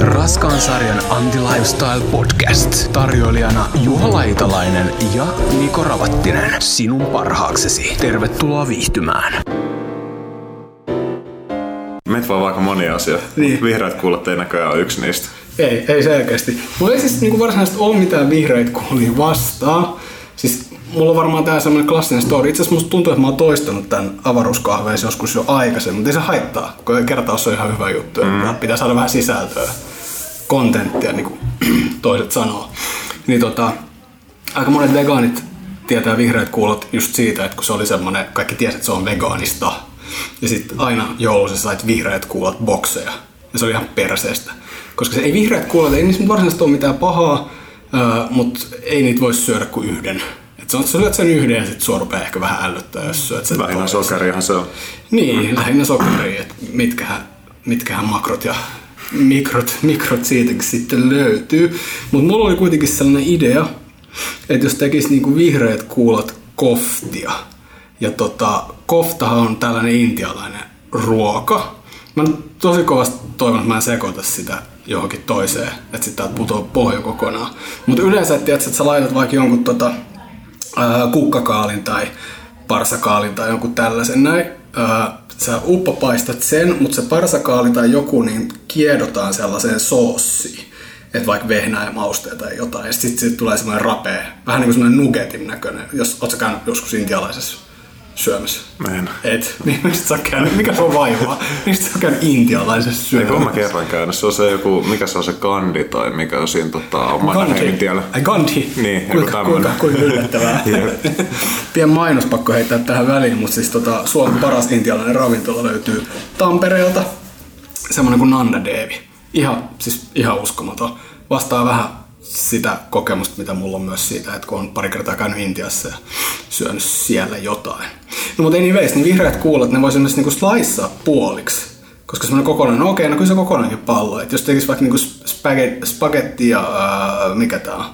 Raskaan sarjan Anti-Lifestyle Podcast. Tarjoilijana Juha Laitalainen ja Niko Ravattinen. Sinun parhaaksesi. Tervetuloa viihtymään. Meitä vaan vaikka moni asia. Niin. Vihreät kuulet ei näköjään ole yksi niistä. Ei, ei selkeästi. Mulla ei siis niinku varsinaisesti ole mitään vihreitä kuulia vastaan. Siis mulla on varmaan tää semmonen klassinen story. Itse asiassa musta tuntuu, että mä oon toistanut tämän avaruuskahveissa joskus jo aikaisemmin, mutta ei se haittaa, kun kertaus on ihan hyvä juttu. Mm. Pitää saada vähän sisältöä, kontenttia, niin kuin toiset sanoo. Niin tota, aika monet vegaanit tietää vihreät kuulot just siitä, että kun se oli semmonen, kaikki tiesivät, että se on vegaanista. Ja sitten aina joulussa sait vihreät kuulot bokseja. Ja se oli ihan perseestä. Koska se ei vihreät kuulot, ei niissä varsinaisesti ole mitään pahaa, mutta ei niitä voi syödä kuin yhden. Et se on, sä syöt sen yhden ja sit sua rupeaa ehkä vähän ällöttää, jos syöt sen Lähinnä toisen. sokerihan se on. Niin, lähinnä sokeria, että mitkähän, mitkähän makrot ja mikrot, mikrot siitäkin sitten löytyy. Mutta mulla oli kuitenkin sellainen idea, että jos tekisi niinku vihreät kuulat koftia, ja tota, koftahan on tällainen intialainen ruoka. Mä tosi kovasti toivon, että mä en sekoita sitä johonkin toiseen, että sitten täältä putoaa pohja kokonaan. Mutta yleensä, että, tiedät, että sä laitat vaikka jonkun tota, ää, kukkakaalin tai parsakaalin tai jonkun tällaisen näin. Ää, sä uppopaistat sen, mutta se parsakaali tai joku niin kiedotaan sellaiseen soossiin. Että vaikka vehnää ja mausteita tai jotain. Ja sitten sit tulee semmoinen rapea, vähän niin kuin semmoinen nuggetin näköinen. Jos oot sä käynyt joskus intialaisessa syömässä? En. Et. Niin mistä sä käynyt? Mikä se on vaivaa? Mistä sä käynyt intialaisessa Eikö syömässä? mä kerran käynyt? Se on se joku, mikä se on se kandi tai mikä on siinä tota, Mannerheimin tiellä. Ai Gandhi. Niin, joku kuinka, kuinka, tämmönen. kuinka yllättävää. Jep. Pien mainos pakko heittää tähän väliin, mutta siis tota, Suomen paras intialainen ravintola löytyy Tampereelta. Semmoinen kuin Nanda Devi. Ihan, siis ihan uskomaton. Vastaa vähän sitä kokemusta, mitä mulla on myös siitä, että kun on pari kertaa käynyt Intiassa ja syönyt siellä jotain. No mutta anyways, niin vihreät kuulat, ne voisi myös niinku slicea puoliksi. Koska semmoinen kokonainen, no okei, no kyllä se kokonainenkin pallo. Että jos tekisi vaikka niinku spagetti, spagetti ja ää, mikä tää on?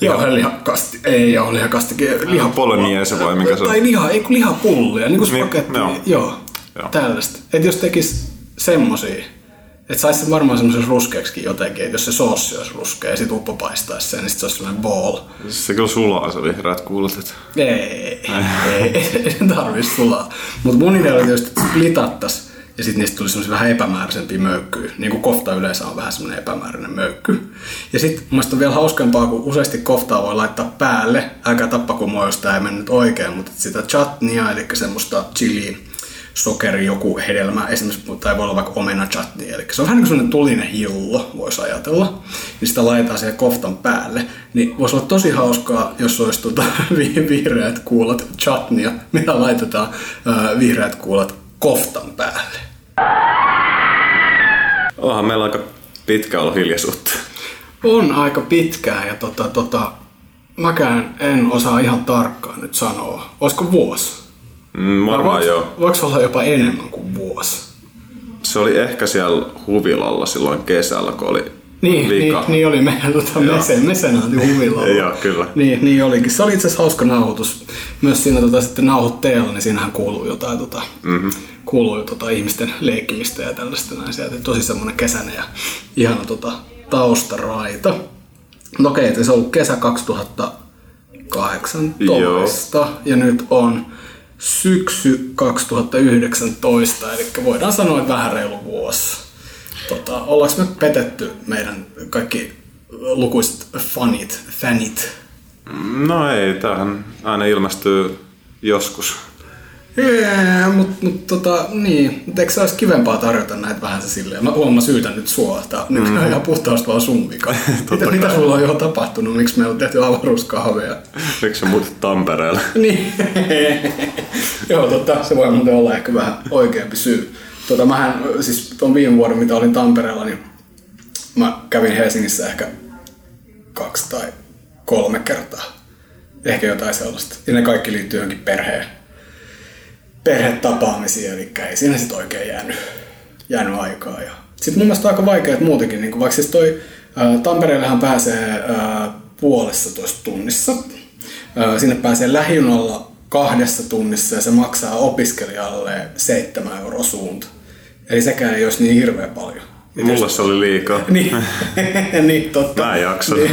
Jauhelihakasti, ei jauhelihakasti, liha Bolognese vai mikä se on? Tai liha, ei kun lihapullia, niin kuin Niin, spagetti, joo. joo, joo, Joo. tällaista. Että jos tekis semmosia, että saisi sen varmaan semmoisen ruskeaksikin jotenkin, että jos se soossi olisi ruskea ja sit uppo paistaisi sen, niin sit se olisi sellainen ball. Se kyllä sulaa se vihreät kuulet. että- Ei, ei, ei, ei tarvii sulaa. Mutta mun idea oli tietysti, että splitattas ja sitten niistä tuli semmoisia vähän epämääräisempiä möykkyjä. Niin kuin kofta yleensä on vähän semmoinen epämääräinen möykky. Ja sitten mun mielestä on vielä hauskempaa, kun useasti koftaa voi laittaa päälle. Älkää tappako mua, jos tää ei mennyt oikein, mutta sitä chutneya, eli semmoista chili, sokeri, joku hedelmä, esimerkiksi, tai voi olla vaikka omena chutney, eli se on vähän niin kuin tulinen hillo, voisi ajatella, niin sitä laitetaan siihen koftan päälle, niin voisi olla tosi hauskaa, jos olisi tuota, vi- vihreät kuulat chutneya, mitä laitetaan ää, vihreät kuulat koftan päälle. Onhan meillä aika pitkä ollut hiljaisuutta. On aika pitkään ja tota, tota, mäkään en osaa ihan tarkkaan nyt sanoa. Olisiko vuosi? Mm, varmaan joo. Voiko olla jopa enemmän kuin vuosi? Se oli ehkä siellä huvilalla silloin kesällä, kun oli Niin, liikaa. niin, niin oli meidän tota, Joo. mesen, mesenaati huvilla. Joo, kyllä. Niin, niin olikin. Se oli itse asiassa hauska nauhoitus. Myös siinä tota, sitten nauhoitteella, niin siinähän kuuluu jotain tota, mm-hmm. kuuluu tota, ihmisten leikkimistä ja tällaista näin. Sieltä tosi semmoinen kesäinen ja ihana tota, taustaraita. No okei, että se on ollut kesä 2018 ja nyt on syksy 2019, eli voidaan sanoa, että vähän reilu vuosi. Tota, ollaanko me petetty meidän kaikki lukuiset fanit, fanit? No ei, tämähän aina ilmestyy joskus. Yeah, mutta mut, tota, niin. Mut eikö se olisi kivempaa tarjota näitä vähän se silleen? Mä huomaan, syytän nyt sua. Tää on nykyään ihan puhtaasti vaan sun vika. mitä, mitä sulla on jo tapahtunut? Miksi meillä on tehty avaruuskahveja? Miksi sä muutit Tampereelle? niin. Joo, totta. Se voi muuten olla ehkä vähän oikeampi syy. Tota, mähän, siis tuon viime vuoden, mitä olin Tampereella, niin mä kävin Helsingissä ehkä kaksi tai kolme kertaa. Ehkä jotain sellaista. Ja ne kaikki liittyy johonkin perheen, perhetapaamisiin, eli ei siinä sitten oikein jäänyt, jäänyt aikaa. Ja sitten mun mielestä aika vaikeat muutenkin, niin vaikka siis toi ää, Tampereellehan pääsee ää, puolessa toista tunnissa. Sinne pääsee lähijunalla kahdessa tunnissa ja se maksaa opiskelijalle 7 euroa suunta. Eli sekään ei olisi niin hirveän paljon. Mulle se oli liikaa. niin, niin, totta. Mä en jaksa. Niin.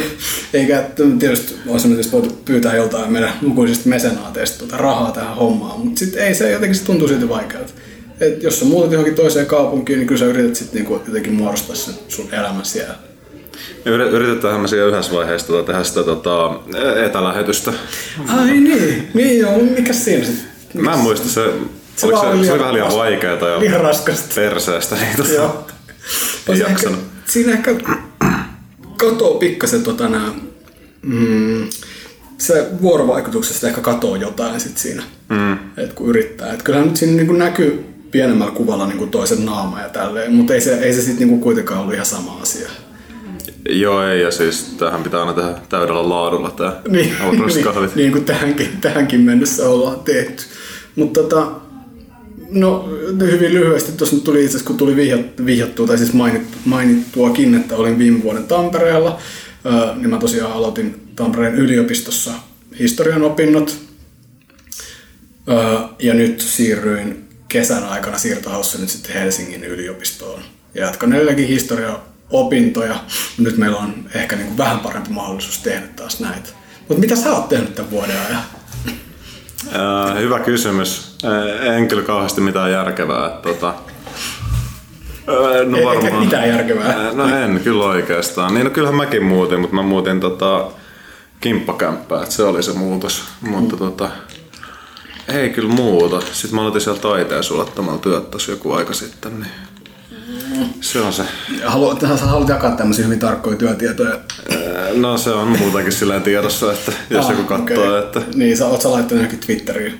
Eikä tietysti olisi tietysti voitu pyytää joltain meidän lukuisista mesenaateista tuota rahaa tähän hommaan, mutta sitten ei se jotenkin se tuntuu silti vaikealta. Et jos sä muutat johonkin toiseen kaupunkiin, niin kyllä sä yrität sitten niinku jotenkin muodostaa sen sun elämän siellä. Yrit- Yritetään me siellä yhdessä vaiheessa tota, tehdä sitä tota, etälähetystä. Ai niin, niin joo, mikä siinä sitten? Mä en muista se, Se oliko se, oli se oli vähän liian vaikeaa ja Liian raskasta. perseestä. Niin, tota, Joo. Siinä ehkä, siinä ehkä katoo pikkasen tota nää, mm, se vuorovaikutuksesta ehkä katoo jotain sit siinä, mm. et kun yrittää. Et kyllähän nyt siinä niinku näkyy pienemmällä kuvalla niinku toisen naama ja tälleen, mutta ei se, ei se sitten niinku kuitenkaan ollut ihan sama asia. Joo, ei, ja siis tähän pitää aina tehdä täydellä laadulla tää Niin, niin, niin kuin tähänkin, tähänkin mennessä ollaan tehty. Mutta tota, no hyvin lyhyesti, tuossa nyt tuli itse kun tuli vihjat- vihjattua, tai siis mainittu, mainittuakin, että olin viime vuoden Tampereella, niin mä tosiaan aloitin Tampereen yliopistossa historian opinnot, ja nyt siirryin kesän aikana siirtohaussa nyt sitten Helsingin yliopistoon. Ja jatkan edelleenkin historian opintoja, nyt meillä on ehkä niin kuin vähän parempi mahdollisuus tehdä taas näitä. Mutta mitä sä oot tehnyt tämän vuoden ajan? Hyvä kysymys. En kyllä kauheasti mitään järkevää. että Tota, ää, no Ei- eikä mitään järkevää. Ää, No en kyllä oikeastaan. Niin no kyllähän mäkin muutin, mutta mä muutin tota, kimppakämppää, että se oli se muutos. Mutta tota, ei kyllä muuta. Sitten mä aloitin siellä taiteen sulattamalla työt tossa joku aika sitten, niin se on se. Haluat, haluat jakaa tämmöisiä hyvin tarkkoja työtietoja. No se on muutenkin silleen tiedossa, että jos joku katsoo, okei. että Niin, sä oot sä laittanut johonkin Twitteriin.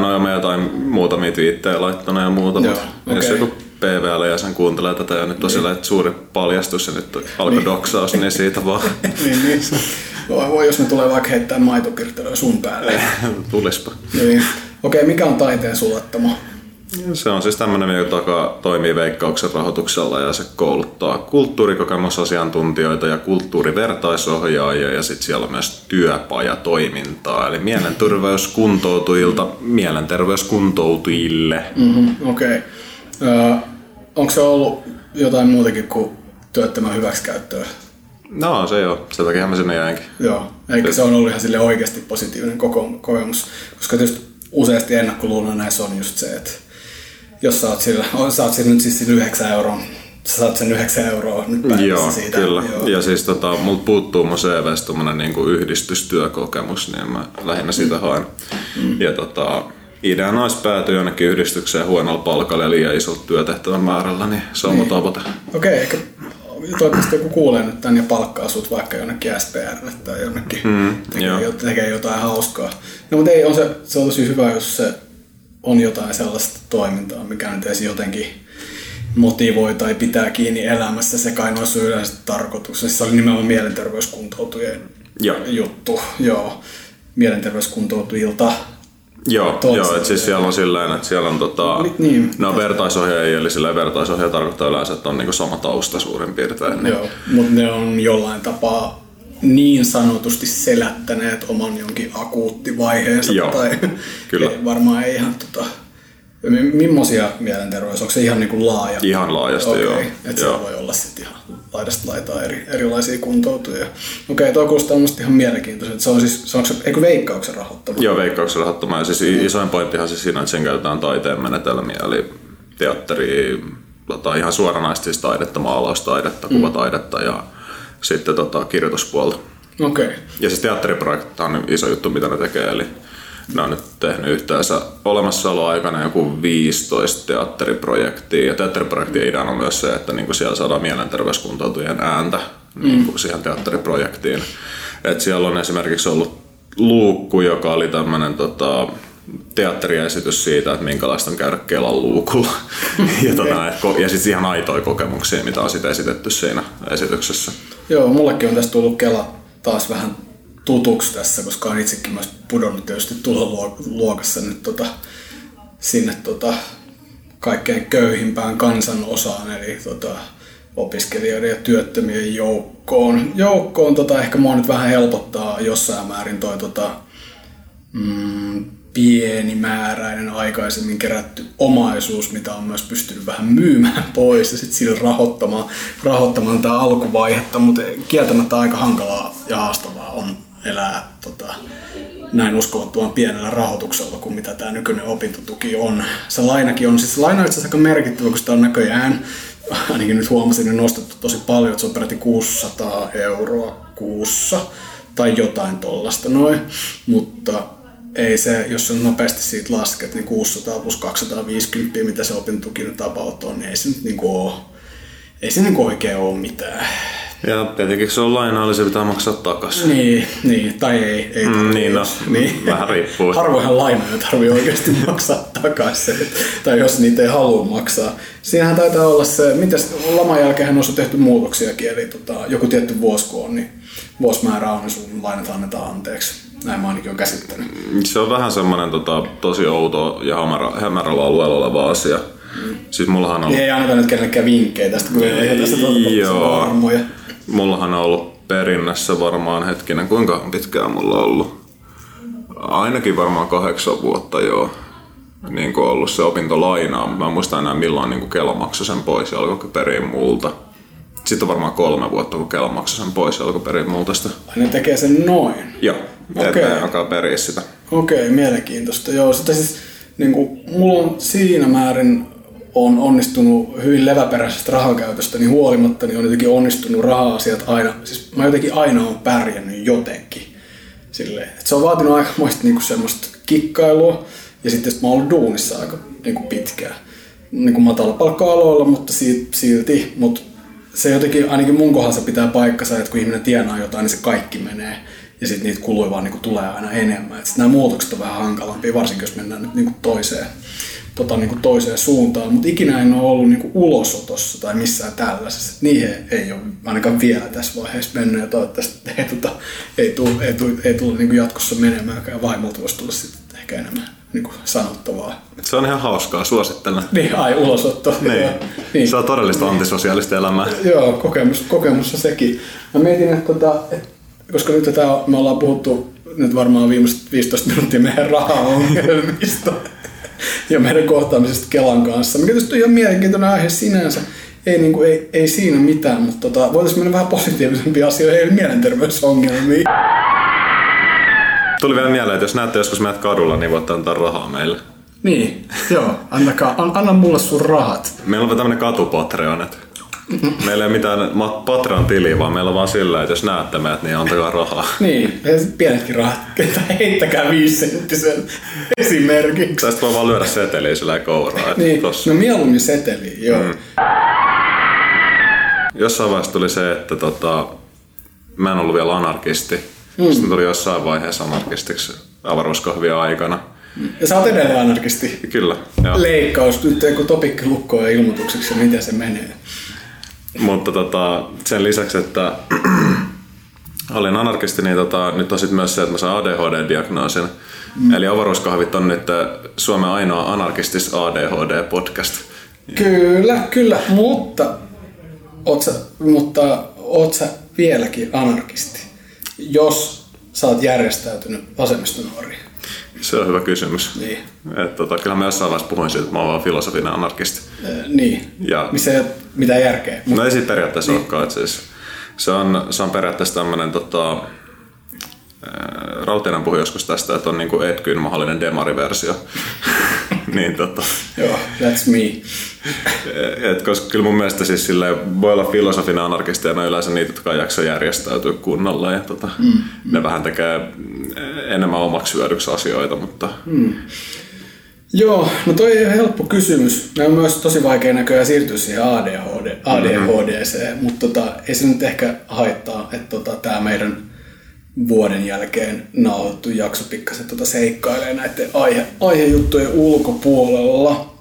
No joo, mä jotain muutamia twiittejä laittanut ja muuta, Joo, mutta jos okei. joku PVL ja sen kuuntelee tätä ja nyt on että suuri paljastus ja nyt alkoi doksaus, niin siitä vaan niin, niin. Voi, voi, jos ne tulee vaikka heittää maitopirtelöä sun päälle. tulispa. niin. Okei, mikä on taiteen sulattamo? Se on siis tämmöinen, joka toimii veikkauksen rahoituksella ja se kouluttaa kulttuurikokemusasiantuntijoita ja kulttuurivertaisohjaajia ja sitten siellä on myös työpajatoimintaa, eli mielenterveyskuntoutujilta mielenterveyskuntoutujille. Mm-hmm, Okei. Okay. onko se ollut jotain muutakin kuin työttömän hyväksikäyttöä? No se joo, sen takia mä sinne jäinkin. Joo, eikä se on ollut ihan sille oikeasti positiivinen kokemus, koska tietysti useasti ennakkoluulona näissä on just se, että jos sä oot sillä, sä oot sillä nyt siis sillä 9 euroa, sä saat sen 9 euroa nyt päivässä Joo, siitä. kyllä. Joo. Ja siis tota, multa puuttuu mun CVstä tommonen niinku yhdistystyökokemus, niin mä lähinnä sitä haen. Mm. Ja tota, ideana olisi päätyä jonnekin yhdistykseen huonolla palkalla ja liian isolla työtehtävän määrällä, niin se on mun tavoite. Okei, ehkä toivottavasti joku kuulee nyt tän ja palkkaa sut vaikka jonnekin SPRlle tai jonnekin mm, tekee, tekee jotain hauskaa. No mutta ei, on se, se on tosi hyvä, jos se on jotain sellaista toimintaa, mikä nyt edes jotenkin motivoi tai pitää kiinni elämässä. Se kai noissa yleensä tarkoitus. Siis se oli nimenomaan mielenterveyskuntoutujien Joo. juttu. Joo. Mielenterveyskuntoutujilta. Joo, joo että siis siellä on silleen, että siellä on tota, Niin, niin. ne on vertaisohjaajia, eli silleen vertaisohjaaja tarkoittaa yleensä, että on niinku sama tausta suurin piirtein. Niin. Joo, mutta ne on jollain tapaa niin sanotusti selättäneet oman jonkin akuuttivaiheensa. Joo, tai kyllä. Ei, varmaan ei ihan tota... mi- Millaisia mielenterveys? Onko se ihan niinku laaja? Ihan laajasti, Okei, joo. Että Joo. siellä voi olla sitten ihan laidasta laitaa eri, erilaisia kuntoutujia. Okei, toi kuulostaa musta ihan mielenkiintoiselta. Se on siis, se onko se, eikö veikkauksen rahoittama? Joo, veikkauksen rahoittama. Ja siis isoin pointtihan siis siinä, että sen käytetään taiteen menetelmiä, eli teatteri, tota, ihan suoranaisesti siis taidetta, maalaustaidetta, Mm. kuvataidetta ja sitten tota, kirjoituspuolta. Okei. Ja siis teatteriprojekti on iso juttu, mitä ne tekee, eli ne on nyt tehnyt yhteensä olemassaoloaikana joku 15 teatteriprojektia. Ja teatteriprojektien idea on myös se, että niinku siellä saadaan mielenterveyskuntoutujien ääntä mm. niinku siihen teatteriprojektiin. Et siellä on esimerkiksi ollut luukku, joka oli tämmöinen tota, teatteriesitys siitä, että minkälaista on käydä Kelan luukulla. ja, tota, ko- ja sitten ihan aitoja kokemuksia, mitä on sit esitetty siinä esityksessä. Joo, mullekin on tästä tullut Kela taas vähän tutuksi tässä, koska on itsekin myös pudonnut tietysti tuloluokassa nyt tota, sinne tota, kaikkein köyhimpään kansan osaan, eli tota, opiskelijoiden ja työttömien joukkoon. Joukkoon tota, ehkä mua nyt vähän helpottaa jossain määrin toi tota, mm, pienimääräinen aikaisemmin kerätty omaisuus, mitä on myös pystynyt vähän myymään pois ja sitten sillä rahoittamaan, rahoittamaan tätä alkuvaihetta, mutta kieltämättä aika hankalaa ja haastavaa on elää tota, näin uskomattoman pienellä rahoituksella kuin mitä tämä nykyinen opintotuki on. Se lainakin on, siis laina on itse aika merkittävä, kun sitä on näköjään, ainakin nyt huomasin, niin nostettu tosi paljon, että se on peräti 600 euroa kuussa tai jotain tollasta noin, mutta ei se, jos se nopeasti siitä lasket, niin 600 plus 250, mitä se opintotuki nyt about on, niin ei se nyt niinku ole, ei se niinku oikein ole mitään. Ja tietenkin se on lainaa, niin se pitää maksaa takaisin. Niin, niin, tai ei. ei Mm, niin, no, niin. vähän riippuu. Harvoinhan lainoja tarvii oikeasti maksaa takaisin, tai jos niitä ei halua maksaa. Siinähän taitaa olla se, mitäs laman jälkeen on tehty muutoksiakin, eli tota, joku tietty vuosi kun on, niin vuosimäärä on, niin sun lainat annetaan anteeksi. Näin mä ainakin olen käsittänyt. Se on vähän semmoinen tota, tosi outo ja hämärä, hämärällä alueella oleva asia. Mm. Siis mullahan on Niin ei anneta nyt kenellekään vinkkejä tästä, kun ei tästä Joo. varmoja. Mullahan on ollut perinnässä varmaan hetkinen, kuinka pitkään mulla on ollut? Ainakin varmaan kahdeksan vuotta joo. Niin kuin ollut se opintolainaa, mutta mä en muista enää milloin niin kuin Kela maksoi sen pois ja alkoi periä multa. Sitten on varmaan kolme vuotta, kun Kela maksoi sen pois sitä. Ai ne tekee sen noin. Joo, Okei. okay. ne alkaa periä sitä. Okei, mielenkiintoista. Joo, sitä siis, niin kuin, mulla on siinä määrin on onnistunut hyvin leväperäisestä rahakäytöstä, niin huolimatta niin on jotenkin onnistunut raha-asiat aina. Siis mä jotenkin aina on pärjännyt jotenkin. Silleen, että se on vaatinut aikamoista niin semmoista kikkailua. Ja sitten sit mä oon ollut duunissa aika niin kuin pitkään. Niin kuin matalapalkka-aloilla, mutta si- silti. Mutta se jotenkin, ainakin mun kohdalla se pitää paikkansa, että kun ihminen tienaa jotain, niin se kaikki menee. Ja sitten niitä kuluja vaan niin kuin tulee aina enemmän. Et sit nämä muutokset on vähän hankalampia, varsinkin jos mennään nyt niin kuin toiseen, tota, niin kuin toiseen suuntaan. Mutta ikinä en ole ollut niin kuin ulosotossa tai missään tällaisessa. Et niihin ei ole ainakaan vielä tässä vaiheessa mennyt. Ja toivottavasti ei, tota, ei tule, ei tule, ei niin kuin jatkossa menemäänkään. Vaimolta voisi tulla sitten ehkä enemmän niin kuin sanottavaa. Se on ihan hauskaa, suosittelen. Niin, ai ulosotto. Niin. Niin. Se on todellista antisosiaalista elämää. Joo, kokemus, kokemus on sekin. Mä mietin, että tota, et, koska nyt tätä, me ollaan puhuttu nyt varmaan viimeiset 15 minuuttia meidän rahaongelmista ja meidän kohtaamisesta Kelan kanssa, mikä tietysti on ihan mielenkiintoinen aihe sinänsä. Ei, niin kuin, ei, ei siinä mitään, mutta tota, voitaisiin mennä vähän positiivisempia asioihin, eli mielenterveysongelmiin. Tuli vielä mieleen, että jos näette joskus meidät kadulla, niin voitte antaa rahaa meille. Niin, joo, antakaa, an, anna mulle sun rahat. Meillä on tämmönen katupatreon, että meillä ei ole mitään ma- Patreon-tiliä, vaan meillä on vaan sillä, että jos näette meidät, niin antakaa rahaa. Niin, pienetkin rahat, heittäkää viisisenttisen esimerkiksi. Tästä voi vaan lyödä seteliä sillä kouraa. Niin, tossa. no mieluummin seteli, joo. Mm. Jossain vaiheessa tuli se, että tota, mä en ollut vielä anarkisti. Mm. Sitten tuli jossain vaiheessa anarkistiksi avaruuskahvia aikana. Ja sä oot edelleen anarkisti. Kyllä, joo. Leikkaus, nyt joku topikki lukkoon ja ilmoitukseksi, miten se menee. Mutta tota, sen lisäksi, että olin anarkisti, niin tota, nyt on sitten myös se, että mä saan ADHD-diagnoosin. Mm. Eli avaruuskahvit on nyt Suomen ainoa anarkistis ADHD-podcast. Kyllä, kyllä, mutta oot sä, mutta oot sä vieläkin anarkisti, jos sä oot järjestäytynyt vasemmistonuori. Se on hyvä kysymys. Niin. Et, tota, kyllä mä jossain vaiheessa puhuin siitä, että mä oon vaan filosofinen anarkisti. Äh, niin, Ja- missä ei ole mitään järkeä. No ei siitä periaatteessa niin. olekaan. Siis se, on, se on periaatteessa tämmöinen tota, ää, Rautiainen puhui joskus tästä, että on niinku Etkyn mahdollinen demariversio. niin tota, Joo, that's me. et, koska kyllä mun mielestä siis silleen, voi olla filosofinen anarkisti ja ne on yleensä niitä, jotka ei jaksa järjestäytyä kunnolla ja tota, mm, ne vähän tekee enemmän omaksi hyödyksi asioita, mutta mm. Joo, no toi ei ole helppo kysymys. Ne on myös tosi vaikea näköjään siirtyä siihen ADHD, ADHDC, mm-hmm. mutta tota, ei se nyt ehkä haittaa, että tota, tämä meidän vuoden jälkeen nauhoitettu jakso pikkasen tota seikkailee näiden aihe, aihejuttujen ulkopuolella.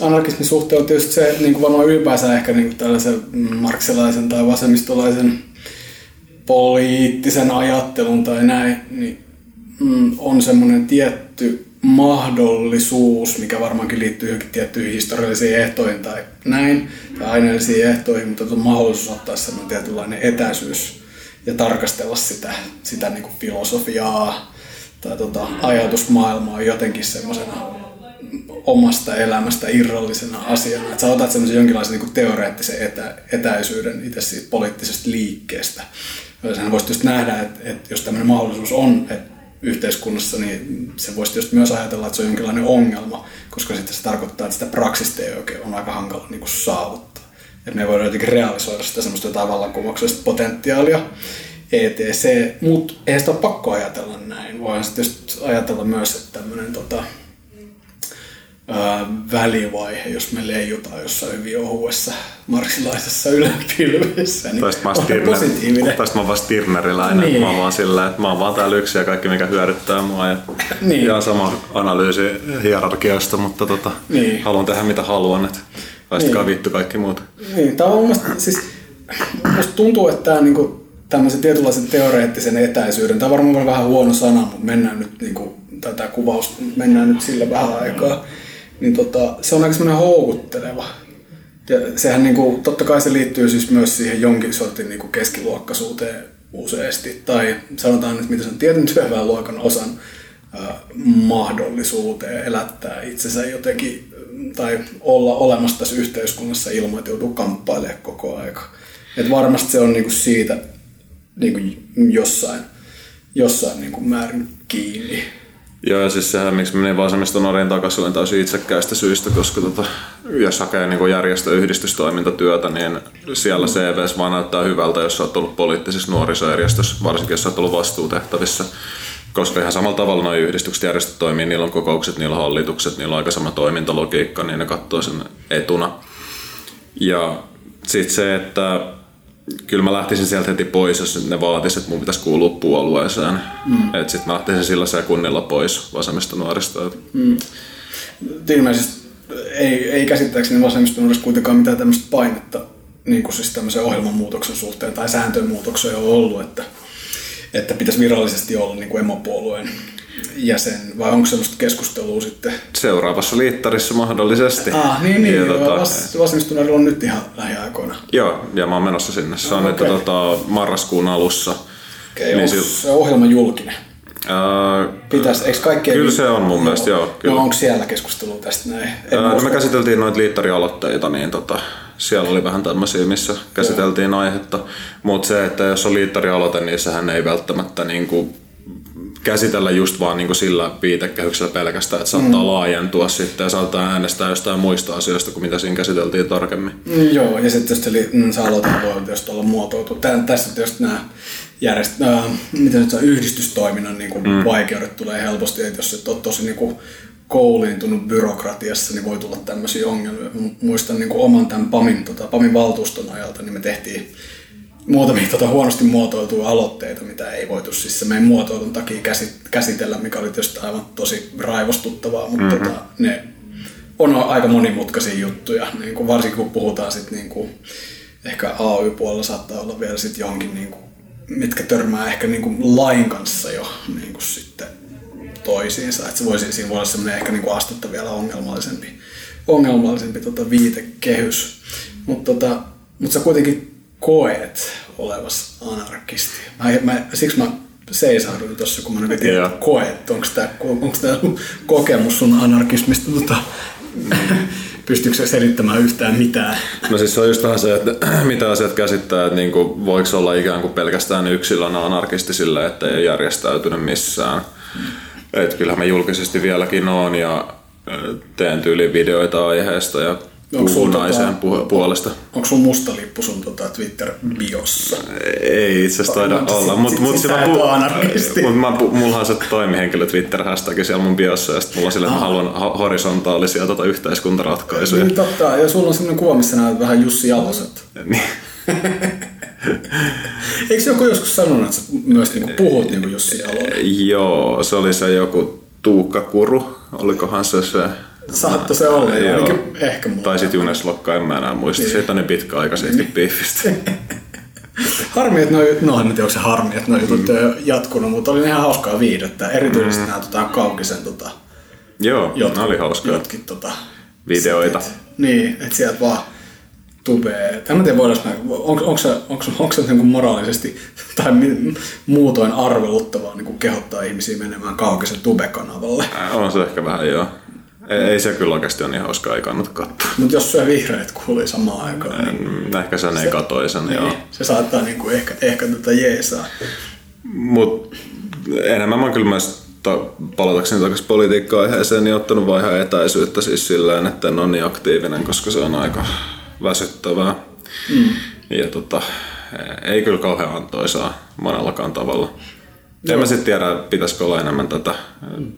Anarkismin suhteen on tietysti se, niin kuin varmaan ylipäänsä ehkä niin kuin tällaisen marksilaisen tai vasemmistolaisen poliittisen ajattelun tai näin, niin mm, on semmoinen tietty mahdollisuus, mikä varmaankin liittyy johonkin tiettyihin historiallisiin ehtoihin tai näin, tai aineellisiin ehtoihin, mutta on mahdollisuus ottaa semmoinen tietynlainen etäisyys ja tarkastella sitä, sitä niin kuin filosofiaa tai tota, ajatusmaailmaa jotenkin semmoisena omasta elämästä irrallisena asiana. Että sä otat semmoisen jonkinlaisen niin teoreettisen etä, etäisyyden itse siitä poliittisesta liikkeestä. Sehän voisi just nähdä, että, että jos tämmöinen mahdollisuus on että yhteiskunnassa, niin se voisi just myös ajatella, että se on jonkinlainen ongelma, koska sitten se tarkoittaa, että sitä praksista ei oikein on aika hankala niin saavuttaa. Että me voidaan jotenkin realisoida sitä semmoista jotain vallankumouksellista potentiaalia, etc. Mutta ei sitä ole pakko ajatella näin. Voidaan sitten ajatella myös, että tämmöinen tota, ää, välivaihe, jos me leijutaan jossain hyvin ohuessa marksilaisessa yläpilvessä, niin oon on Stirner- positiivinen. tästä mä oon vaan Stirneriläinen. Niin. Mä oon vaan sillä, että mä oon vaan täällä yksi ja kaikki mikä hyödyttää mua. Ja Niin. ihan sama analyysi hierarkiasta, mutta tota, Niin. haluan tehdä mitä haluan. Että laistakaa Niin. vittu kaikki muut. Niin, tämä on mun mielestä, siis, musta tuntuu, että tämä niinku, tämmöisen tietynlaisen teoreettisen etäisyyden, tämä on varmaan vähän huono sana, mutta mennään nyt, niinku, tämä kuvaus, mennään nyt sillä vähän aikaa, niin tota, se on aika semmoinen houkutteleva. Ja sehän niinku, totta kai se liittyy siis myös siihen jonkin sortin niinku keskiluokkaisuuteen useasti, tai sanotaan nyt, mitä se on tietyn työväenluokan osan ää, mahdollisuuteen elättää itsensä jotenkin tai olla olemassa tässä yhteiskunnassa ilman, että joutuu kamppailemaan koko aika. Et varmasti se on niinku siitä niinku jossain, jossain niinku määrin kiinni. Joo, ja siis sehän, miksi menin vasemmiston Norjan takaisin, olen täysin itsekkäistä syistä, koska tota, jos hakee niin järjestö- yhdistystoimintatyötä, niin siellä CVs vaan näyttää hyvältä, jos oot ollut poliittisessa nuorisojärjestössä, varsinkin jos oot ollut vastuutehtävissä. Koska ihan samalla tavalla nuo yhdistykset järjestöt toimii, niillä on kokoukset, niillä on hallitukset, niillä on aika sama toimintalogiikka, niin ne katsoo sen etuna. Ja sitten se, että kyllä mä lähtisin sieltä heti pois, jos ne vaatisi, että mun pitäisi kuulua puolueeseen. Mm. Että sitten mä lähtisin sillä sekunnilla pois vasemmista nuorista. Mm. Ilmeisesti ei, ei käsittääkseni vasemmiston olisi kuitenkaan mitään tämmöistä painetta niin kuin siis tämmöisen ohjelman muutoksen suhteen tai sääntöjen muutoksen on ollut, että, että pitäisi virallisesti olla niin kuin emopuolueen jäsen, vai onko sellaista keskustelua sitten? Seuraavassa liittarissa mahdollisesti. Ah, niin, niin. Ja, Ja, tota, vas, vasemmistonuorilla on nyt ihan lähiaikoina. joo, ja mä oon menossa sinne. Se on Ah, nyt tota, marraskuun alussa. Okei, Niin onko sil- se ohjelma julkinen? Ää, Pitäis, eikö kaikkea... Kyllä se on mun mielestä, joo, kyllä. No onko siellä keskustelua tästä näin? En Ää, no usko. me käsiteltiin noita liittarialoitteita, niin tota, siellä oli vähän tämmöisiä, missä käsiteltiin aihetta. Mutta se, että jos on liittarialoite, niin sehän ei välttämättä niinku käsitellä just vaan niinku sillä viitekehyksellä pelkästään, että saattaa mm. laajentua sitten ja saattaa äänestää jostain muista asioista kuin mitä siinä käsiteltiin tarkemmin. Mm, joo, ja sitten tietysti mm, se aloite voi tietysti olla muotoiltu. Tän, tässä tietysti nämä järjest, äh, miten se on, yhdistystoiminnan niin kuin mm. vaikeudet tulee helposti, että jos et ole tosi niin kuin, kouliintunut byrokratiassa, niin voi tulla tämmöisiä ongelmia. Muistan niin kuin oman tämän PAMin, tota, PAMin valtuuston ajalta, niin me tehtiin muutamia tota, huonosti muotoiltuja aloitteita, mitä ei voitu siis se meidän muotoilun takia käsit, käsitellä, mikä oli tietysti aivan tosi raivostuttavaa, mutta mm-hmm. tota, ne on aika monimutkaisia juttuja, niin kuin varsinkin kun puhutaan sit niin kuin, ehkä AY-puolella saattaa olla vielä sit johonkin, niin kuin, mitkä törmää ehkä niin kuin lain kanssa jo niin kuin sitten toisiinsa. Että se voisi, siinä voi olla semmoinen ehkä niin kuin astetta vielä ongelmallisempi, ongelmallisempi tota viitekehys. Mutta tota, mut sä kuitenkin koet olevas anarkisti. Mä, mä, siksi mä seisahduin tuossa, kun mä nyt tiedän, koet, onko tämä kokemus sun anarkismista, tota, pystyykö se selittämään yhtään mitään? No siis se on just vähän se, että mitä asiat käsittää, että niinku, voiko olla ikään kuin pelkästään yksilönä anarkisti sille, että ei ole järjestäytynyt missään. Et kyllähän mä julkisesti vieläkin oon ja teen tyyliin videoita aiheesta ja Onko puhun sulla naisen tota- pu- puolesta. Onko sun musta lippu sun tota Twitter-biossa? Ei itse asiassa taida No, olla, mutta mut, sillä anarkisti. mut mä, pu- mulla on se toimihenkilö Twitter-hashtag siellä mun biossa ja sit mulla on sille, että mä haluan ho- horisontaalisia tota yhteiskuntaratkaisuja. Niin totta, ja sulla on sellainen kuva, missä näet vähän Jussi Jaloset. Niin. Eikö joku joskus sanonut, että sä myös niinku puhut niinku Jussi Jalonen? Joo, se oli se joku Tuukka Kuru, olikohan se se? Saattoi se olla, Joo. ainakin ehkä muuta. Tai sitten Junes Lokka, en mä enää muista. Siitä on niin pitkä aika siitä piifistä. Harmi, että noi, no en tiedä, onko se harmi, että noi jutut ei ole jatkunut, mutta oli ihan hauskaa viihdettä. Erityisesti mm. nämä tota, Kaukisen tota, Joo, jotkin, ne oli hauskaa. jotkin tota, Videoita. setit. Niin, että sieltä vaan tubea. Tai en tiedä, voidaanko onko, onko, onko, onko se niin moraalisesti tai muutoin arveluttavaa niin kuin kehottaa ihmisiä menemään kaukaisen tube-kanavalle. Ää, On se ehkä vähän joo. Ei, ei se kyllä oikeasti ole niin hauskaa, ei kannata katsoa. Mutta jos syö vihreät kuulii samaan aikaan, niin Ehkä sen ei katoi sen, joo. niin, se saattaa niin kuin ehkä, ehkä tätä jeesaa. Mut enemmän mä kyllä myös ta- palatakseni takaisin politiikka-aiheeseen, niin ottanut vaan ihan etäisyyttä siis silleen, että en ole niin aktiivinen, koska se on aika väsyttävää. Mm. Ja tota, ei kyllä kauhean antoisaa monellakaan tavalla. En mä sitten tiedä, pitäisikö olla enemmän tätä,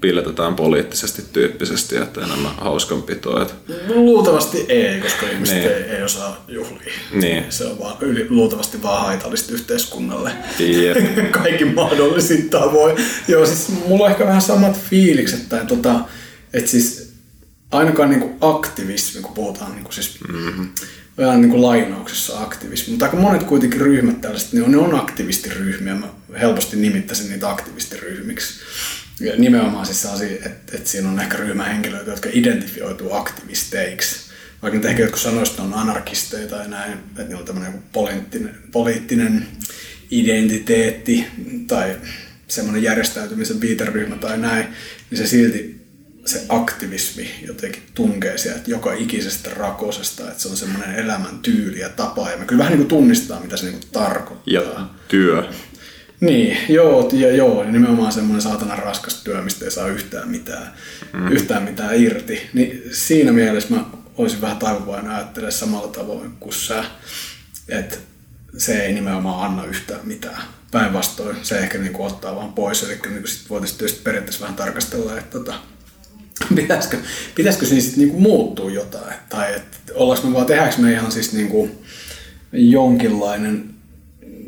piiletetään poliittisesti tyyppisesti, että enemmän hauskanpitoa. Että, Luultavasti ei, koska ihmiset Niin. ei, ei osaa juhlia. niin, Se on vaan, yli, luultavasti vaan haitallista yhteiskunnalle. Jep. Kaikki mahdollisin tavoin. Joo, siis mulla on ehkä vähän samat fiilikset, tai tota, että siis ainakaan niinku aktivismi, kun puhutaan niinku siis, mm-hmm. Vähän niinku lainauksessa aktivismi, mutta aika monet kuitenkin ryhmät tällaiset, niin on, ne on aktivistiryhmiä, mä helposti nimittäisin niitä aktivistiryhmiksi. Ja nimenomaan siis sellaisia, että, että siinä on ehkä ryhmähenkilöitä, jotka identifioituu aktivisteiksi. Vaikka nyt ehkä jotkut sanoisivat, että ne on anarkisteja tai näin, että niillä on tämmöinen poliittinen, poliittinen identiteetti tai semmoinen järjestäytymisen viiteryhmä tai näin, niin se silti se aktivismi jotenkin tunkee sieltä joka ikisestä rakosesta, että se on semmoinen elämän tyyli ja tapa, ja me kyllä vähän niin kuin tunnistaa, mitä se niin kuin tarkoittaa. ja työ. Niin, joo, ja joo, niin nimenomaan semmoinen saatana raskas työ, mistä ei saa yhtään mitään, mm. yhtään mitään irti. Niin siinä mielessä mä olisin vähän taipuvainen ajattelemaan samalla tavoin kuin sä, että se ei nimenomaan anna yhtään mitään. Päinvastoin se ehkä niin kuin ottaa vaan pois, eli niin sit voitaisiin tietysti periaatteessa vähän tarkastella, että tota, pitäisikö, pitäisikö siinä sitten niinku muuttua jotain, tai että ollaanko me vaan, tehdäänkö me ihan siis niinku jonkinlainen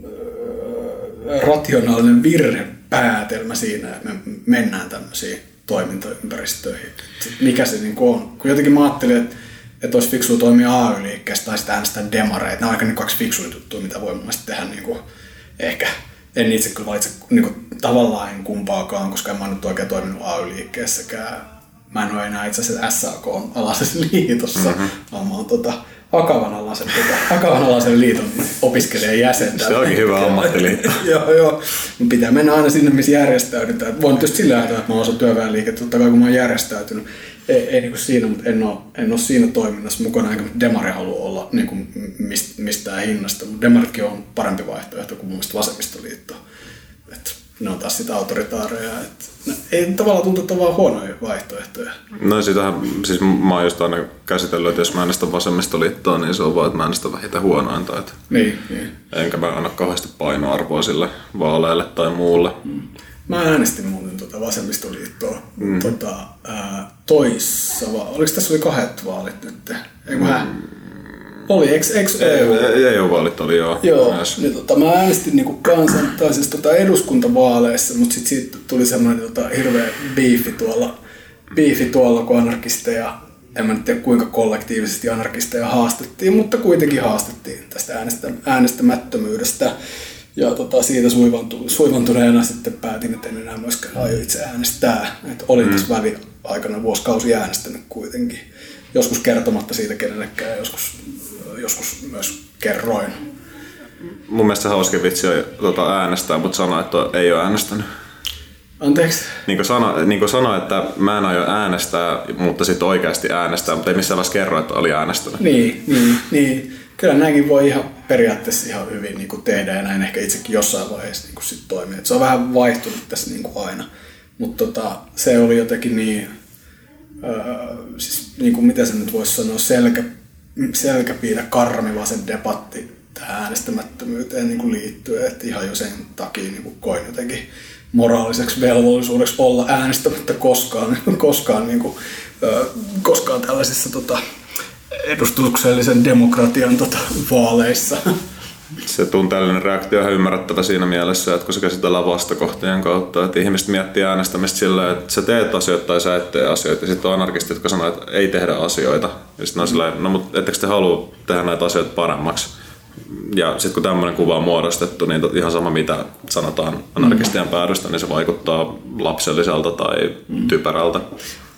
öö, rationaalinen virhepäätelmä siinä, että me mennään tämmöisiin toimintaympäristöihin. Mikä se niinku on? Kun jotenkin mä ajattelin, että, että olisi fiksua toimia AY-liikkeestä tai sitten äänestää demareita. Nämä on aika niin kaksi fiksuja juttuja, mitä voi mun tehdä niinku, ehkä. En itse kyllä valitse niinku, tavallaan en kumpaakaan, koska en mä nyt oikein toiminut AY-liikkeessäkään. Mä en ole enää itse asiassa SAK alaisessa liitossa, mm-hmm. vaan mä oon tota, Akavan alaisen, tota, Akavan alaisen liiton opiskelijan jäsen. Se onkin hyvä ammattiliitto. joo, joo. Mun pitää mennä aina sinne, missä järjestäydytään. Voin tietysti sillä ajatella, että mä oon osa työväenliikettä, totta kai kun mä oon järjestäytynyt. Ei, ei niin kuin siinä, mutta en ole, en ole siinä toiminnassa mukana, eikä demari halua olla niin kuin mist, mistään hinnasta. Mutta demaritkin on parempi vaihtoehto kuin mun mielestä vasemmistoliitto. Et ne on taas sitä autoritaareja. Et, ne, ei tavallaan tuntu, että on vaan huonoja vaihtoehtoja. No sitähän, siis mä oon just aina käsitellyt, että jos mä äänestän vasemmistoliittoa, niin se on vaan, että mä äänestän vähiten huonointa. Että Niin, niin. enkä mä anna kauheasti painoarvoa sille vaaleille tai muulle. Mä äänestin muuten tuota vasemmistoliittoa mm. tota, ää, toissa, oliko tässä oli kahdet vaalit nyt? Eikö mä? Oli, eikö, eikö EU? Ei, ei ole vaalit oli joo. Joo, Myös. niin tota, mä äänestin niinku kansan, tai siis tota eduskuntavaaleissa, mutta sitten siitä tuli semmoinen tota, hirveä biifi tuolla, biifi tuolla, kun anarkisteja, en mä nyt tiedä kuinka kollektiivisesti anarkisteja haastettiin, mutta kuitenkin haastettiin tästä äänestä, äänestämättömyydestä. Ja tota, siitä suivantu, suivantuneena sitten päätin, että en enää myöskään aio itse äänestää. Et olin mm. tässä väliaikana vuosikausi äänestänyt kuitenkin. Joskus kertomatta siitä kenellekään joskus, joskus myös kerroin. Mun mielestä hauskin vitsi on tota, äänestää, mutta sanoa, että ei ole äänestänyt. Anteeksi? Niin kuin, sano, niin kuin sanoi, että mä en aio äänestää, mutta sitten oikeasti äänestää, mutta ei missään vaiheessa kerro, että oli äänestänyt. Niin, niin, niin. Kyllä näinkin voi ihan periaatteessa ihan hyvin niin kuin tehdä ja näin ehkä itsekin jossain vaiheessa niin kuin sit toimia. Et se on vähän vaihtunut tässä niin kuin aina. Mutta tota, se oli jotenkin niin, öö, siis niin kuin mitä se nyt voisi sanoa, selkä, selkäpiitä karmiva sen debatti tähän äänestämättömyyteen niin liittyen. Että ihan jo sen takia niin kuin koin jotenkin moraaliseksi velvollisuudeksi olla äänestämättä koskaan, koskaan, niin kuin, koskaan tällaisissa tota, edustuksellisen demokratian tota, vaaleissa. Se tunteellinen reaktio on ymmärrettävä siinä mielessä, että kun se käsitellään vastakohtien kautta, että ihmiset miettii äänestämistä silleen, että sä teet asioita tai sä et tee asioita, ja sitten on anarkistit, jotka sanoo, että ei tehdä asioita. Ja sitten on silleen, no mutta ettekö te halua tehdä näitä asioita paremmaksi? Ja sitten kun tämmöinen kuva on muodostettu, niin ihan sama mitä sanotaan anarkistien päädystä, niin se vaikuttaa lapselliselta tai typerältä.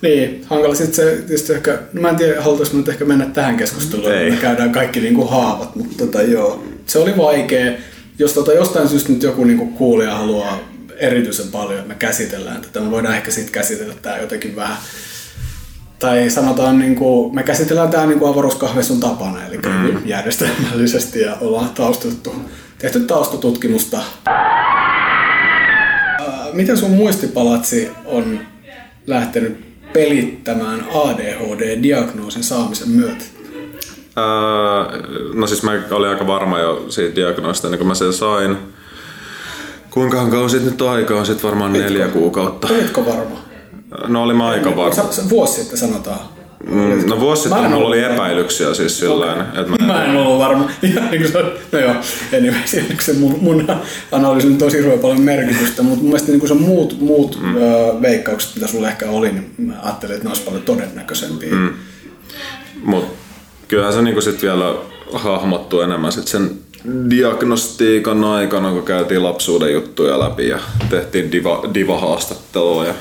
Niin, hankala sitten se tietysti ehkä, no mä en tiedä, halutaanko nyt ehkä mennä tähän keskusteluun, Ei. me käydään kaikki niinku haavat, mutta tota, joo, se oli vaikea. Jos tota, jostain syystä nyt joku niinku kuulija haluaa erityisen paljon, että me käsitellään tätä, me voidaan ehkä sitten käsitellä tämä jotenkin vähän tai sanotaan, niin kuin, me käsitellään tämä niin avaruuskahvessun tapana, eli mm. järjestelmällisesti ja ollaan taustettu, tehty taustatutkimusta. Ää, Miten sun muistipalatsi on lähtenyt pelittämään ADHD-diagnoosin saamisen myötä? Ää, no siis mä olin aika varma jo siitä diagnoosista ennen kuin mä sen sain. Kuinkahan kauan siitä nyt on aikaa? On sitten varmaan neljä kuukautta. Olitko varma? No oli mä aika varma. Sa- sa- vuosi sitten sanotaan. Mm, No vuosi en sitten mulla ollut oli epäilyksiä siis sillä okay. että mä, Mä en ollut varma. Niin no joo, anyway, se mun, mun analyysi nyt on hirveän paljon merkitystä, mutta mun mielestä niin se muut, muut mm. ö, veikkaukset, mitä sulla ehkä oli, niin mä ajattelin, että ne olisi paljon todennäköisempiä. Mm. Mut kyllähän se niinku sit vielä hahmottuu enemmän sit sen diagnostiikan aikana, kun käytiin lapsuuden juttuja läpi ja tehtiin diva, diva-haastattelua. Ja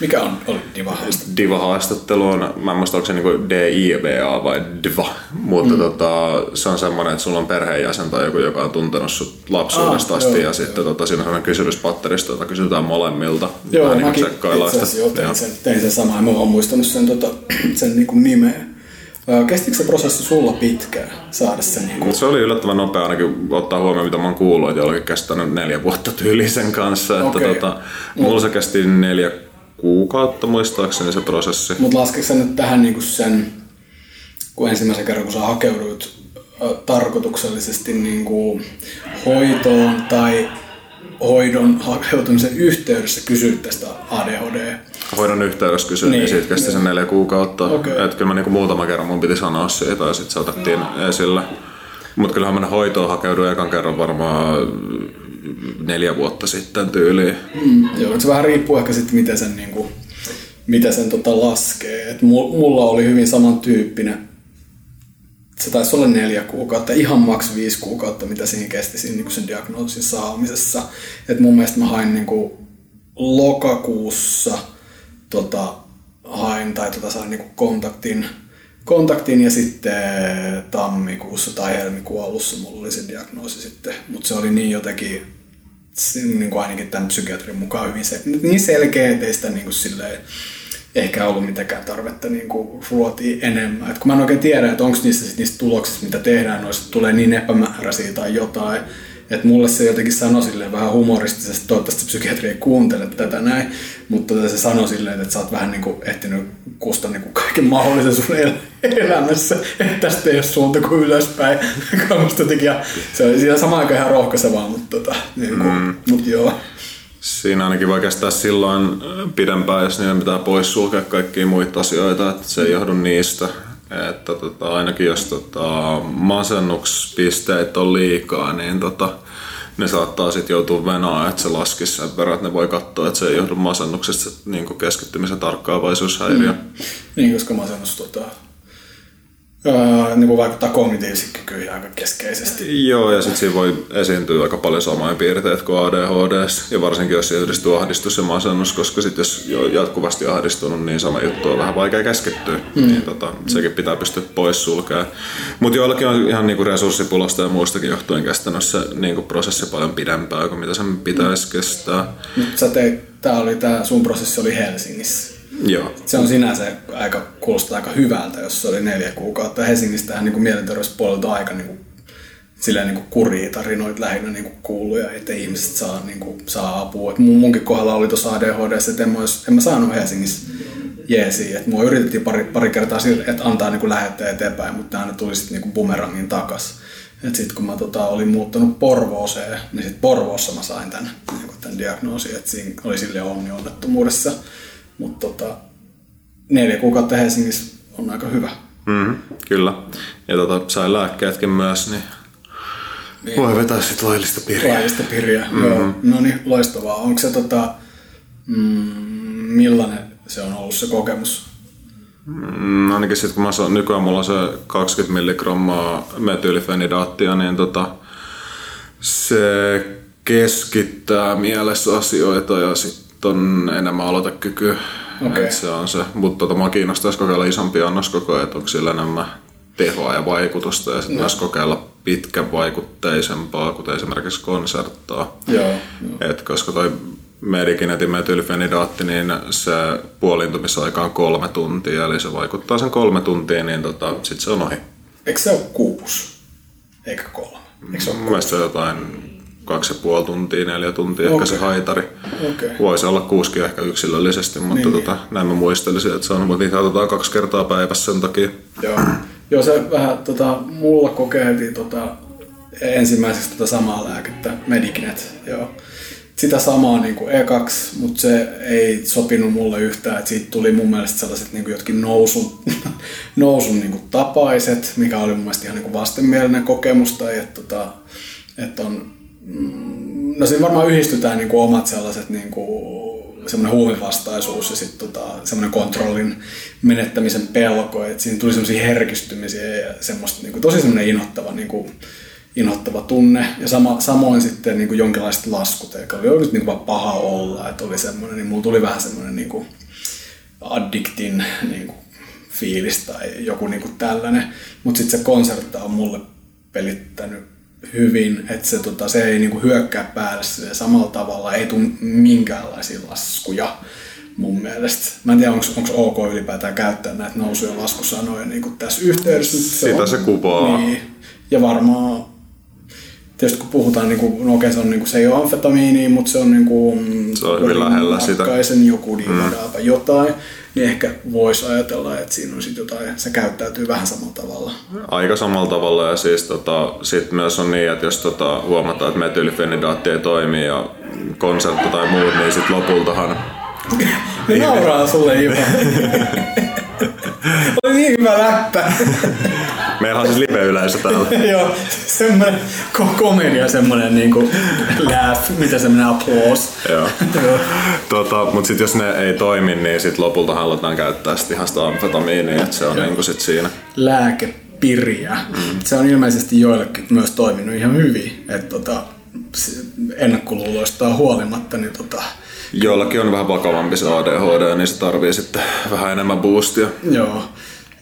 Mikä on, oli diva-haaste? diva-haastattelu on, mä en muista onko se niinku D-I-V-A vai diva, mutta mm. tota, se on semmoinen, että sulla on perheenjäsen tai joku, joka on tuntenut sut lapsuudesta Ah, asti joo, ja sitten tota, siinä on sellainen kysymyspatteristo, jota kysytään molemmilta. Joo, niinku mäkin tsekkaillaan itse asiassa tein Joo. sen, tein sen samaa, mä oon muistanut sen, tota, sen niin kuin nimeä. Kestikö se prosessi sulla pitkään saada se niin kuin, Se oli yllättävän nopea ainakin ottaa huomioon, mitä mä oon kuullut, että jollakin kestänyt neljä vuotta tyyliin sen kanssa. Että Okei. tota, mulla se kesti neljä kuukautta muistaakseni se prosessi. Mutta laskeeko sä nyt tähän niin kuin sen, kun ensimmäisen kerran kun sä hakeuduit ö, tarkoituksellisesti niin kuin hoitoon tai hoidon hakeutumisen yhteydessä kysyä tästä ADHD. Hoidon yhteydessä kysyin, niin, Niin, niin siitä kesti sen neljä kuukautta. Okei. Että kyllä mä niinku muutama kerran mun piti sanoa siitä ja sitten se otettiin esille. Mutta kyllähän mä hoitoon hakeuduin ekan kerran varmaan neljä vuotta sitten tyyliin. Mm, joo, se vähän riippuu ehkä sitten, miten sen, niin kuin, miten sen tota laskee. Et mu- mulla oli hyvin samantyyppinen. Se taisi olla neljä kuukautta, ihan maks viisi kuukautta, mitä siinä kesti siinä niin sen diagnoosin saamisessa. Et mun mielestä mä hain niin kuin lokakuussa tota, hain tai tota, sain niin kuin kontaktin, kontaktin ja sitten tammikuussa tai helmikuun alussa mulla oli se diagnoosi sitten. Mutta se oli niin jotenkin niin kuin ainakin tämän psykiatrin mukaan hyvin se, niin selkeä, ettei sitä niin kuin silleen, ehkä ollut mitenkään tarvetta niin kuin ruotia enemmän. Et kun mä en oikein tiedä, että onko niistä, niistä tuloksista, mitä tehdään, noista tulee niin epämääräisiä tai jotain. Että mulle se jotenkin sanoi silleen vähän humoristisesti, toivottavasti psykiatri ei kuuntele tätä näin, mutta tota se sanoi silleen, että sä oot vähän niin kuin ehtinyt kustaa niin kuin kaiken mahdollisen sun el- elämässä, että tästä ei ole suunta kuin ylöspäin. Jotenkin, ja se oli siinä samaan aikaan ihan rohkaisevaa, mutta, tota, niin kuin, mm. mutta joo. Siinä ainakin voi kestää silloin pidempään, jos niiden pitää poissulkea kaikkia muita asioita, että se ei johdu niistä. Että tota, ainakin jos tota, masennuspisteet on liikaa, niin tota, ne saattaa sitten joutua venaan, että se laskisi sen verran, että ne voi katsoa, että se ei johdu masennuksesta se niin keskittymisen tarkkaavaisuushäiriö. Mm. Niin, koska masennus tota, öö, niin kuin vaikuttaa kognitiivisiin kykyihin aika keskeisesti. Joo, ja sitten siinä voi esiintyä aika paljon samoja piirteitä kuin ADHD, ja varsinkin jos siihen yhdistyy ahdistus ja masennus, koska sitten jos jo jatkuvasti ahdistunut, niin sama juttu on vähän vaikea keskittyä, mm. niin tota, sekin pitää pystyä pois sulkemaan. Mutta joillakin on ihan niinku resurssipulasta ja muustakin johtuen kestänyt se niinku prosessi paljon pidempään kuin mitä sen pitäisi kestää. Nyt sä teit, tää oli tää, sun prosessi oli Helsingissä. Joo. Se on sinänsä aika, kuulostaa aika hyvältä, jos se oli neljä kuukautta. Helsingistähän niin kuin mielenterveyspuolelta aika niin kuin, silleen niin kuin kuria tarinoita lähinnä niin kuin kuuluu ja että ihmiset saa, niin kuin, saa apua. Et mun, munkin kohdalla oli tuossa ADHD, että en mä, ois, en mä saanut Helsingissä jeesiä. Et mua yritettiin pari, pari kertaa sille, että antaa niin kuin lähettää eteenpäin, mutta aina tuli sitten niin bumerangin takas. Et sit kun mä tota, olin muuttanut Porvooseen, niin sit Porvoossa mä sain tämän, niin kuin tämän diagnoosin, että siinä oli sille onni onnettomuudessa. Mutta tota, neljä kuukautta Helsingissä on aika hyvä. Mm, kyllä. Ja tota, sai lääkkeetkin myös, niin, niin. voi vetää sitten laillista piriä. Laillista piriä, mm-hmm. joo. No niin, loistavaa. Onko se tota, mm, millainen se on ollut se kokemus? Mm, ainakin sitten kun mä saan, nykyään mulla on se 20 milligrammaa metylifenidaattia, niin tota, se keskittää mielessä asioita ja sitten on enemmän aloitekyky. Et se on se. Mutta tota, mua kiinnostaisi kokeilla isompia annoskokoja, että onko sillä enemmän tehoa ja vaikutusta ja sitten no. myös kokeilla pitkävaikutteisempaa, kuten esimerkiksi konserttaa. Joo. Et koska toi Medikinetin metylfenidaatti, niin se puoliintumisaika on kolme tuntia, eli se vaikuttaa sen kolme tuntia, niin tota, sit se on ohi. Eikö se ole kuusi? Eikä kolme? Eikö se ole Mun mielestä se on jotain kaksi ja puoli tuntia, neljä tuntia ehkä se haitari. Okei. Voisi olla kuusikin ehkä yksilöllisesti, mutta Niin. tota, näin mä muistelisin, että se on, mutta niitä otetaan kaksi kertaa päivässä sen takia. Joo. Joo, se vähän tota, mulla kokeiltiin tota, ensimmäiseksi tota samaa lääkettä, Medikinet. Joo. Sitä samaa niin kuin E2, mutta se ei sopinut mulle yhtään. Et siitä tuli mun mielestä sellaiset niin kuin jotkin nousun, nousun niin kuin tapaiset, mikä oli mun mielestä ihan niin kuin vastenmielinen kokemus. Tai että, tota, että on, no siinä varmaan yhdistytään niin kuin omat sellaiset niin kuin semmoinen huumevastaisuus ja sitten tota, semmoinen kontrollin menettämisen pelko, että siinä tuli semmoisia herkistymisiä ja semmoista niin kuin, tosi semmoinen inhottava, niin kuin, inhottava tunne. Ja sama, samoin sitten niin kuin jonkinlaiset laskut, eikä oli oikeasti niin kuin paha olla, että oli semmoinen, niin mulla tuli vähän semmoinen niin kuin addiktin niin kuin, fiilis tai joku niin kuin tällainen. Mutta sitten se konsertta on mulle pelittänyt hyvin, että se, tota, se ei niinku hyökkää päälle silleen samalla tavalla, ei tule minkäänlaisia laskuja mun mielestä. Mä en tiedä, onko ok ylipäätään käyttää näitä nousu- ja laskusanoja niinku tässä yhteydessä. Sitä on- se kuvaa. Niin. Ja varmaan, tietysti kun puhutaan, niinku, no okei, se, on, niinku, se ei ole amfetamiini, mutta se on, niinku, Se on hyvin lähellä sitä. Joku diivadaapa jotain, niin ehkä voisi ajatella, että siinä on sit jotain, se käyttäytyy vähän samalla tavalla. Aika samalla tavalla ja siis tota, sit myös on niin, että jos tota, huomataan, että metylfenidaatti ei toimi ja konsertti tai muut, niin sit lopultahan Ne nauraa sulle Ivo. Oli niin hyvä läppä. Meillä on siis live-yleisö täällä. Joo, semmoinen ko- komedia, semmoinen niinku laugh, mitä semmoinen applause. Joo. Tota, mutta sitten jos ne ei toimi, niin sit lopulta halutaan käyttää sit ihan sitä amfetamiinia, että se on niinku sit siinä. Lääkepiriä. Mm. Se on ilmeisesti joillekin myös toiminut ihan hyvin. Että tota, ennakkoluuloistaan huolimatta, niin tota, Joillakin on vähän vakavampi se ADHD, niin se tarvii sitten vähän enemmän boostia. Joo,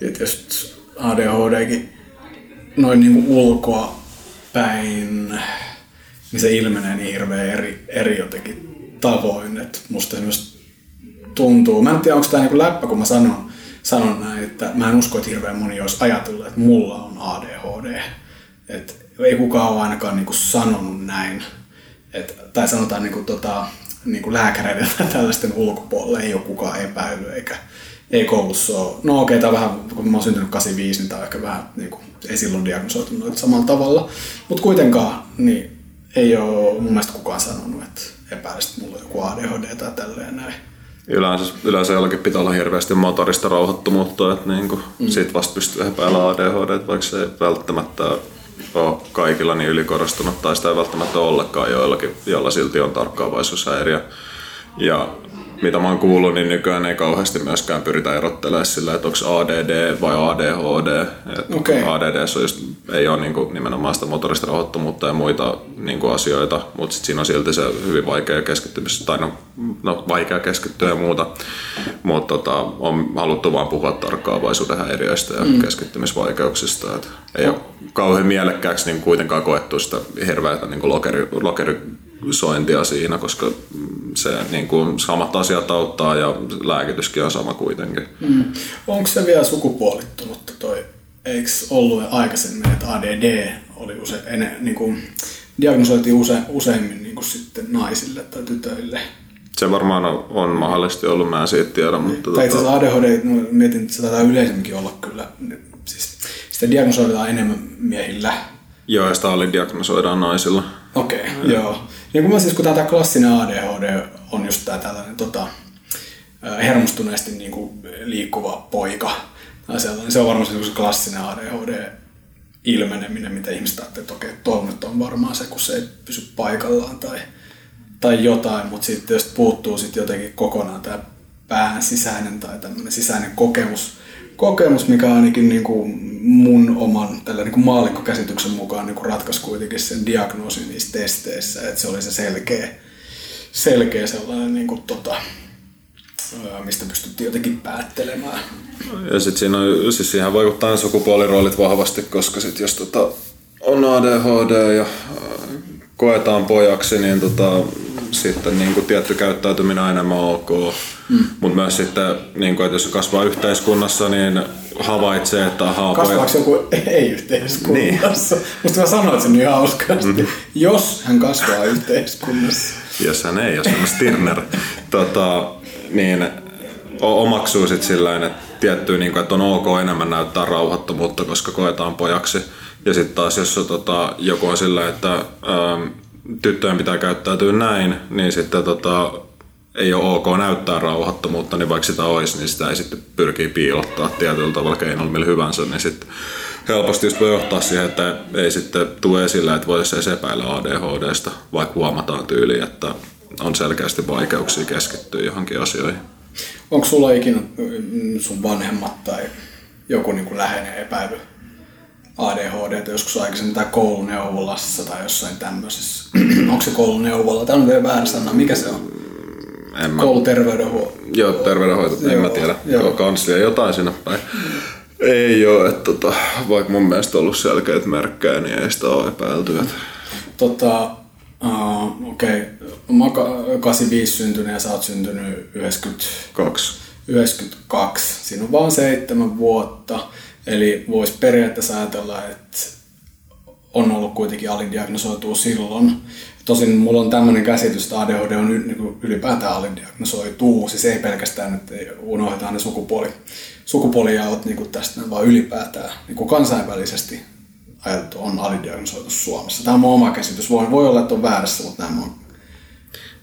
ja tietysti ADHDkin noin niinku ulkoa päin, niin se ilmenee niin hirveän eri, eri jotenkin tavoin, että musta esimerkiksi tuntuu, mä en tiedä onko tämä niinku läppä, kun mä sanon, sanon näin, että mä en usko, että hirveän moni olisi ajatellut, että mulla on ADHD. Et ei kukaan ole ainakaan niinku sanonut näin. Et, tai sanotaan niinku tota, niinku lääkäreiden tällaisten ulkopuolella ei ole kukaan epäily eikä ei koulussa ole. No okei, okay, tämä vähän, kun mä oon syntynyt 85, niin tämä on ehkä vähän, niin kuin, ei silloin diagnosoitu noita samalla tavalla. Mutta kuitenkaan, niin ei ole mun mielestä kukaan sanonut, että epäilisit, että mulla on joku ADHD tai tälleen näin. Yleensä, yleensä jollakin pitää olla hirveästi motorista rauhoittomuutta, että niinku, mm. siitä vasta pystyy epäilemään ADHD, vaikka se ei välttämättä ole kaikilla niin ylikorostunut tai sitä ei välttämättä ole ollenkaan joillakin, joilla silti on tarkkaavaisuushäiriö. Ja mitä mä oon kuullut, niin nykyään ei kauheasti myöskään pyritä erottelemaan sillä, että onko ADD vai ADHD. Et Okei. ADD on just, ei ole niinku nimenomaan sitä motorista rauhoittomuutta ja muita niinku asioita, mutta sit siinä on silti se hyvin vaikea keskittymis, tai no, no vaikea keskittyä ja muuta. Mutta tota, on haluttu vaan puhua tarkkaavaisuuden häiriöistä ja mm. keskittymisvaikeuksista. Et ei ole kauhean mielekkääksi niin kuitenkaan koettu sitä hirveätä niin lokeri, lokerisointia siinä, koska se niin kuin, samat asiat auttaa ja lääkityskin on sama kuitenkin. Mm. Onko se vielä sukupuolittunutta toi? Eikö ollut aikaisemmin, että ADD oli use, ene, niin kuin, diagnosoitiin use, useimmin niin kuin sitten naisille tai tytöille? Se varmaan on, on mahdollisesti ollut, mä en siitä tiedä, mutta Tai itse tota, asiassa ADHD, no, mietin, että se taitaa yleisemminkin olla kyllä. Siis sitä diagnosoidaan enemmän miehillä. joo, ja sitä oli diagnosoidaan naisilla. Okei, okay, joo. Ja kun mä siis, kun tämä klassinen ADHD on just tää tällainen tota, hermostuneesti niin kuin liikkuva poika, sellainen, se on varmaan se, niin se klassinen ADHD-ilmeneminen, mitä ihmiset ajattelee, että okei, tuo nyt on varmaan se, kun se ei pysy paikallaan tai, tai jotain, mutta sitten jos puuttuu sitten jotenkin kokonaan tämä pään sisäinen tai tämmöinen sisäinen kokemus, kokemus, mikä ainakin niin kuin mun oman tällä niin kuin maallikkokäsityksen mukaan niin kuin ratkaisi kuitenkin sen diagnoosin niissä testeissä, että se oli se selkeä, selkeä sellainen niin kuin, tota, mistä pystyttiin jotenkin päättelemään. Ja sitten siinä on, siis siihen vaikuttaa sukupuoliroolit vahvasti, koska sit jos tota, on ADHD ja koetaan pojaksi, niin tota, sitten niin kuin tietty käyttäytyminen on enemmän ok. Mm. Mutta myös sitten, niin kuin, että jos kasvaa yhteiskunnassa, niin havaitsee, että ahaa, Kasvaako joku ei-yhteiskunnassa? Niin. Musta mä sanoin sen niin hauskasti. Mm. Jos hän kasvaa yhteiskunnassa. Jos hän ei, jos hän on Stirner. tota, niin omaksuu sitten sillä että tiettyä, niin kuin, että on ok enemmän näyttää rauhattomuutta, koska koetaan pojaksi. Ja sitten taas, jos tota, joku on sillä, että ähm, tyttöjen pitää käyttäytyä näin, niin sitten tota, ei ole ok näyttää rauhattomuutta, niin vaikka sitä olisi, niin sitä ei sitten pyrkii piilottaa tietyllä tavalla keinolla millä hyvänsä, niin sitten helposti just voi johtaa siihen, että ei sitten tule esille, että voisi edes epäillä ADHDsta, vaikka huomataan tyyliin, että on selkeästi vaikeuksia keskittyä johonkin asioihin. Onko sulla ikinä mm, sun vanhemmat tai joku niin kuin läheinen epäily ADHD joskus aikaisemmin tai kouluneuvolassa tai jossain tämmöisessä? Onko se kouluneuvola? Tämä on vielä väärä sana. Mikä se on? En mä... Kouluterveydenhuolto. Joo, terveydenhoito, en mä tiedä. Joo. Kanslia, jotain sinne päin. Ei ole, että tota, vaikka mun mielestä on ollut selkeät merkkejä, niin ei sitä ole epäilty. Että... Tota, uh, okei, okay. mä oon 85 syntynyt ja sä oot syntynyt 92. 92. Siinä on vaan seitsemän vuotta. Eli voisi periaatteessa ajatella, että on ollut kuitenkin alidiagnosoitua silloin. Tosin mulla on tämmöinen käsitys, että ADHD on niin ylipäätään alidiagnosoituu. Siis ei pelkästään, että unohdetaan ne sukupuoli, sukupuolijaot niin tästä, vaan ylipäätään niin kuin kansainvälisesti ajateltu on alidiagnosoitu Suomessa. Tämä on mun oma käsitys. Voi, voi olla, että on väärässä, mutta nämä on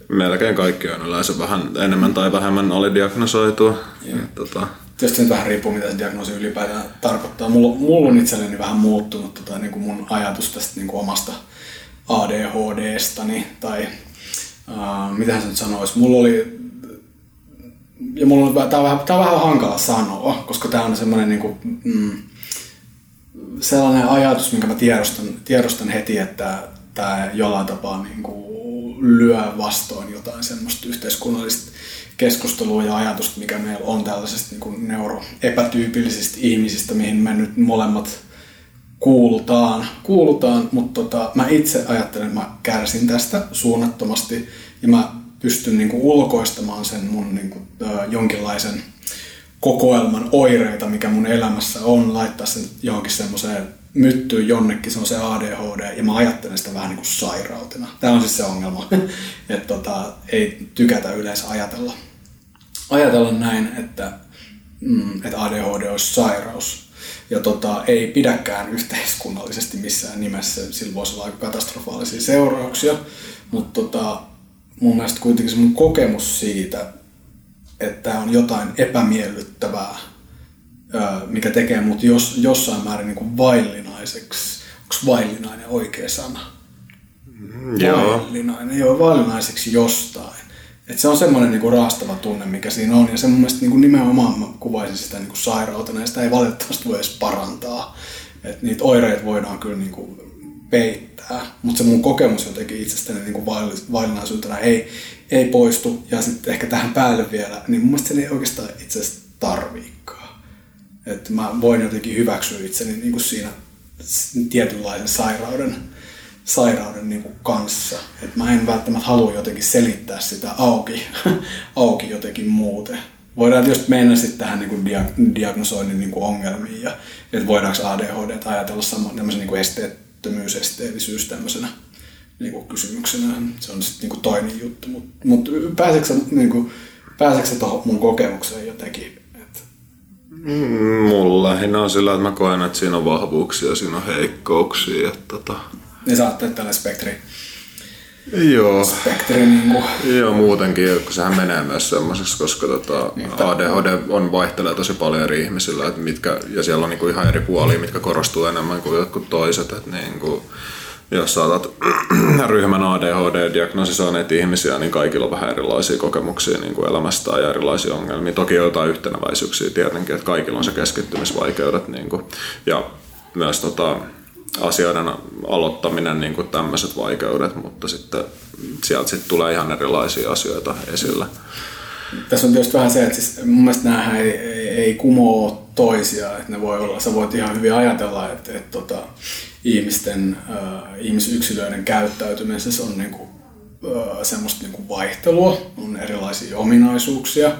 melkein kaikki on yleensä vähän enemmän tai vähemmän alidiagnosoitua. Tota, Tietysti nyt vähän riippuu, mitä se diagnoosi ylipäätään tarkoittaa. Mulla, mulla on itselleni vähän muuttunut tota, niin kuin mun ajatus tästä niin kuin omasta ADHDstani. Tai uh, mitä se nyt sanoisi. Mulla oli ja mulla on, tää on, vähän, tää on vähän hankala sanoa, koska tämä on semmoinen niin kuin, mm, sellainen ajatus, minkä mä tiedostan, tiedostan heti, että tämä jollain tapaa niin kuin lyö vastoin jotain semmoista yhteiskunnallista keskustelua ja ajatusta, mikä meillä on tällaisista niin neuroepätyypillisistä ihmisistä, mihin me nyt molemmat kuulutaan, kuulutaan mutta tota, mä itse ajattelen, että mä kärsin tästä suunnattomasti ja mä pystyn niin kuin ulkoistamaan sen mun niin kuin, ö, jonkinlaisen kokoelman oireita, mikä mun elämässä on, laittaa sen johonkin semmoiseen myttyy jonnekin, se on se ADHD, ja mä ajattelen sitä vähän niin kuin sairautena. Tämä on siis se ongelma, että tota, ei tykätä yleensä ajatella, ajatella näin, että, mm, että ADHD olisi sairaus. Ja tota, ei pidäkään yhteiskunnallisesti missään nimessä, sillä voisi olla aika katastrofaalisia seurauksia, mutta tota, mun mielestä kuitenkin se mun kokemus siitä, että on jotain epämiellyttävää, mikä tekee mut jos, jossain määrin niin kuin vaillinaiseksi. Onko vaillinainen oikea sana? Mm, joo. Vaillinainen, joo, vaillinaiseksi jostain. Et se on semmoinen niinku raastava tunne, mikä siinä on. Ja se mun mielestä niinku nimenomaan mä kuvaisin sitä niinku sairautena, ja sitä ei valitettavasti voi edes parantaa. Et niitä oireita voidaan kyllä niinku peittää, mutta se mun kokemus jotenkin itsestäni niinku vaillinaisuutena ei, ei poistu. Ja sitten ehkä tähän päälle vielä, niin mun mielestä se ei oikeastaan itse asiassa tarviikaan. Että mä voin jotenkin hyväksyä itseni niin kuin siinä tietynlaisen sairauden, sairauden niin kuin kanssa. Että mä en välttämättä halua jotenkin selittää sitä auki, auki jotenkin muuten. Voidaan tietysti mennä sitten tähän niin kuin dia- diagnosoinnin niin kuin ongelmiin ja että voidaanko ADHD ajatella saman tämmöisen niin kuin esteettömyys, esteellisyys tämmöisenä niin kuin kysymyksenä. Se on sitten niin kuin toinen juttu. Mutta mut pääseekö niin kuin, pääseekö tuohon mun kokemukseen jotenkin mulla lähinnä on sillä, että mä koen, että siinä on vahvuuksia ja siinä on heikkouksia. Että tota... Niin sä ajattelet tällä spektri. Joo. Spektri niin kuin... Joo, muutenkin, kun sehän menee myös semmoiseksi, koska tota, niin, ADHD on vaihtelee tosi paljon eri ihmisillä, että mitkä, ja siellä on niin kuin ihan eri puolia, mitkä korostuu enemmän kuin jotkut toiset. Että niin kuin, jos saatat ryhmän ADHD-diagnoosi saaneet ihmisiä, niin kaikilla on vähän erilaisia kokemuksia niin kuin elämästään ja erilaisia ongelmia. Toki jotain yhtenäväisyyksiä tietenkin, että kaikilla on se keskittymisvaikeudet niin kuin, ja myös tota, asioiden aloittaminen, niin kuin tämmöiset vaikeudet, mutta sitten sieltä sitten tulee ihan erilaisia asioita esille. Tässä on tietysti vähän se, että siis mun mielestä näähän ei, ei, ei kumoo toisia, että ne voi olla, sä voit ihan hyvin ajatella, että, että tota, ihmisten, äh, ihmisyksilöiden käyttäytymisessä on niinku, äh, semmoista niinku vaihtelua, on erilaisia ominaisuuksia,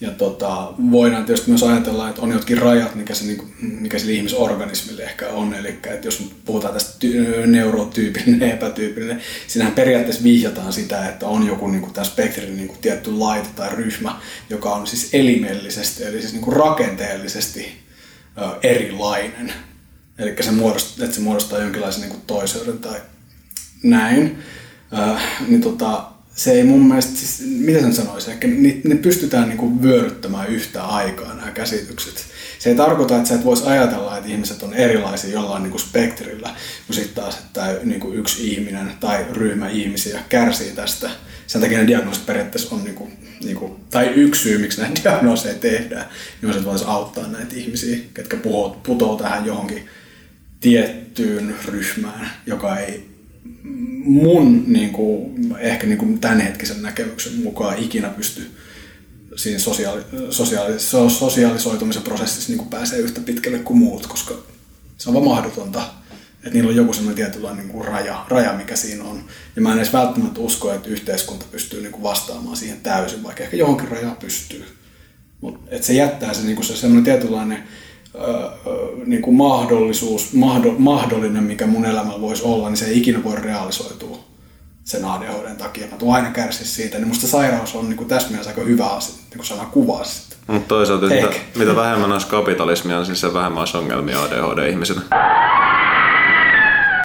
ja tota, voidaan tietysti myös ajatella, että on jotkin rajat, mikä, se, niinku, mikä sille ihmisorganismille ehkä on. Eli että jos puhutaan tästä ty- neurotyypillinen epätyypillinen, siinähän periaatteessa vihjataan sitä, että on joku niinku, tämä spektrin niinku, tietty laite tai ryhmä, joka on siis elimellisesti, eli siis niinku, rakenteellisesti ö, erilainen. Eli se muodostaa, että se muodostaa jonkinlaisen niinku, toiseuden tai näin. Ö, niin tota, se ei mun mielestä, siis, mitä sen sanoisi, ehkä ne, ne pystytään niinku vyöryttämään yhtä aikaa nämä käsitykset. Se ei tarkoita, että sä et voisi ajatella, että ihmiset on erilaisia jollain niinku spektrillä, kun sitten taas, että niinku yksi ihminen tai ryhmä ihmisiä kärsii tästä. Sen takia ne diagnoosit periaatteessa on, niinku, niinku, tai yksi syy, miksi näitä diagnooseja tehdään, niin on se, että voisi auttaa näitä ihmisiä, ketkä putoo tähän johonkin tiettyyn ryhmään, joka ei mun niin kuin, ehkä niin kuin tämänhetkisen näkemyksen mukaan ikinä pysty siinä sosiaali, sosiaali, sosiaalisoitumisen prosessissa niin kuin pääsee yhtä pitkälle kuin muut, koska se on vaan mahdotonta, että niillä on joku sellainen tietynlainen niin kuin raja, raja, mikä siinä on. Ja mä en edes välttämättä usko, että yhteiskunta pystyy niin kuin vastaamaan siihen täysin, vaikka ehkä johonkin rajaan pystyy. Mutta se jättää se, niin kuin se sellainen tietynlainen niin kuin mahdollisuus, mahdo, mahdollinen, mikä mun elämällä voisi olla, niin se ei ikinä voi realisoitua sen ADHDn takia. Mä tuun aina kärsiä siitä, niin musta sairaus on niin kuin tässä mielessä aika hyvä asia, niin kuin sana kuvaa sitä. Mutta toisaalta, mitä, mitä vähemmän olisi kapitalismia, niin se vähemmän olisi ongelmia ADHD-ihmisillä.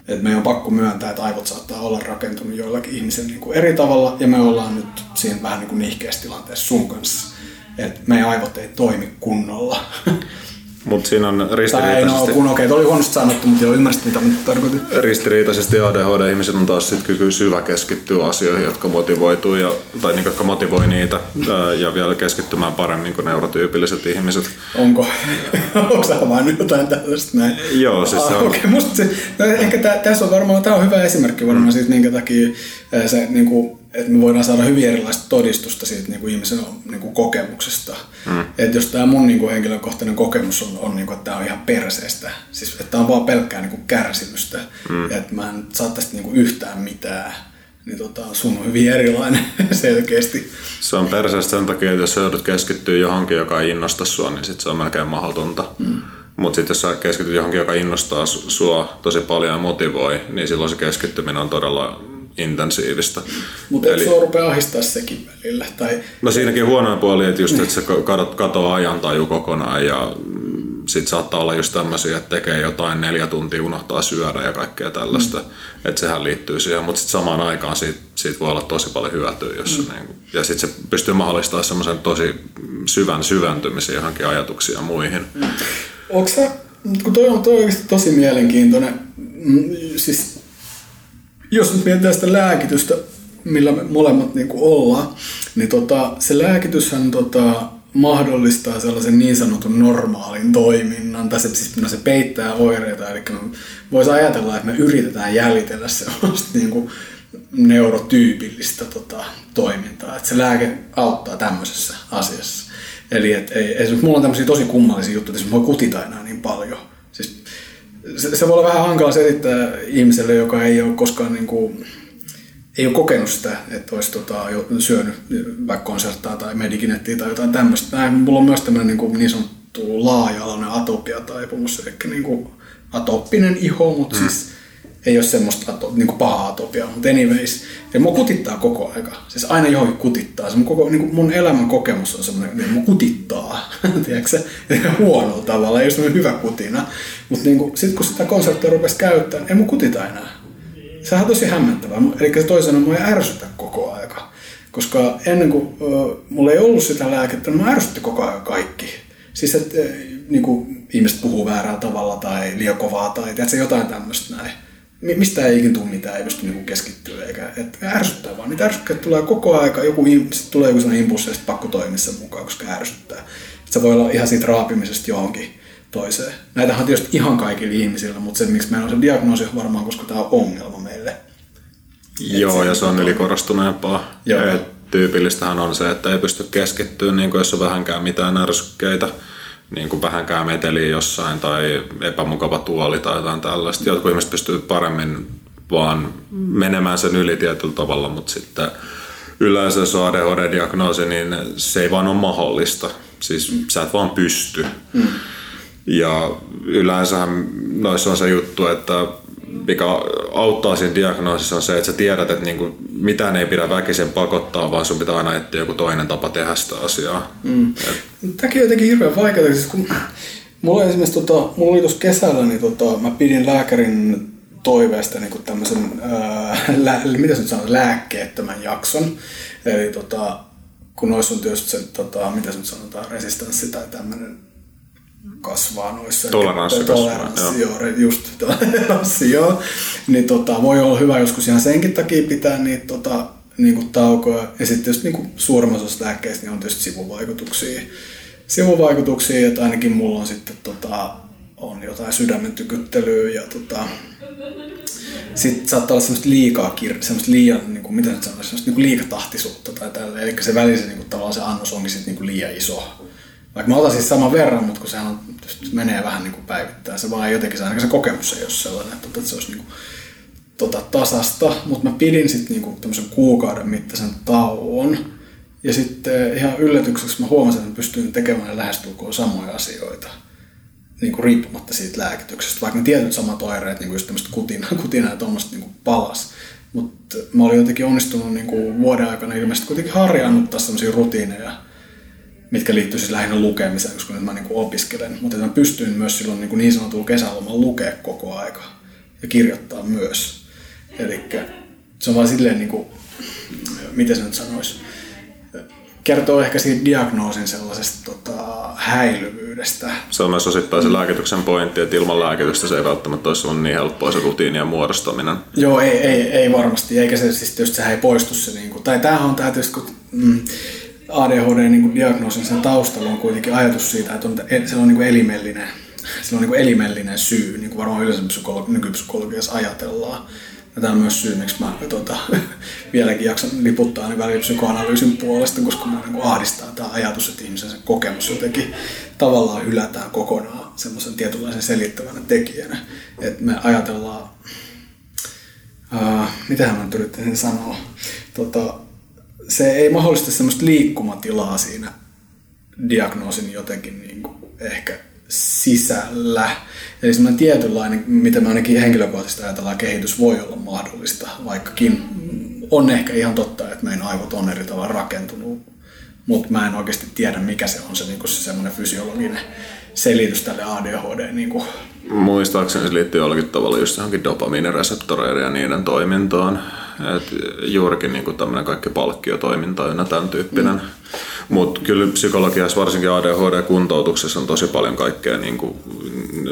Et meidän on pakko myöntää, että aivot saattaa olla rakentunut joillakin ihmisillä niin kuin eri tavalla, ja me ollaan nyt siinä vähän niin kuin nihkeässä tilanteessa sun kanssa. Että meidän aivot ei toimi kunnolla. Mutta siinä on ristiriitaisesti... Tai no, kun okei, okay, oli huonosti sanottu, mutta jo ymmärsit, mitä mä tarkoitin. Ristiriitaisesti ADHD-ihmiset on taas sit kyky syvä keskittyä asioihin, jotka motivoituu, ja, tai niin, jotka motivoi niitä, ja vielä keskittymään paremmin kuin neurotyypilliset ihmiset. Onko? Onko sä havainnut jotain tällaista näin? Joo, siis se on. Okei, okay, musta se, no, ehkä tässä on varmaan, tämä on hyvä esimerkki varmaan mm. siitä, minkä takia se niin kuin, että me voidaan saada hyvin erilaista todistusta siitä niin kuin ihmisen niin kuin kokemuksesta. Mm. Että jos tämä mun niin kuin henkilökohtainen kokemus on, on niin kuin, että tämä on ihan perseestä, siis että tämä on vaan pelkkää niin kuin kärsimystä, mm. että mä en saa tästä niin kuin yhtään mitään, niin tota, sun on hyvin erilainen selkeästi. Se on perseestä sen takia, että jos sä joudut keskittyä johonkin, joka ei innosta sua, niin sit se on melkein mahdotonta. Mm. Mutta sitten jos sä keskityt johonkin, joka innostaa sua tosi paljon ja motivoi, niin silloin se keskittyminen on todella intensiivistä. Mutta Eli... se rupeaa ahistaa sekin välillä? Tai... No siinäkin huonoin puoli, että just, että se katoaa ajantaju kokonaan ja sitten saattaa olla just tämmöisiä, että tekee jotain neljä tuntia, unohtaa syödä ja kaikkea tällaista. Mm. Että sehän liittyy siihen, mutta sitten samaan aikaan siitä, siitä voi olla tosi paljon hyötyä. Jos mm. niin, ja sitten se pystyy mahdollistamaan semmoisen tosi syvän syventymisen johonkin ajatuksiin ja muihin. Mm. Onko sä, kun toi on, toi oikeasti tosi mielenkiintoinen, mm, siis jos nyt mietitään sitä lääkitystä, millä me molemmat niin kuin ollaan, niin tota, se lääkityshän tota, mahdollistaa sellaisen niin sanotun normaalin toiminnan, tai se, siis, no se peittää oireita, eli voisi ajatella, että me yritetään jäljitellä sellaista niin kuin neurotyypillistä tota, toimintaa, että se lääke auttaa tämmöisessä asiassa. Eli et, ei, esimerkiksi mulla on tämmöisiä tosi kummallisia juttuja, että voi kutita enää niin paljon. Se, se voi olla vähän hankala selittää ihmiselle, joka ei ole koskaan niin kuin, ei ole kokenut sitä, että olisi tota, syönyt vaikka konserttaa tai medikinettiä tai jotain tämmöistä. Näin, mulla on myös tämmöinen niin, kuin, niin sanottu laaja-alainen atopia taipumus, eli niin kuin atoppinen iho, mutta mm. siis ei ole semmoista ato, niin kuin pahaa atopiaa, mutta anyways. Ja mua kutittaa koko aika. Siis aina johonkin kutittaa. Se mun, koko, niin kuin mun elämän kokemus on semmoinen, että mua kutittaa. Tiedätkö Huonolla tavalla, ei ole hyvä kutina. Mutta niin sitten kun sitä konserttia rupesi käyttämään, ei mun kutita enää. Sehän on tosi hämmentävää. Eli se toisena mua ei ärsytä koko aika. Koska ennen kuin äh, mulla ei ollut sitä lääkettä, niin mä ärsytti koko ajan kaikki. Siis että äh, niin kuin ihmiset puhuu väärällä tavalla tai liian kovaa tai tiedätkö, jotain tämmöistä näin mistä ei ikin tule mitään, ei pysty niinku keskittyä eikä et ärsyttää vaan. Niitä ärsykkeitä tulee koko aika, joku, sit tulee joku sellainen impulssi ja pakko toimia sen mukaan, koska ärsyttää. Et se voi olla ihan siitä raapimisesta johonkin toiseen. Näitähän on tietysti ihan kaikilla ihmisillä, mutta se miksi meillä on se diagnoosi on varmaan, koska tämä on ongelma meille. Joo, ja se on ylikorostuneempaa. Joo. Tyypillistähän on se, että ei pysty keskittyä, niin jos on vähänkään mitään ärsykkeitä, niin kuin vähänkään meteliä jossain tai epämukava tuoli tai jotain tällaista. Jotkut ihmiset pystyy paremmin vaan menemään sen yli tietyllä tavalla, mutta sitten yleensä jos on ADHD-diagnoosi, niin se ei vaan ole mahdollista. Siis mm. sä et vaan pysty. Mm. Ja yleensä noissa on se juttu, että mikä auttaa siinä diagnoosissa on se, että sä tiedät, että niinku mitään ei pidä väkisen pakottaa, vaan sun pitää aina etsiä joku toinen tapa tehdä sitä asiaa. Mm. Tämäkin on jotenkin hirveän vaikeaa, siis kun mulla esimerkiksi tota, mulla oli tuossa kesällä, niin tota, mä pidin lääkärin toiveesta niin kuin tämmöisen, ää, lä, mitä se nyt sanoo, lääkkeettömän jakson. Eli tota, kun noissa on tietysti se, tota, mitä se nyt sanotaan, resistanssi tai tämmöinen kasvaa noissa. Toleranssi toleranssi, kasvaa, joo. joo. just toleranssi, joo. Niin tota, voi olla hyvä joskus ihan senkin takia pitää niitä tota, niin kuin taukoja. Ja sitten tietysti niin kuin suurimmassa lääkkeistä niin on tietysti sivuvaikutuksia. Sivuvaikutuksia, että ainakin mulla on sitten tota, on jotain sydämen tykyttelyä ja tota, sitten saattaa olla semmoista liikaa, semmoista liian, niin kuin, mitä nyt sanoisi, semmoista niin kuin liikatahtisuutta tai tällä. Eli se välissä niin kuin, tavallaan se annos onkin sitten niin kuin liian iso. Vaikka mä otan siis saman verran, mutta kun sehän on, menee vähän niin kuin päivittäin, se vaan jotenkin se, se kokemus ei ole sellainen, että, että se olisi niin kuin, tota, tasasta, mutta mä pidin sitten niinku tämmöisen kuukauden mittaisen tauon. Ja sitten ihan yllätykseksi mä huomasin, että mä pystyin tekemään lähestulkoon samoja asioita. Niin kuin riippumatta siitä lääkityksestä, vaikka ne tietyt samat oireet, niin kuin just tämmöistä kutina, kutina ja tuommoista niin palas. Mutta mä olin jotenkin onnistunut niin kuin vuoden aikana ilmeisesti kuitenkin harjaannuttaa sellaisia rutiineja, mitkä liittyy siis lähinnä lukemiseen, koska nyt mä niin kuin opiskelen. Mutta mä pystyin myös silloin niin, kuin niin sanotulla kesälomalla lukea koko aika ja kirjoittaa myös. Eli se on vaan silleen, niin kuin, miten se nyt sanoisi, kertoo ehkä siitä diagnoosin sellaisesta tota, häilyvyydestä. Se on myös osittain se lääkityksen pointti, että ilman lääkitystä se ei välttämättä olisi ollut niin helppoa se rutiinien muodostaminen. Joo, ei, ei, ei varmasti, eikä se siis tietysti sehän ei poistu se, niin kuin, tai tämähän on tämä tietysti, kun mm, ADHD-diagnoosin niin sen taustalla on kuitenkin ajatus siitä, että on, se on niin elimellinen, se on niin elimellinen syy, niin kuin varmaan yleensä psykologi, nykypsykologiassa ajatellaan. Ja tämä on myös syy, miksi mä tuota, vieläkin jaksan liputtaa niin välillä psykoanalyysin puolesta, koska mä niin ahdistaa tämä ajatus, että ihmisen se kokemus jotenkin tavallaan hylätään kokonaan semmoisen tietynlaisen selittävänä tekijänä. Että me ajatellaan, uh, mitähän mä nyt yrittäisin sanoa, tota, se ei mahdollista semmoista liikkumatilaa siinä diagnoosin jotenkin niin kuin ehkä sisällä. Eli semmoinen tietynlainen, mitä me ainakin henkilökohtaisesti ajatellaan, kehitys voi olla mahdollista, vaikkakin on ehkä ihan totta, että meidän aivot on eri tavalla rakentunut, mutta mä en oikeasti tiedä, mikä se on se, niin se semmoinen fysiologinen selitys tälle ADHD. Niin kuin. Muistaakseni se liittyy jollakin tavalla just johonkin dopamiinireseptoreiden ja niiden toimintaan. Et juurikin niin tämmöinen kaikki palkkiotoiminta ja tämän tyyppinen. Mm mutta kyllä psykologiassa, varsinkin ADHD-kuntoutuksessa on tosi paljon kaikkea niin kuin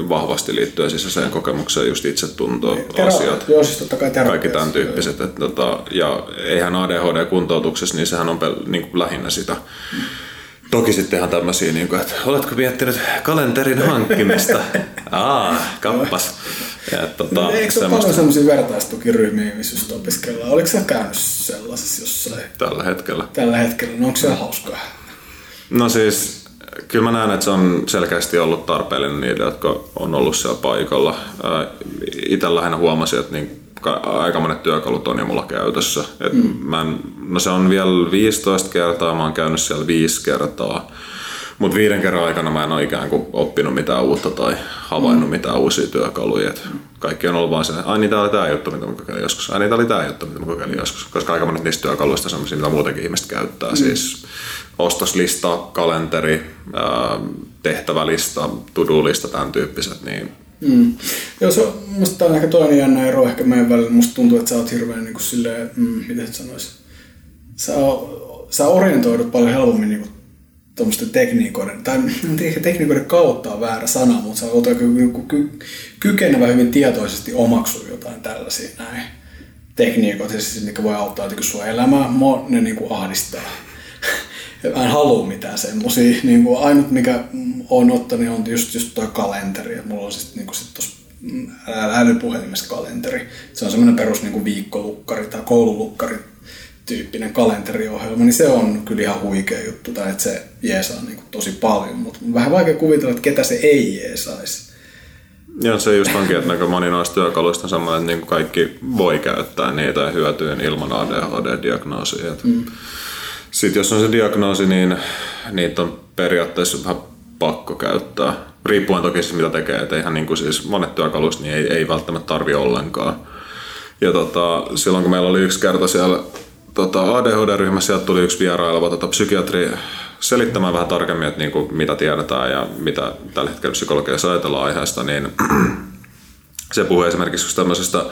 vahvasti liittyen sisäiseen kokemukseen, just itsetunto, Tera- asiat, joo, siis totta kai kaikki tämän tyyppiset. Että, tota, ja eihän ADHD-kuntoutuksessa, niin sehän on pel- niin kuin lähinnä sitä. Mm. Toki sitten ihan tämmöisiä, niin kuin, että oletko miettinyt kalenterin hankkimista? Aa, kappas. Ja, tota, Eikö se ole paljon sellaisia vertaistukiryhmiä, missä just opiskellaan? Oliko sä käynyt sellaisessa jossain? Tällä hetkellä. Tällä hetkellä. No onko se hauskaa? No siis, kyllä mä näen, että se on selkeästi ollut tarpeellinen niille, jotka on ollut siellä paikalla. Itse lähinnä huomasin, että niin aika monet työkalut on jo mulla käytössä. Et mm. mä en, no se on vielä 15 kertaa, mä oon käynyt siellä viisi kertaa. Mutta viiden kerran aikana mä en ole ikään kuin oppinut mitään uutta tai havainnut mm. mitään uusia työkaluja. Et kaikki on ollut vaan se, että niitä oli tämä juttu, mitä mä kokeilin joskus. Ai niitä oli tämä juttu, mitä mä kokeilin joskus. Koska aika monet niistä työkaluista on mitä muutenkin ihmiset käyttää. Mm. Siis ostoslista, kalenteri, tehtävälista, to-do-lista, tämän tyyppiset. Niin Mm. Joo, se musta on ehkä toinen jännä ero ehkä meidän välillä. Musta tuntuu, että sä oot hirveän niin kuin silleen, mm, miten sanois, sä, sä orientoidut paljon helpommin niin kuin tuommoisten tekniikoiden, tai ehkä tekniikoiden kautta on väärä sana, mutta sä oot aika ky, kykenevä hyvin tietoisesti omaksua jotain tällaisia näin tekniikoita, siis, mitkä voi auttaa sua elämää, ne niin kuin ahdistaa. Mä en halua mitään semmosia. Niin kuin ainut mikä on ottanut on just, just toi kalenteri. Mulla on siis niin sit tossa älypuhelimessa kalenteri. Se on semmoinen perus niin kuin viikkolukkari tai koululukkari tyyppinen kalenteriohjelma, niin se on kyllä ihan huikea juttu, tai että se jeesaa niin kuin tosi paljon, mutta vähän vaikea kuvitella, että ketä se ei jeesaisi. Ja se just onkin, että moni noista työkaluista on sellainen, että niin kaikki voi käyttää niitä ja hyötyä ilman ADHD-diagnoosia. Mm. Sitten jos on se diagnoosi, niin niitä on periaatteessa vähän pakko käyttää. Riippuen toki siis mitä tekee, että eihän niin kuin siis monet työkaluista niin ei, ei välttämättä tarvi ollenkaan. Ja tota, silloin kun meillä oli yksi kerta siellä tota ADHD-ryhmässä, sieltä tuli yksi vieraileva tota, psykiatri selittämään vähän tarkemmin, että niin kuin, mitä tiedetään ja mitä tällä hetkellä psykologiassa ajatellaan aiheesta, niin se puhui esimerkiksi tämmöisestä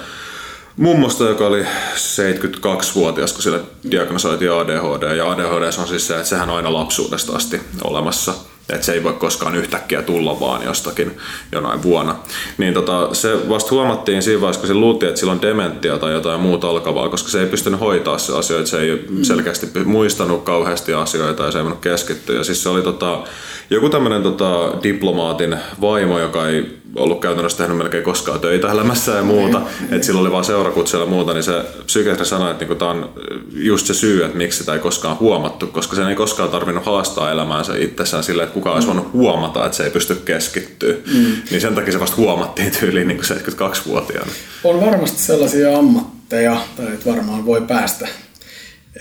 mummosta, joka oli 72-vuotias, kun sille diagnosoitiin ADHD. Ja ADHD on siis se, että sehän on aina lapsuudesta asti olemassa – että se ei voi koskaan yhtäkkiä tulla vaan jostakin jonain vuonna. Niin tota, se vasta huomattiin siinä vaiheessa, kun se luultiin, että sillä on dementia tai jotain muuta alkavaa, koska se ei pystynyt hoitaa se asioita, se ei mm. selkeästi muistanut kauheasti asioita ja se ei voinut keskittyä. Ja siis se oli tota, joku tämmöinen tota, diplomaatin vaimo, joka ei ollut käytännössä tehnyt melkein koskaan töitä elämässä ja muuta, että sillä oli vaan seurakutsuja ja muuta, niin se psykiatri sanoi, että niinku tämä on just se syy, että miksi sitä ei koskaan huomattu, koska sen ei koskaan tarvinnut haastaa elämäänsä itsessään sillä, että kukaan olisi voinut huomata, että se ei pysty keskittyä. Mm. Niin sen takia se vasta huomattiin tyyliin niin 72-vuotiaana. On varmasti sellaisia ammatteja, tai että varmaan voi päästä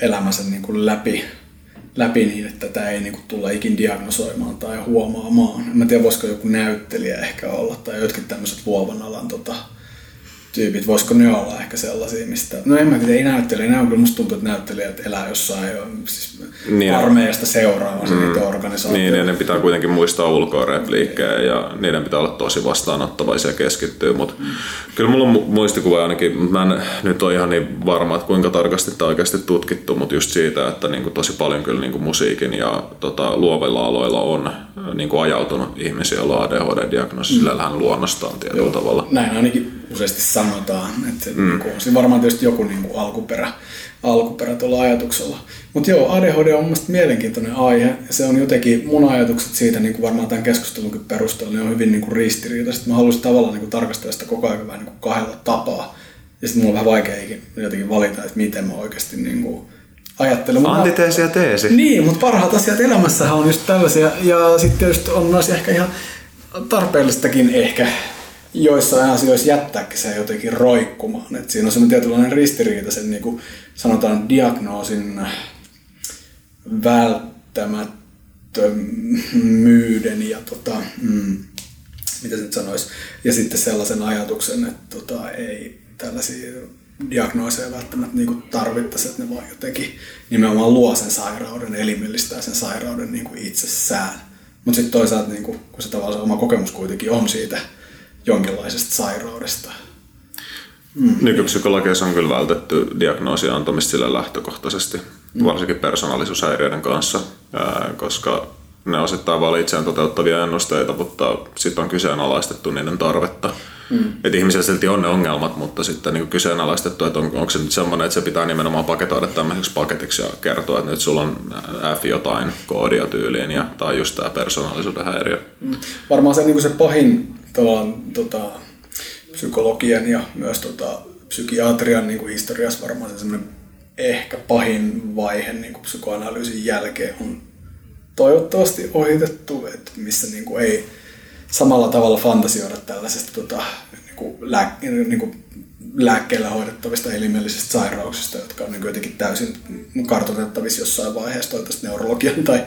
elämänsä niin kuin läpi läpi niin, että tätä ei niinku tulla ikin diagnosoimaan tai huomaamaan. En tiedä, voisiko joku näyttelijä ehkä olla tai jotkin tämmöiset luovan alan tota, tyypit, voisiko ne olla ehkä sellaisia, mistä... No en mä tiedä, ei näyttelijä, ne on kyllä musta tuntuu, että näyttelijät elää jossain siis niin, armeijasta seuraamassa mm, niitä organisaatioita. Niin, ja ne pitää kuitenkin muistaa ulkoa repliikkejä ja niiden pitää olla tosi vastaanottavaisia ja keskittyä, mutta mm. kyllä mulla on muistikuva ainakin, mä en nyt ole ihan niin varma, että kuinka tarkasti tämä oikeasti tutkittu, mutta just siitä, että niin kuin tosi paljon kyllä niin kuin musiikin ja tota, luovilla aloilla on niin kuin ajautunut ihmisiä, joilla on ADHD-diagnoosi mm. sillä luonnostaan tietyllä Joo, tavalla. Näin ainakin useasti sanotaan. Että mm. niin on siinä varmaan tietysti joku niin kuin alkuperä, alkuperä tuolla ajatuksella. Mutta joo, ADHD on mielestäni mielenkiintoinen aihe. Ja se on jotenkin, mun ajatukset siitä niin kuin varmaan tämän keskustelunkin perusteella, ne on hyvin niin kuin ristiriitaiset. Mä haluaisin tavallaan niin kuin tarkastella sitä koko ajan vähän niin kuin kahdella tapaa. Ja sitten mulla on vähän vaikea jotenkin valita, että miten mä oikeasti niin kuin ajattelen. Antiteesi ja teesi. Niin, mutta parhaat asiat elämässä on just tällaisia. Ja sitten tietysti on myös ehkä ihan tarpeellistakin ehkä joissain asioissa jättääkin se jotenkin roikkumaan. Et siinä on semmoinen tietynlainen ristiriita sen niin kuin sanotaan diagnoosin välttämättömyyden ja tota, mm, mitä se nyt sanoisi, ja sitten sellaisen ajatuksen, että tota, ei tällaisia diagnooseja välttämättä niin tarvittaisi, että ne vaan jotenkin nimenomaan luo sen sairauden, elimellistää sen sairauden niin kuin itsessään. Mutta sitten toisaalta, niin kuin, kun se tavallaan se oma kokemus kuitenkin on siitä jonkinlaisesta sairaudesta. Mm. Nykypsykologiassa on kyllä vältetty diagnoosia antamista sille lähtökohtaisesti, mm. varsinkin persoonallisuushäiriöiden kanssa, koska ne osittain vain itseään toteuttavia ennusteita, mutta sitten on kyseenalaistettu niiden tarvetta. Mm. Että ihmisillä silti on ne ongelmat, mutta sitten niin kyseenalaistettu, että on, onko se nyt semmoinen, että se pitää nimenomaan paketoida tämmöiseksi paketiksi ja kertoa, että nyt sulla on F jotain koodia tyyliin ja, tai just tämä persoonallisuuden häiriö. Mm. Varmaan se, niin se pahin tota, psykologian ja myös tota, psykiatrian niin historiassa varmaan se semmoinen ehkä pahin vaihe niin psykoanalyysin jälkeen on toivottavasti ohitettu, että missä niin kuin ei samalla tavalla fantasioida tällaisesta tota, niin kuin lää, niin kuin lääkkeellä hoidettavista elimellisistä sairauksista, jotka on niin kuin jotenkin täysin kartoitettavissa jossain vaiheessa toivottavasti neurologian tai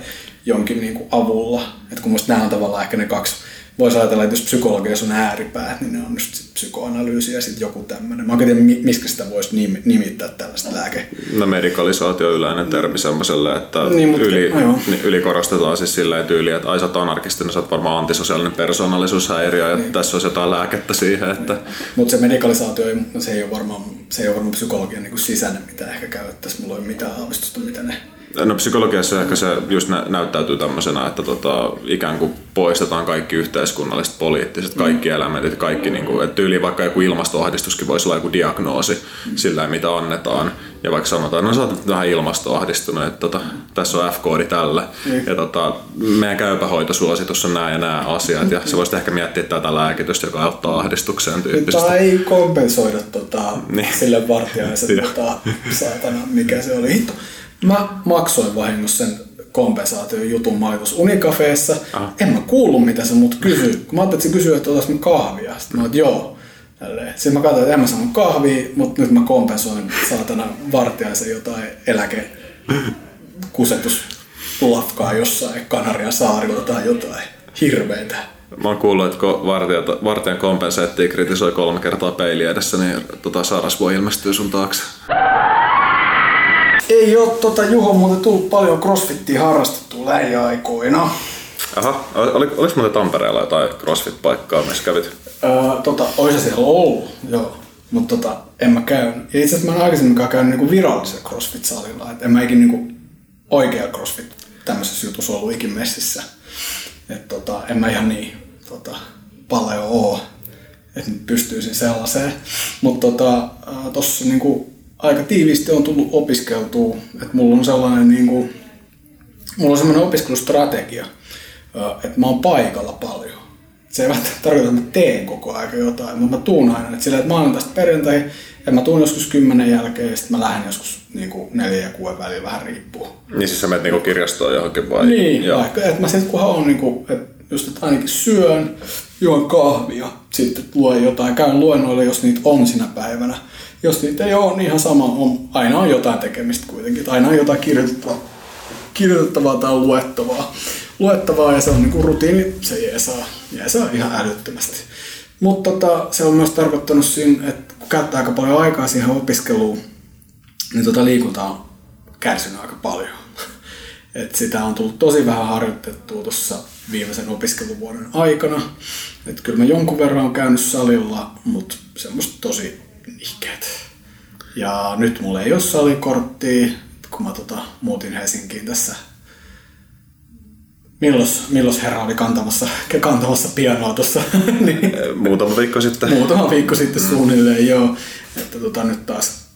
jonkin niin kuin avulla. Et kun nämä on tavallaan ehkä ne kaksi voisi ajatella, että jos psykologiassa on ääripäät, niin ne on just sit psykoanalyysi ja sitten joku tämmöinen. Mä tiedä, miksi sitä voisi nimittää tällaista lääke. No medikalisaatio yleinen termi semmoiselle, että niin, mutta, yli, no niin, ylikorostetaan siis sillä tyyliä, että ai sä oot anarkistinen, sä oot varmaan antisosiaalinen persoonallisuushäiriö, ja niin. tässä olisi jotain lääkettä siihen. Että... Niin. Mutta se medikalisaatio, ei, se ei ole varmaan, se ei ole varmaan psykologian niin sisäinen, mitä ehkä käyttäisiin. Mulla ei ole mitään aavistusta, mitä ne No psykologiassa ehkä se just nä- näyttäytyy tämmöisenä, että tota, ikään kuin poistetaan kaikki yhteiskunnalliset, poliittiset, kaikki mm. elementit, kaikki, niin kuin, että tyyli vaikka joku ilmastoahdistuskin voisi olla joku diagnoosi mm. sillä, mitä annetaan. Ja vaikka sanotaan, no sä oot vähän ilmastoahdistunut, että tota, tässä on F-koodi tälle. Niin. Ja tota, meidän käypähoitosuositus on nämä ja nämä asiat. Ja sä voisit ehkä miettiä tätä lääkitystä, joka auttaa ahdistukseen tyyppisesti. Tai ei kompensoida tota, Niin. sille vartijaisen tota, saatana, mikä se oli. Hitto. Mä maksoin vahingossa sen kompensaation jutun. Mä olin tuossa Unicafeessa. Aha. En mä kuullut, mitä se mut kysyi. Kun mä ajattelin, että se kysyi, että otas mä kahvia. Sitten mä että joo. Tälleen. Sitten mä katsoin, että en mä saanut kahvia, mutta nyt mä kompensoin saatana vartijaisen jotain eläke kusetuslafkaa jossain Kanarian saarilla tai jotain hirveetä. Mä oon kuullut, että kun vartijat, vartijan kompensaattia kritisoi kolme kertaa peili edessä, niin tota Sarasvuo ilmestyy sun taakse. Ei ole tota, Juho muuten tullut paljon crossfittia harrastettua lähiaikoina. Aha, oli, oliko muuten Tampereella jotain CrossFit-paikkaa, missä kävit? Öö, tota, ois se siellä ollut, joo. Mutta tota, en mä käynyt. Ja itse asiassa mä en aikaisemminkaan käynyt niinku virallisella CrossFit-salilla. Et en mä ikin niinku oikea CrossFit tämmöisessä jutussa ollut ikin messissä. Et tota, en mä ihan niin tota, paljon oo, että pystyisin sellaiseen. Mutta tota, ää, tossa niinku aika tiiviisti on tullut opiskeltua. Että mulla on sellainen niinku, mulla on semmoinen opiskelustrategia, että mä oon paikalla paljon. Se ei välttämättä tarkoita, että mä teen koko ajan jotain, mutta mä tuun aina. Että sillä, että maanantaista perjantaihin, että mä tuun joskus kymmenen jälkeen ja sitten mä lähden joskus niin kuin neljä ja kuuden välillä, vähän riippuu. Niin siis sä menet niinku kirjastoon johonkin vai? Niin, Joo. vaikka, että mä sitten kunhan on niin kuin, että just että ainakin syön, juon kahvia, sitten luen jotain, käyn luennoilla, jos niitä on sinä päivänä. Jos niitä ei ole, niin ihan sama, on, aina on jotain tekemistä kuitenkin, aina on jotain kirjoitettavaa, kirjoitettavaa tai luettavaa. Luettavaa ja se on niinku rutiini, se jeesaa, jeesaa ihan älyttömästi. Mutta tota, se on myös tarkoittanut siinä, että kun käyttää aika paljon aikaa siihen opiskeluun, niin tota liikunta on kärsinyt aika paljon. Et sitä on tullut tosi vähän harjoitettua tuossa viimeisen opiskeluvuoden aikana. Et kyllä mä jonkun verran on käynyt salilla, mutta semmoista tosi nihkeet. Ja nyt mulla ei ole salikorttia, kun mä tota, muutin Helsinkiin tässä. Milloin, milloin herra oli kantamassa, kantamassa pianoa tuossa? niin, Muutama viikko sitten. muutama viikko sitten suunnilleen, joo. Että tota, nyt taas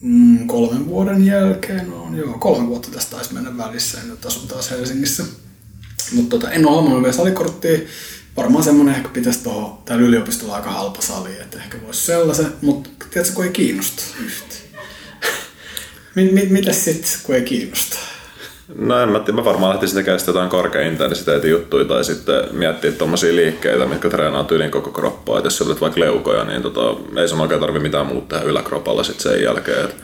mm, kolmen vuoden jälkeen on, joo, kolme vuotta tästä taisi mennä välissä ja nyt asun taas Helsingissä. Mutta tota, en ole hommannut vielä salikorttia. Varmaan semmonen ehkä pitäisi tuohon, täällä yliopistolla aika halpa sali, että ehkä voisi sellaisen, mutta tiedätkö, kun ei kiinnosta yhtään. mit, mit, mitäs sitten, kun ei kiinnosta? No en mä mä varmaan lähtisin tekemään sitä jotain korkean intensiteetin juttuja tai sitten miettiä tommosia liikkeitä, mitkä treenaa tyylin koko kroppaa. Et jos sä olet vaikka leukoja, niin tota, ei oikein tarvi mitään muuta tehdä yläkropalla sit sen jälkeen. Et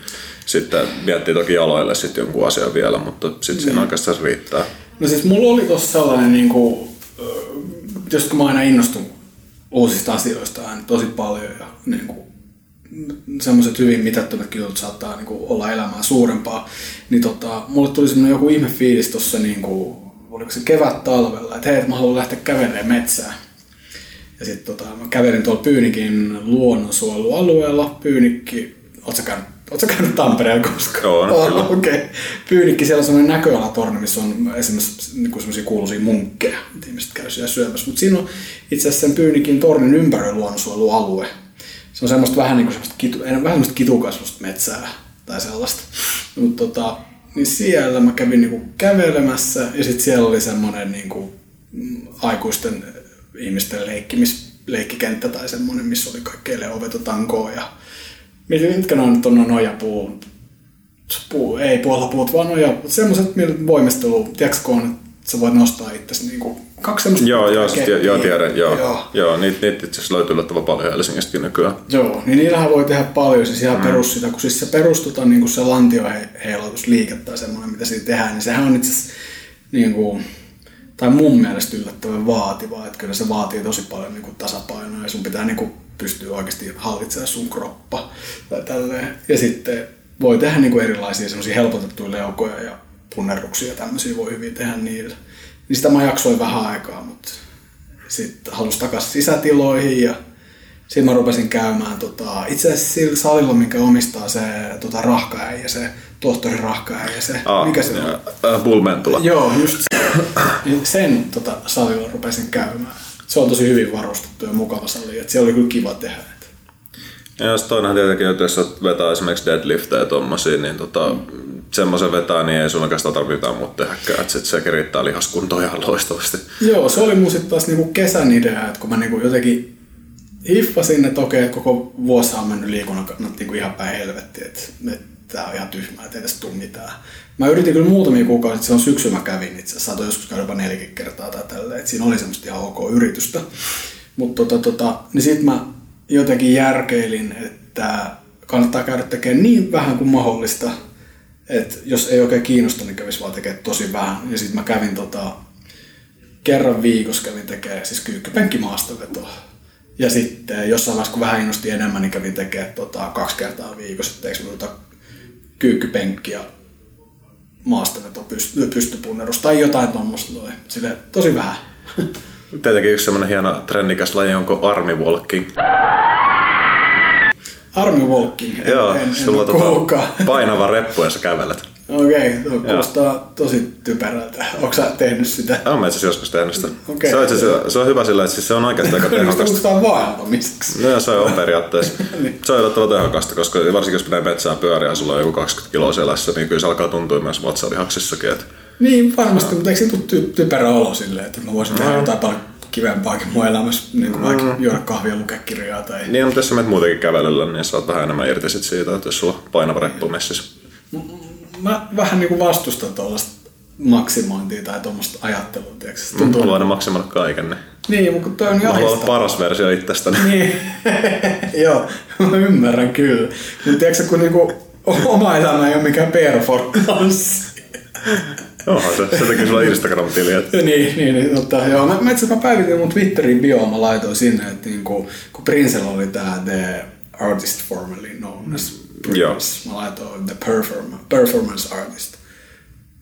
sitten miettii toki jaloille sitten jonkun asian vielä, mutta sitten siinä oikeastaan riittää. No siis mulla oli tossa sellainen, niin kuin, just kun mä aina innostun uusista asioista aina tosi paljon ja niin kuin, semmoiset hyvin mitättömätkin jutut saattaa niin kuin, olla elämää suurempaa, niin tota, mulle tuli semmoinen joku ihme fiilis tossa, niin kuin, oliko se kevät talvella, että hei, mä haluan lähteä kävelemään metsään. Ja sitten tota, mä kävelin tuolla Pyynikin luonnonsuojelualueella. Pyynikki, ootko sä käynyt, sä käynyt Tampereella koskaan? Oon, Oh, kyllä. Okei. Okay. Pyynikki, siellä on semmoinen näköalatorni, missä on esimerkiksi niin semmoisia kuuluisia munkkeja, mitä ihmiset käy siellä syömässä. Mutta siinä on itse asiassa sen Pyynikin tornin ympäröi luonnonsuojelualue. Se on semmoista vähän niin kuin semmoista, kitu, vähän semmoista kitukasvusta metsää tai sellaista. Mutta tota, niin siellä mä kävin niinku kävelemässä ja sitten siellä oli semmoinen niinku, mm, aikuisten ihmisten leikkimis, leikkikenttä tai semmoinen, missä oli kaikkea leovetotankoa ja mitkä ne on nyt on nuo nojapuu, puu, ei puolapuut, vaan nojapuut, semmoiset, millä voimistelu, tiedätkö kun on, että sä voit nostaa itsesi niinku, kaksi semmoista Joo, joo, keppiä. joo, tiedän, joo. joo. joo. niitä, niitä itse asiassa löytyy yllättävän paljon Helsingistäkin nykyään. Joo, niin niillähän voi tehdä paljon, siis ihan mm. perus sitä, kun siis se perustutaan niin kuin se lantioheilautusliike tai semmoinen, mitä siitä tehdään, niin sehän on itse asiassa niin kuin, tai mun mielestä yllättävän vaativaa, että kyllä se vaatii tosi paljon niin kuin tasapainoa ja sun pitää niin kuin pystyä oikeasti hallitsemaan sun kroppa tai tälleen. Ja sitten voi tehdä niin kuin erilaisia semmoisia helpotettuja leukoja ja punnerruksia ja tämmöisiä voi hyvin tehdä niillä. Niin sitä mä jaksoin vähän aikaa, mutta sitten halusin takaisin sisätiloihin ja sitten mä rupesin käymään tota, itse asiassa sillä salilla, mikä omistaa se tota, rahkaäijä, se tohtori rahkaäijä, se, Ah, mikä se on? Äh, Bullmentula. Joo, just se. Niin sen tota, salilla rupesin käymään. Se on tosi hyvin varustettu ja mukava sali, että siellä oli kyllä kiva tehdä. Ja sitten toinenhan tietenkin, että jos vetää esimerkiksi deadlifteja ja tommosia, niin tota, semmoisen vetää, niin ei sun oikeastaan tarvitse mitään muuta tehdäkään. Että sit se kerittää lihaskuntoa ihan loistavasti. Joo, se oli mun sitten taas niinku kesän idea, että kun mä niinku jotenkin hiffasin, että okei, koko vuosi on mennyt liikunnan kannalta niinku ihan päin helvettiin, että, että tää on ihan tyhmää, että ei tässä tule mitään. Mä yritin kyllä muutamia kuukausia, että se on syksy mä kävin itse asiassa, joskus käydä jopa neljäkin kertaa tai tälleen, että siinä oli semmoista ihan ok yritystä. Mutta tota, tota, niin sit mä jotenkin järkeilin, että kannattaa käydä tekemään niin vähän kuin mahdollista, että jos ei oikein kiinnosta, niin kävisi vaan tekemään tosi vähän. Ja sitten mä kävin tota, kerran viikossa kävin tekemään siis kyykkypenkkimaastavetoa. Ja sitten jossain vaiheessa, kun vähän innosti enemmän, niin kävin tekemään tota, kaksi kertaa viikossa. Teekö tota, kyykkypenkki ja maastaveto pyst- pystypunnerus tai jotain tuommoista. Sille tosi vähän. Tietenkin yksi semmoinen hieno trendikäs laji on army walking. Army walking. En, Joo, en, sulla en on kuulkaa. tota painava reppu ja sä kävelet. Okei, okay, kuulostaa tosi typerältä. Onko sä tehnyt sitä? Olen mä itse joskus tehnyt sitä. Okei. Se, on itse se on hyvä sillä, että siis se on oikeasti aika tehokasta. kuulostaa vaeltamiseksi. No se on periaatteessa. Niin. Se on yllättävän tehokasta, koska varsinkin jos pitää metsään pyöriä ja sulla on joku 20 kiloa selässä, niin kyllä se alkaa tuntua myös vatsalihaksissakin. Että Niin, varmasti, mutta eikö siinä tule ty- typerä olo silleen, että mä voisin tehdä jotain paljon kivempaakin mun elämässä, niin kuin vaikka juoda kahvia lukea kirjaa tai... niin, mutta jos sä menet muutenkin kävelyllä, niin saat vähän enemmän irti sit siitä, että jos sulla on painava reppu messissä. Mä vähän niin kuin vastustan tuollaista maksimointia tai tuommoista ajattelua, tiedätkö? Se Tuntuu. Haluan aina maksimoida kaiken. Niin. Mutta toi on Mä haluan olla jahista. paras versio itsestäni. Niin, joo, mä ymmärrän kyllä. Mutta tiedätkö, kun niinku oma elämä ei ole mikään performance. Onhan se, se teki sulla Instagram-tili. Että... niin, niin, niin totta, joo. Mä, mä, itse mä päivitin mun Twitterin bio, mä laitoin sinne, että niinku, kun Princella oli tää The Artist Formerly Known as. Prince, mä laitoin The Perform- Performance Artist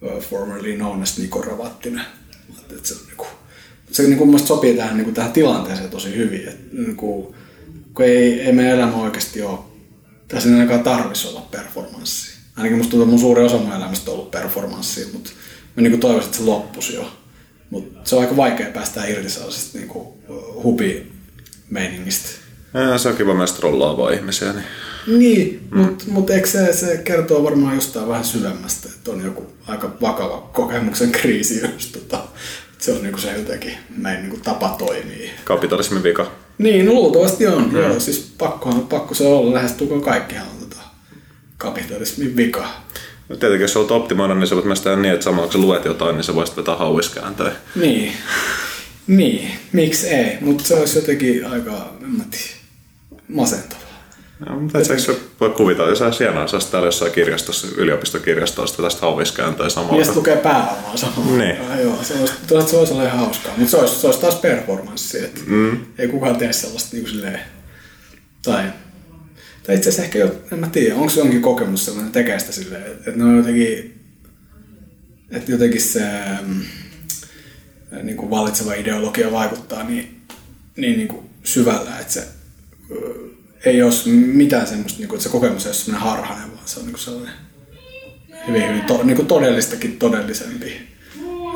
uh, Formerly Known as Niko Ravattinen. Että se on niinku, se niinku mielestä sopii tähän, niinku, tähän tilanteeseen tosi hyvin. Et, niinku, kun ei, ei meidän elämä oikeasti ole, tässä ei ainakaan tarvitsisi olla performanssi. Ainakin musta tuntuu, mun suuri osa mun elämästä on ollut performanssia, mutta mä niinku toivoisin, että se loppuisi jo. Mutta se on aika vaikea päästä irti sellaisesta niinku hubi-meiningistä. Ja, se on kiva myös trollaavaa ihmisiä. Niin. Niin, mm. mutta mut eikö se, se kertoo varmaan jostain vähän syvemmästä, että on joku aika vakava kokemuksen kriisi, jos tota, se on niinku se jotenkin meidän niinku tapa toimii. Kapitalismin vika. Niin, no luultavasti on. Mm. Joo, siis pakkohan, pakko se olla. Lähestulkoon kaikkihan on tota kapitalismin vika. No Tietenkin jos haluat optimoida, niin sä voit myös tehdä niin, että samalla kun sä luet jotain, niin sä voisit vetää hauiskääntöjä. Niin. Niin, miksi ei? Mutta se olisi jotenkin aika, en mä tiedä, masentavaa. Ja, mutta et sä voi kuvitella, jos sä hienoa, olisit täällä jossain kirjastossa, yliopiston tästä hauiskääntöä samalla. Ja sitten lukee päällä vaan samalla. Niin. Ah, joo, se olisi, toisaalta se olisi ihan hauskaa, mutta se olisi, se olisi taas performanssi, että mm. ei kukaan tee sellaista niin kuin silleen, tai, tai itse asiassa ehkä, jo, en mä tiedä, onko se jonkin kokemus sellainen tekee sitä silleen, että, ne on jotenkin, että jotenkin se mm, niin kuin vallitseva ideologia vaikuttaa niin, niin, niin kuin syvällä, että se ei ole mitään semmoista, niin kuin, että se kokemus ei ole semmoinen harhainen, vaan se on niin kuin sellainen hyvin, hyvin to, niin kuin todellistakin todellisempi.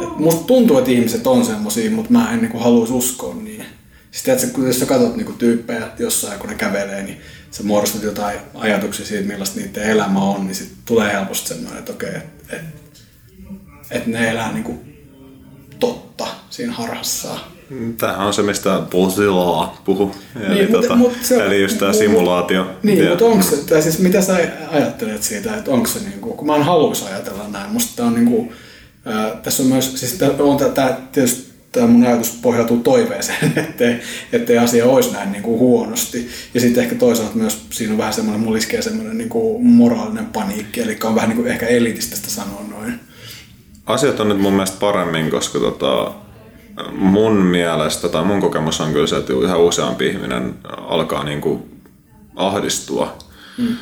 Et musta tuntuu, että ihmiset on semmosia, mutta mä en niin haluaisi uskoa niin. Siis tiedätkö, kun jos sä katsot niin tyyppejä jossain, kun ne kävelee, niin sä muodostat jotain ajatuksia siitä, millaista niiden elämä on, niin sit tulee helposti semmoinen, että okei, että et, et ne elää niin kuin totta siinä harhassaan. Tämähän on se, mistä Bozilla puhu. Eli, Niin, mutta- tota, mutta se- eli just tämä mu- simulaatio. Niin, Ja- mutta onko se, tai siis mitä sä ajattelet siitä, että onko se niinku, kun mä en haluaisi ajatella näin, musta tää on niinku, ää, tässä on myös, siis tää on tää, tää tietysti tämä mun ajatus pohjautuu toiveeseen, ettei, ettei asia olisi näin niinku huonosti. Ja sitten ehkä toisaalta myös siinä on vähän semmoinen, mulla iskee semmoinen niinku moraalinen paniikki, eli on vähän niinku ehkä elitistä sitä sanoa noin. Asiat on nyt mun mielestä paremmin, koska tota, mun mielestä tai mun kokemus on kyllä se, että yhä useampi ihminen alkaa niinku ahdistua mm.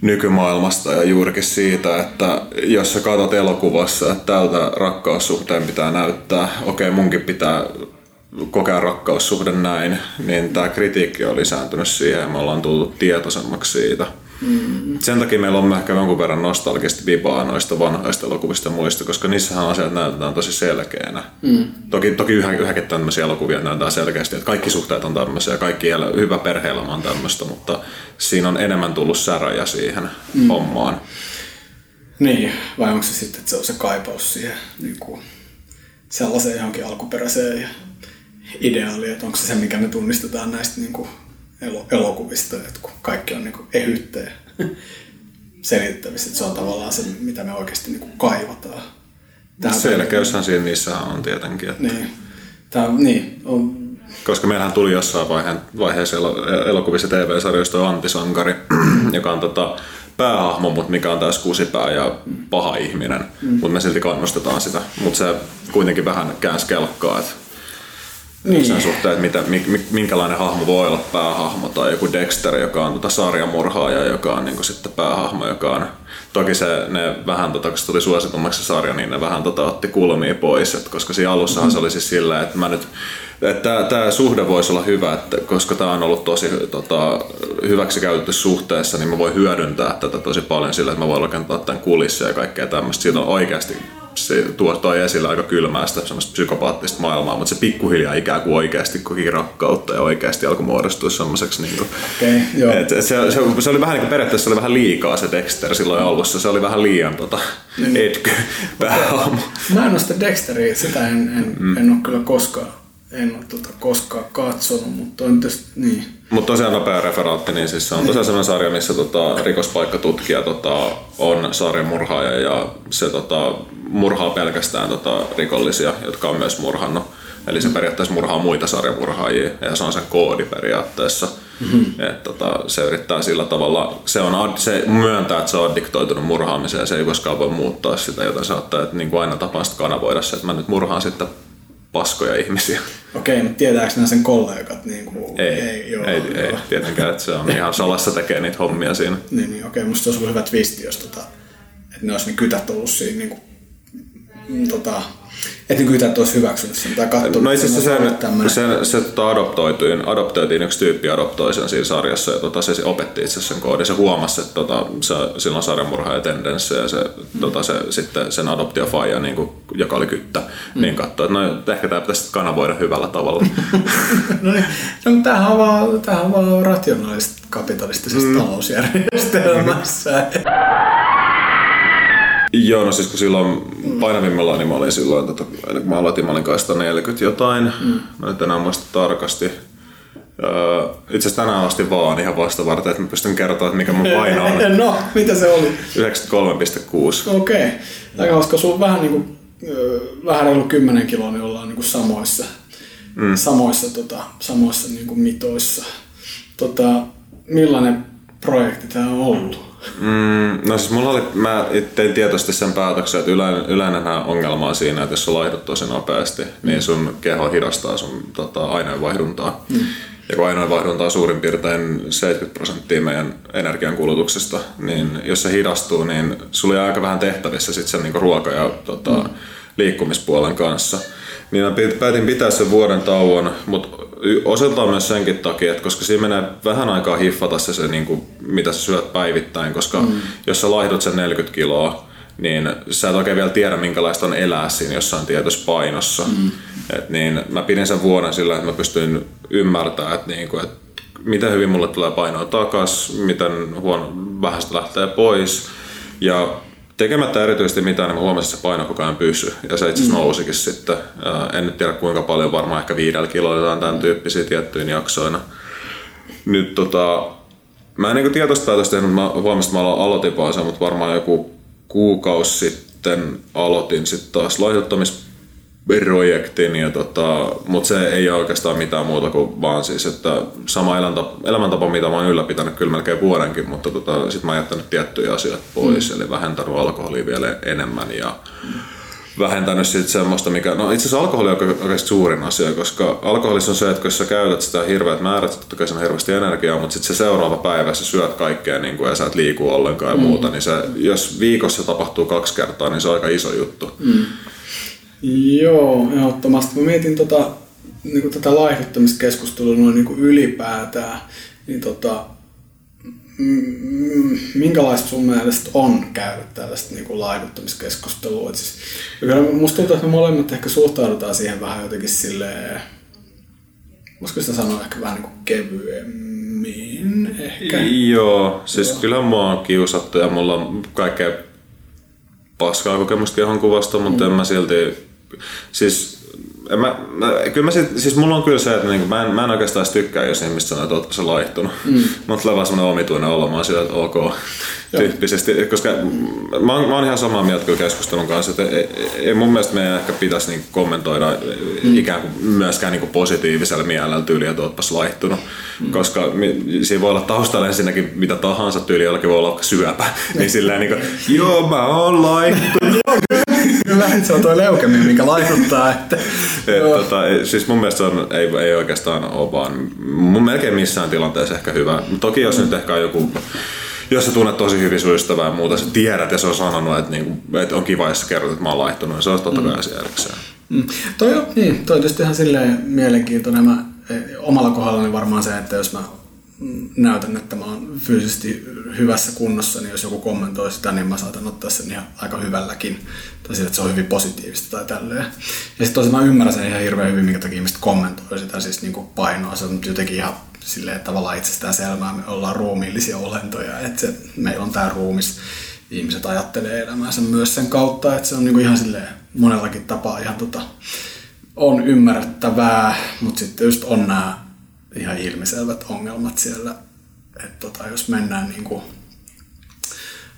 nykymaailmasta ja juurikin siitä, että jos sä katsot elokuvassa, että tältä rakkaussuhteen pitää näyttää, okei munkin pitää kokea rakkaussuhde näin, niin tämä kritiikki on lisääntynyt siihen ja me ollaan tullut tietoisemmaksi siitä. Mm. Sen takia meillä on ehkä jonkun verran nostalgista vibaa noista vanhoista elokuvista ja muista, koska niissähän asiat näytetään tosi selkeänä. Mm. Toki, toki yhä, yhäkin tämmöisiä elokuvia näytetään selkeästi, että kaikki suhteet on tämmöisiä, kaikki elä, hyvä perheelämä on tämmöistä, mutta siinä on enemmän tullut säröjä siihen mm. hommaan. Niin, vai onko se sitten, että se on se kaipaus siihen niin kuin sellaiseen johonkin alkuperäiseen ja ideaaliin, että onko se se, mikä me tunnistetaan näistä niin kuin elokuvista, että kun kaikki on niin kuin ehyttä ja selitettävissä, että se on tavallaan se, mitä me oikeasti niin kuin kaivataan. Tähän Selkeyshän siinä niissä on tietenkin. Että... Niin. Tämä, niin, on... Koska meillähän tuli jossain vaiheessa elokuvissa TV-sarjoista antisankari, joka on tota, päähahmo, mutta mikä on tässä kusipää ja paha ihminen. Mm. Mutta me silti kannustetaan sitä. Mutta se kuitenkin vähän käänsi kelkkaa, että niin. sen suhteen, että mitä, minkälainen hahmo voi olla päähahmo, tai joku Dexter, joka on tota sarjamurhaaja, joka on niin sitten päähahmo, joka on... Toki se, ne vähän, tota, kun se tuli suositummaksi sarja, niin ne vähän tota, otti kulmia pois, et koska siinä alussahan mm. se oli siis sillä, että mä nyt että tämä suhde voisi olla hyvä, että koska tämä on ollut tosi tota, hyväksi käytetty suhteessa, niin mä voin hyödyntää tätä tosi paljon sillä, että mä voin rakentaa tämän kulissa ja kaikkea tämmöistä. Siitä on oikeasti se tuo toi esille aika sitä semmoista psykopaattista maailmaa, mutta se pikkuhiljaa ikään kuin oikeasti koki rakkautta ja oikeasti alkoi muodostua semmoiseksi niin kuin, okay, joo. Et se, se, se, oli vähän niin kuin periaatteessa se oli vähän liikaa se Dexter silloin alussa, se oli vähän liian tota, niin. etky päähahmo. Mä en ole sitä Dexteria, sitä en, en, mm. en ole kyllä koskaan en ole tota koskaan katsonut, mutta on tietysti niin. Mutta tosiaan nopea referaatti, niin siis se on tosiaan sellainen sarja, missä tota, rikospaikkatutkija tota, on sarjamurhaaja ja se tota, murhaa pelkästään tota, rikollisia, jotka on myös murhannut. Eli se periaatteessa murhaa muita sarjamurhaajia ja se on sen koodi periaatteessa. Mm-hmm. Et, tota, se yrittää sillä tavalla, se, on, se myöntää, että se on addiktoitunut murhaamiseen ja se ei koskaan voi muuttaa sitä, joten se ottaa, että niin kuin aina tapaa kanavoida se, että mä nyt murhaan sitten paskoja ihmisiä. Okei, mutta tietääkö nämä sen kollegat? Niin kuin, ei, ei, joo, ei, joo. ei, tietenkään, että se on ihan salassa tekee niitä hommia siinä. niin, niin okei, musta se olisi ollut hyvä twisti, jos tota, että ne olisi ne kytät ollut siinä niin kuin, mm, tota, että niin että olisi hyväksynyt sen tai katsonut. No itse asiassa se, se, se tota adoptoituin, adoptoitiin, yksi tyyppi adoptoi sen siinä sarjassa ja tota, se opetti itse sen koodin. Se huomasi, että tota, se, sillä on sarjamurha ja tendenssejä ja se, mm. tota, se, sitten sen adoptiofaija, niin kuin, joka oli kyttä, mm. niin katsoi, että no, ehkä tämä pitäisi kanavoida hyvällä tavalla. no niin, no, tämähän on vaan, tämähän on vaan rationaalista kapitalistisessa mm. talousjärjestelmässä. Joo, no siis kun silloin painavimmillaan niin mä olin silloin, tota, kun mä aloitin, mä olin 40 jotain. Mm. Mä nyt enää muista tarkasti. Öö, itse asiassa tänään asti vaan ihan vasta varten, että mä pystyn kertoa, että mikä mun paino on. no, mitä se oli? 93,6. Okei. Okay. Aika hauska. Sulla on vähän niin kuin, vähän reilu 10 kiloa, niin ollaan niin kuin samoissa, mm. samoissa, tota, samoissa niin kuin mitoissa. Tota, millainen projekti tämä on ollut? Mm, no siis mulla oli, mä tein tietoisesti sen päätöksen, että yleinen, yleinen ongelma on siinä, että jos sä laihdut tosi nopeasti, niin mm. sun keho hidastaa sun tota, aineenvaihduntaa. Mm. Ja kun aineenvaihdunta on suurin piirtein 70 prosenttia meidän energiankulutuksesta, niin jos se hidastuu, niin sulla on aika vähän tehtävissä sit sen niin ruoka- ja tota, mm. liikkumispuolen kanssa. Niin mä päätin pitää sen vuoden tauon, mutta osaltaan myös senkin takia, että koska siinä menee vähän aikaa hiffata se, se niin kuin, mitä sä syöt päivittäin, koska mm. jos sä laihdut sen 40 kiloa, niin sä et oikein vielä tiedä, minkälaista on elää siinä jossain tietyssä painossa. Mm. Et niin mä pidin sen vuoden sillä, että mä pystyin ymmärtämään, että, niin kuin, että miten hyvin mulle tulee painoa takas, miten huono, vähän sitä lähtee pois. Ja tekemättä erityisesti mitään, niin mä huomasin, että se paino koko ajan pysy. Ja se itse asiassa mm. nousikin sitten. En nyt tiedä kuinka paljon, varmaan ehkä viidellä kiloilla tämän tyyppisiä tiettyinä jaksoina. Nyt tota, mä en niin tietoista päätöstä tehnyt, mä huomasin, että mä aloitin vaan sen, mutta varmaan joku kuukausi sitten aloitin sitten taas laihduttamis projektin, ja tota, mutta se ei ole oikeastaan mitään muuta kuin vaan siis, että sama elämäntapa, elämäntapa mitä mä oon ylläpitänyt kyllä melkein vuodenkin, mutta tota, sitten mä oon jättänyt tiettyjä asioita pois, mm. eli vähentänyt alkoholia vielä enemmän ja vähentänyt sitten semmoista, mikä, no itse asiassa alkoholi on oikeasti suurin asia, koska alkoholissa on se, että kun sä käytät sitä hirveät määrät, totta kai on hirveästi energiaa, mutta sitten se seuraava päivä sä syöt kaikkea niin kuin, ja sä et liiku ollenkaan ja mm. muuta, niin se, jos viikossa tapahtuu kaksi kertaa, niin se on aika iso juttu. Mm. Joo, ehdottomasti. Mä mietin tota, niin kuin tätä laihduttamiskeskustelua noin niin kuin ylipäätään, niin tota, minkälaista sun mielestä on käydä tällaista niin kuin? Et siis, kyllä musta tuntuu, että me molemmat ehkä suhtaudutaan siihen vähän jotenkin silleen, voisiko sitä sanoa ehkä vähän niin kuin kevyemmin ehkä? Joo, siis Joo. kyllä mua on kiusattu ja mulla on kaikkea paskaa kokemusta kehon kuvasta, mutta mm. en mä silti, siis mä, mä, kyllä mä sit, siis mulla on kyllä se, että niinku, mä, en, mä en oikeastaan tykkää, jos ihmiset sanoo, että ootko se laihtunut. Mm. Mutta tulee vaan semmoinen omituinen olo, mä oon sillä, että ok, tyyppisesti. Koska mä oon, mä oon ihan samaa mieltä kuin keskustelun kanssa, että ei, ei mun mielestä meidän ehkä pitäisi niinku kommentoida mm. ikään kuin myöskään niinku positiivisella mielellä tyyliä, että ootpas laihtunut. Mm. Koska siinä voi olla taustalla ensinnäkin mitä tahansa tyyli, jollakin voi olla syöpä. niin silleen niinku, joo mä oon laihtunut. Kyllä, se on tuo leukemia, mikä laituttaa. Että, Et, tota, siis mun mielestä on, ei, ei oikeastaan ole vaan, mun melkein missään tilanteessa ehkä hyvä. Toki jos nyt ehkä on joku jos sä tunnet tosi hyvin sun ystävää ja muuta, sä tiedät ja se on sanonut, että, niinku, että on kiva, jos sä kerrot, että mä oon laittunut, niin se on totta kai mm. asia erikseen. Mm. Toi, on, niin, toi tietysti ihan silleen mielenkiintoinen. Mä, eh, omalla kohdallani varmaan se, että jos mä näytän, että mä oon fyysisesti hyvässä kunnossa, niin jos joku kommentoi sitä, niin mä saatan ottaa sen ihan aika hyvälläkin. Tai sillä, että se on hyvin positiivista tai tälleen. Ja sitten tosiaan mä ymmärrän sen ihan hirveän hyvin, minkä takia ihmiset kommentoi sitä siis niin kuin painoa. Se on jotenkin ihan silleen, tavallaan itsestään selvää, me ollaan ruumiillisia olentoja, että se, meillä on tämä ruumis. Ihmiset ajattelee elämäänsä myös sen kautta, että se on niin kuin ihan silleen monellakin tapaa ihan tota, on ymmärrettävää, mutta sitten just on nämä ihan ilmiselvät ongelmat siellä. Että tota, jos mennään niin kuin,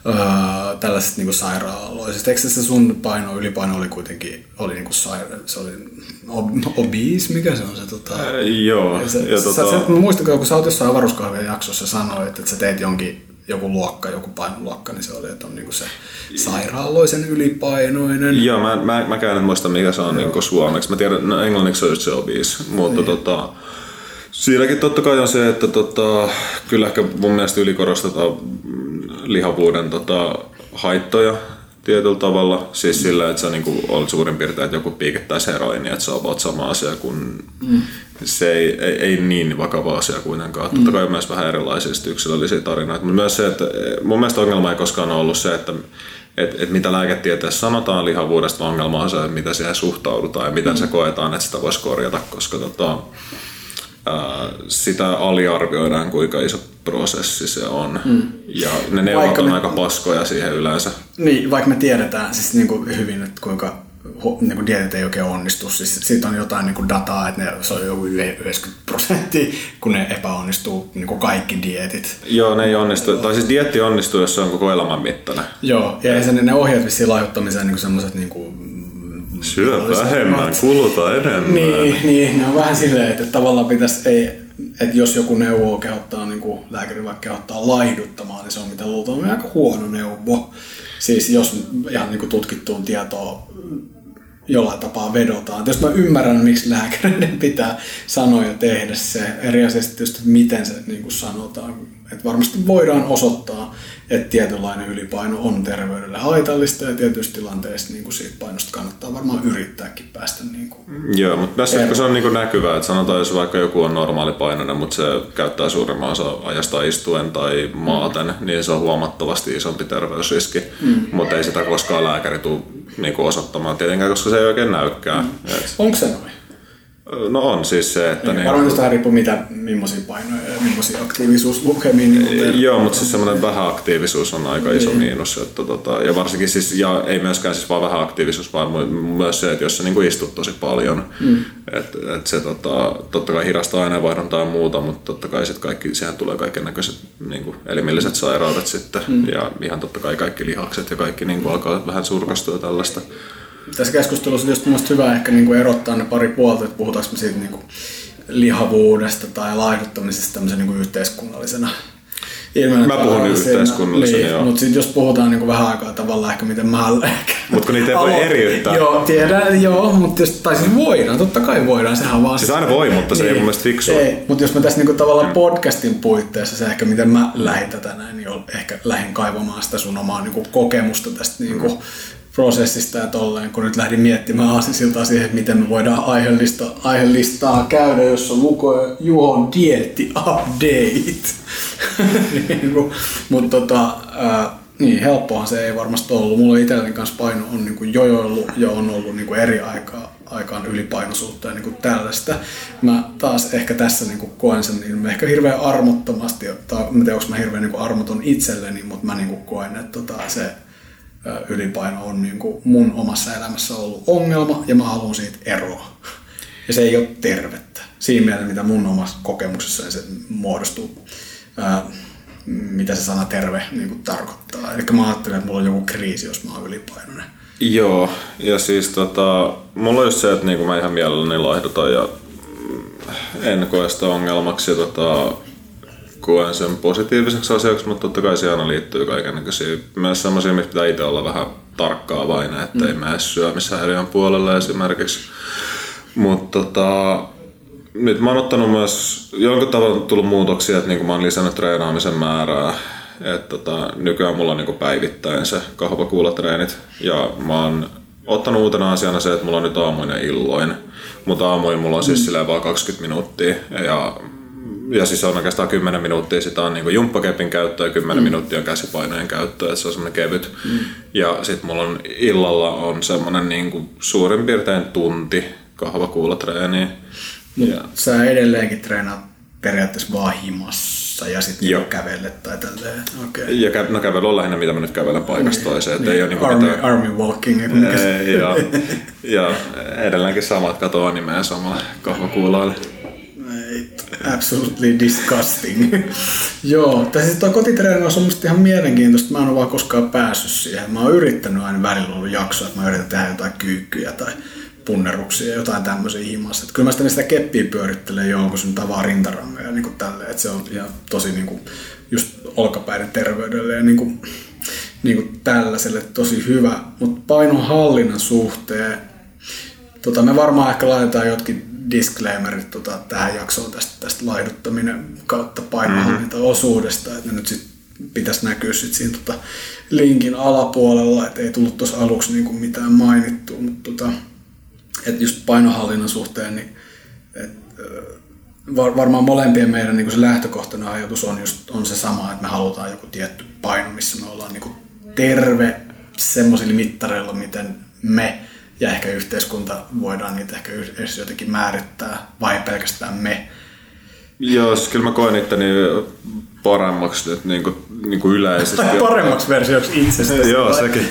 öö, tällaisista niin sairaaloisista, eikö se sun paino, ylipaino oli kuitenkin oli niin kuin saira- se oli ob- obese, mikä se on se? Tota, Ää, joo. Se, ja tota... sä, muistan, kun sä oot jossain avaruuskahvien jaksossa sanoit, että sä teit jonkin joku luokka, joku painoluokka, niin se oli, että on niinku se sairaaloisen ylipainoinen. Joo, mä, mä, mä en muista mikä se on niinku suomeksi. Mä tiedän, no, englanniksi se on just se obese, mutta niin. tota, Siinäkin totta kai on se, että tota, kyllä ehkä mun mielestä ylikorostetaan lihavuuden tota, haittoja tietyllä tavalla. Siis sillä, että se on, niin on suurin piirtein, että joku piikettäisi heroini, että se on sama asia kuin mm. se ei, ei, ei, niin vakava asia kuitenkaan. Mm. Totta kai on myös vähän erilaisia yksilöllisiä tarinoita. Mutta myös se, että mun mielestä ongelma ei koskaan ole ollut se, että et, et mitä lääketieteessä sanotaan lihavuudesta, ongelma on se, että mitä siihen suhtaudutaan ja miten mm. se koetaan, että sitä voisi korjata, koska tota, sitä aliarvioidaan, kuinka iso prosessi se on. Mm. Ja ne neuvot on me... aika paskoja siihen yleensä. Niin, vaikka me tiedetään siis niin kuin hyvin, että kuinka niin kuin dietit ei oikein onnistu. Siis siitä on jotain niin kuin dataa, että ne, se on joku 90 prosenttia, kun ne epäonnistuu niin kuin kaikki dietit. Joo, ne ei onnistu. Tai siis dietti onnistuu, jos se on koko elämän mittainen. Joo, ja, ja ne ohjeet vissiin laihuttamiseen niin semmoiset niin kuin Syö vähemmän, kuluta enemmän. Niin, niin, ne on vähän silleen, että tavallaan pitäisi, ei, että jos joku neuvoo kehottaa, niin kuin lääkäri vaikka kehottaa laihduttamaan, niin se on mitä luultavasti aika huono neuvo. Siis jos ihan niin kuin tutkittuun tietoon jollain tapaa vedotaan. Jos mä ymmärrän, miksi lääkäreiden pitää sanoa ja tehdä se, eri asia tietysti, miten se niin kuin sanotaan. Et varmasti voidaan osoittaa, että tietynlainen ylipaino on terveydelle haitallista ja tietyissä tilanteissa niin kuin siitä painosta kannattaa varmaan yrittääkin päästä niin kuin Joo, mutta tässä kun se on niin kuin näkyvää, että sanotaan, jos vaikka joku on normaali painoinen, mutta se käyttää suurimman osa ajasta istuen tai maaten, mm. niin se on huomattavasti isompi terveysriski, mm. mutta ei sitä koskaan lääkäri tule niin kuin osoittamaan tietenkään, koska se ei oikein näykään. Mm. Onko se noin? No on siis se, että... Niin, varmaan tästä riippuu mitä, millaisia painoja ja millaisia aktiivisuuslukemia. Niin Joo, mutta siis semmoinen vähän aktiivisuus on aika iso niin. miinus. Että tota, ja varsinkin siis, ja ei myöskään siis vaan vähän aktiivisuus, vaan myös se, että jos sä niinku istut tosi paljon, mm. että et se tota, totta kai hidastaa aineenvaihduntaa ja muuta, mutta totta kai sit kaikki, siihen tulee kaiken näköiset niinku elimilliset sairaudet sitten. Mm. Ja ihan totta kai kaikki lihakset ja kaikki niinku alkaa vähän surkastua tällaista tässä keskustelussa on just hyvä ehkä niin kuin erottaa ne pari puolta, että puhutaanko me siitä niin kuin lihavuudesta tai laihduttamisesta tämmöisen niin kuin yhteiskunnallisena ilmenä. Mä puhun yhteiskunnallisena, niin, joo. Mutta sitten jos puhutaan niin kuin vähän aikaa tavallaan ehkä miten mä ehkä... Mutta kun niitä ei voi eriyttää. Joo, tiedän, joo, mutta jos, tai siis voidaan, totta kai voidaan, sehän vaan... Siis aina voi, mutta se niin, ei mun mielestä fiksua. Ei, mutta jos mä tässä niinku tavallaan mm. podcastin puitteissa, se ehkä miten mä lähdin tätä näin, niin ehkä lähdin kaivamaan sitä sun omaa niinku kokemusta tästä niinku mm prosessista ja tolleen, kun nyt lähdin miettimään aasisiltaa siihen, että miten me voidaan aiheellista, aiheellistaa käydä, jos on luko Juhon dietti update. Niinku, Mutta tota, ää, niin, helppohan se ei varmasti ollut. Mulla itselleni kanssa paino on niin kuin jojoillut ja on ollut niin kuin eri aikaa, aikaan ylipainoisuutta ja niin kuin tällaista. Mä taas ehkä tässä niin kuin koen sen niin ehkä hirveän armottomasti, tai en tiedä, onko mä hirveän niin kuin armoton itselleni, mutta mä niin kuin koen, että tota, se ylipaino on niin kuin mun omassa elämässä ollut ongelma ja mä haluan siitä eroa. Ja se ei ole tervettä. Siinä mielessä, mitä mun omassa kokemuksessa se muodostuu. Ää, mitä se sana terve niin kuin tarkoittaa. Eli mä ajattelen, että mulla on joku kriisi, jos mä oon ylipainoinen. Joo, ja siis tota, mulla on just se, että niinku mä ihan mielelläni laihdutan ja en koe sitä ongelmaksi tota, koen sen positiiviseksi asiaksi, mutta totta kai siihen aina liittyy kaikenlaisia myös sellaisia, missä pitää itse olla vähän tarkkaavainen, että mm. ei mene syömishäiriön puolelle esimerkiksi. Mutta tota, nyt mä oon ottanut myös, jonkun tavalla tullut muutoksia, että niinku mä oon lisännyt treenaamisen määrää. Et tota, nykyään mulla on niinku päivittäin se kahvakuulatreenit ja mä oon ottanut uutena asiana se, että mulla on nyt aamuin ja illoin. Mutta aamuin mulla on siis mm. vaan 20 minuuttia ja ja siis on oikeastaan 10 minuuttia sitä on niinku jumppakepin käyttöä ja 10 mm. minuuttia on käsipainojen käyttöä, että se on semmoinen kevyt. Mm. Ja sitten mulla on illalla on semmoinen niinku suurin piirtein tunti kahvakuulatreeniä. Mutta sä edelleenkin treenaat periaatteessa vaan himassa ja sitten Joo. kävelet tai tälleen. Okay. Ja kä- no kävely on lähinnä mitä mä nyt kävelen paikasta toiseen. Että Niin, ei ole niinku army, mitään... army walking. se- Ei, ja, ja edelleenkin samat katoa animea samalla kahvakuulaille. Absolutely disgusting. Joo, tai siis toi kotitreenilaus on musta ihan mielenkiintoista. Mä en ole vaan koskaan päässyt siihen. Mä oon yrittänyt aina välillä ollut jaksoa, että mä yritän tehdä jotain kyykkyjä tai punneruksia ja jotain tämmöisiä himassa. Että kyllä mä sitä, sitä keppiä pyörittelen joo, kun se nyt avaa rintarangoja niin kuin tälleen. Että se on ihan tosi niin kuin, just olkapäiden terveydelle ja niin kuin, niin kuin tällaiselle tosi hyvä. Mutta painonhallinnan suhteen Tota, me varmaan ehkä laitetaan jotkin disclaimerit tota, tähän jaksoon tästä, tästä laiduttaminen kautta painohallintaosuudesta, että ne nyt sit pitäisi näkyä sit siinä tota, linkin alapuolella, että ei tullut tuossa aluksi niinku mitään mainittua, mutta tota, että just painohallinnan suhteen, niin et, var, varmaan molempien meidän niin se lähtökohtainen ajatus on, just, on se sama, että me halutaan joku tietty paino, missä me ollaan niin terve semmoisilla mittareilla, miten me ja ehkä yhteiskunta voidaan niitä ehkä edes jotenkin määrittää, vai pelkästään me. Joo, siis kyllä mä koen itteni paremmaksi nyt niin kuin, niin kuin yleisesti. Tai paremmaksi versioksi itsestä. Joo, sekin.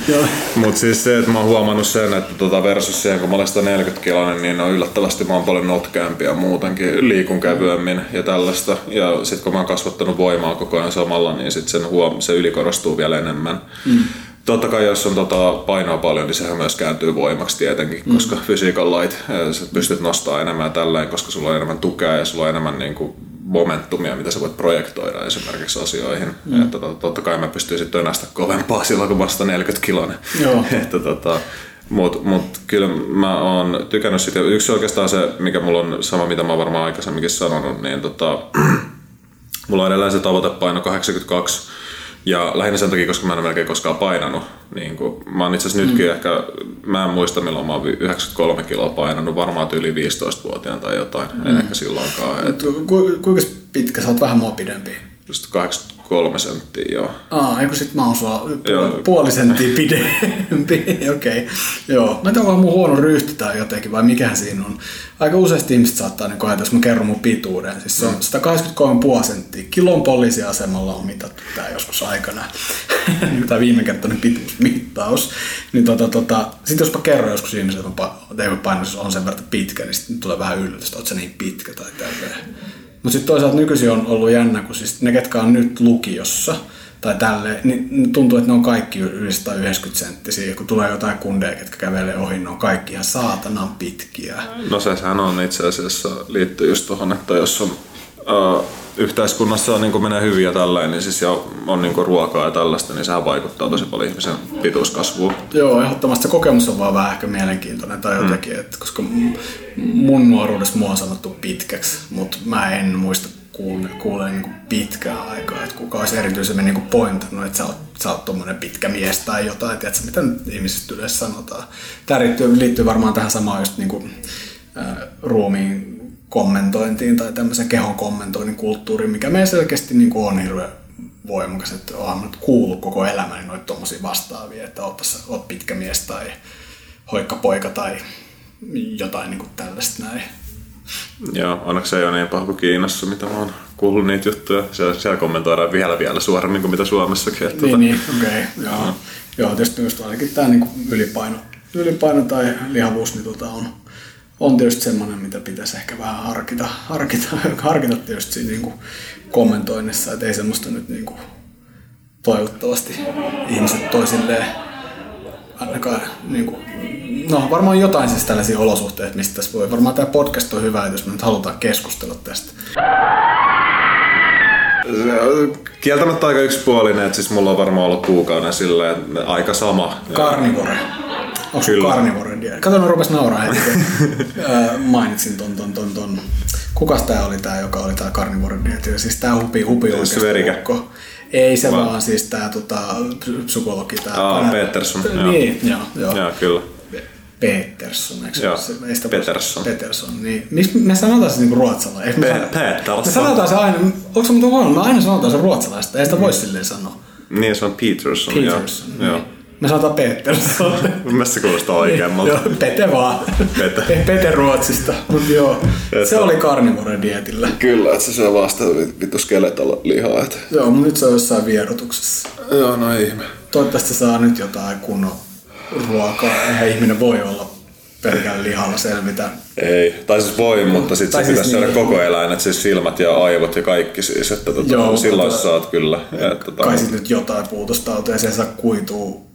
Mutta siis se, että mä oon huomannut sen, että tota versus siihen, kun mä olen 140 kiloinen, niin on yllättävästi mä oon paljon notkeampia muutenkin, liikun kevyemmin ja tällaista. Ja sitten kun mä oon kasvattanut voimaa koko ajan samalla, niin sit sen huom- se ylikorostuu vielä enemmän. Mm. Totta kai jos on tota painoa paljon, niin sehän myös kääntyy voimaksi tietenkin, mm. koska fysiikan lait, sä pystyt nostamaan enemmän ja tälleen, koska sulla on enemmän tukea ja sulla on enemmän niin kuin momentumia, mitä sä voit projektoida esimerkiksi asioihin. Mm. Että tota, totta kai mä pystyisin tönästä kovempaa silloin, kun 140 kilonen. Joo. että tota, Mutta mut kyllä mä oon tykännyt siitä. Yksi oikeastaan se, mikä mulla on sama, mitä mä varmaan aikaisemminkin sanonut, niin tota, mulla on edelleen se tavoitepaino 82 ja lähinnä sen takia, koska mä en ole melkein koskaan painanut. Niin kun, mä oon itse asiassa nytkin mm. ehkä, mä en muista milloin mä oon 93 kiloa painanut, varmaan yli 15-vuotiaana tai jotain, mm. en ehkä silloinkaan. Et, Ku, ku, kuinka pitkä? Sä oot vähän mua pidempi. just 83 senttiä joo. Aa, eikö sit mä oon sua Joo. pu- puoli senttiä pidempi. Okei, okay. joo. Mä en tiedä, mun huono ryhti tai jotenkin, vai mikähän siinä on. Aika useasti ihmiset saattaa niin ajatella, jos mä kerron mun pituuden. Siis se on 183,5 senttiä. Kilon poliisiasemalla on mitattu tää joskus aikana. Tämä viimekertainen pituusmittaus. Niin tota, tota, sit jos mä kerron joskus ihmiselle, että pa- painos on sen verran pitkä, niin sitten tulee vähän yllätystä, että se niin pitkä tai tälleen. Mutta sitten toisaalta nykyisin on ollut jännä, kun siis ne, ketkä on nyt lukiossa tai tälleen, niin tuntuu, että ne on kaikki yli 190 senttisiä. Kun tulee jotain kundeja, ketkä kävelee ohi, ne on kaikki ihan saatanan pitkiä. No sehän on itse asiassa liittyy just tuohon, että jos on äh, yhteiskunnassa niin kun menee hyvin ja tälleen, niin siis ja on niin ruokaa ja tällaista, niin sehän vaikuttaa tosi paljon ihmisen pituuskasvuun. Joo, ehdottomasti se kokemus on vaan vähän ehkä mielenkiintoinen tai jotenkin, että koska mun nuoruudessa mua on sanottu pitkäksi, mutta mä en muista kuule, kuulee niin pitkää aikaa, että kuka olisi erityisemmin niin pointannut, että sä oot, sä oot tommonen pitkä mies tai jotain, tiedätkö, mitä nyt ihmisistä yleensä sanotaan. Tämä liittyy, liittyy varmaan tähän samaan just niin kuin, äh, ruumiin kommentointiin tai tämmöisen kehon kommentoinnin kulttuuriin, mikä meidän selkeästi niin kuin on hirveän voimakas, että onhan nyt kuullut koko elämäni noita tommosia vastaavia, että oot, tässä, oot pitkä mies tai hoikka poika tai jotain niin kuin tällaista näin. Joo, onneksi ei ole niin paha kuin Kiinassa, mitä mä oon kuullut niitä juttuja. Siellä, siellä kommentoidaan vielä vielä suoremmin kuin mitä Suomessakin. Että Niin, tota, niin okei. Okay, joo. joo, tietysti just ainakin tämä niin ylipaino, ylipaino tai lihavuus niin tota on, on tietysti semmoinen, mitä pitäisi ehkä vähän harkita, harkita, harkita tietysti siinä niin kuin kommentoinnissa, että ei semmoista nyt niin kuin toivottavasti ihmiset toisilleen ainakaan niin kuin, no varmaan jotain siis tällaisia olosuhteita, mistä tässä voi, varmaan tämä podcast on hyvä, jos me nyt halutaan keskustella tästä. Se on Kieltämättä aika yksipuolinen, että siis mulla on varmaan ollut kuukauden silleen, että aika sama. Carnivore. Onko Kyllä. carnivore diet? Kato, mä rupes nauraa heti, mainitsin ton, ton, ton, ton. Kukas tää oli tää, joka oli tää carnivore diet? Siis tää hupi, hupi oikeesti Sverikä. ukko. Ei se Vai? vaan siis tää tota, psy- psykologi. Tää, Aa, Ää, Peterson, joo. Niin, joo, joo. Joo, kyllä. Peterson, eikö Joo, se? Ei sitä Peterson. Peterson, niin. Miksi me sanotaan se niinku ruotsalainen? Me Pe- Peterson. Me sanotaan se aina, onko se muuten huono? Me aina sanotaan se ruotsalaista, ei sitä voi silleen sanoa. Niin, se on Peterson. joo. Peterson, Joo. niin. Me sanotaan Peterson. Mun mielestä se kuulostaa oikeammalta. Joo, Pete vaan. Pete. Pe- Pete Ruotsista. Mut joo, Että- se oli carnivore dietillä. Kyllä, että se syö vasta vittu skeletolla lihaa. Että... Joo, mutta nyt se on jossain vierotuksessa. Joo, no ihme. Toivottavasti saa nyt jotain kunnon ruokaa. Eihän ihminen voi olla pelkällä lihalla selvitä. Ei, tai siis voi, mutta sitten se siis pitäisi syödä niin. koko eläin, että siis silmät ja aivot ja kaikki siis, että tota, Joo, silloin tota- saat kyllä. Ja, tota, Kai sit nyt jotain puutostautia, se saa kuitua.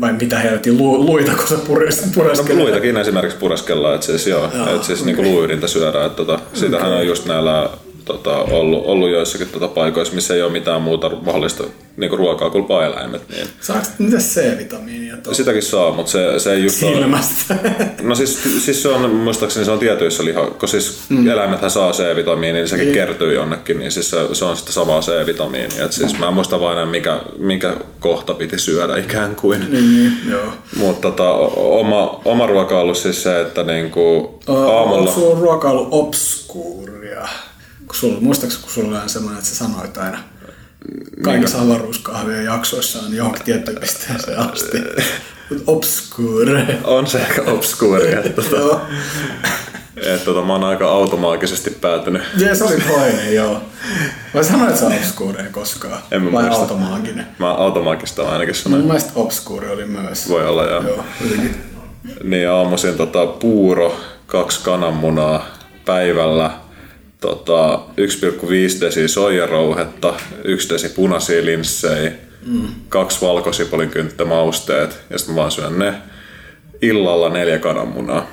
Vai mitä helvetin lu, luita, kun se pures, No, luitakin esimerkiksi pureskellaan, että siis joo, Joo, että siis niinku luuydintä syödään, että tota, sitähän on just näillä tota, ollut, ollut joissakin tota, paikoissa, missä ei ole mitään muuta mahdollista niinku ruokaa kuin paeläimet, niin Saaks mitä C-vitamiinia tuolla sitäkin saa, mutta se, se ei just ole, silmästä? No siis, siis se on, muistaakseni se on tietyissä liha, kun siis mm. eläimethän saa C-vitamiinia, niin sekin Niin. kertyy jonnekin, niin siis se, se on sitten samaa C-vitamiinia. Et siis mä en muista vain enää, mikä, mikä kohta piti syödä ikään kuin. niin, niin, joo. Mutta tota, oma, oma ruoka on ollut siis se, että niinku Aamulla. Onko sulla ruokailu obskuuria? Kun sulla, muistaaks, kun sulla on semmoinen, että sä sanoit aina kaikissa avaruuskahvien jaksoissa on johonkin tiettyyn pisteeseen asti. Obscure. On se aika että tota, Joo. et, tota, mä oon aika automaagisesti päätynyt. Ja se oli toinen, joo. Vai sanoit sä obscure koskaan? En mä Vai muista. automaaginen? Mä automaagista ainakin sanoin. Mun mielestä obscure oli myös. Voi olla, joo. Joo. Niin aamuisin tota, puuro, kaksi kananmunaa päivällä, tota, 1,5 desi soijarouhetta, 1 desi punaisia linssejä, mm. kaksi valkosipolin kynttömausteet ja sitten mä vaan syön ne. Illalla neljä kananmunaa.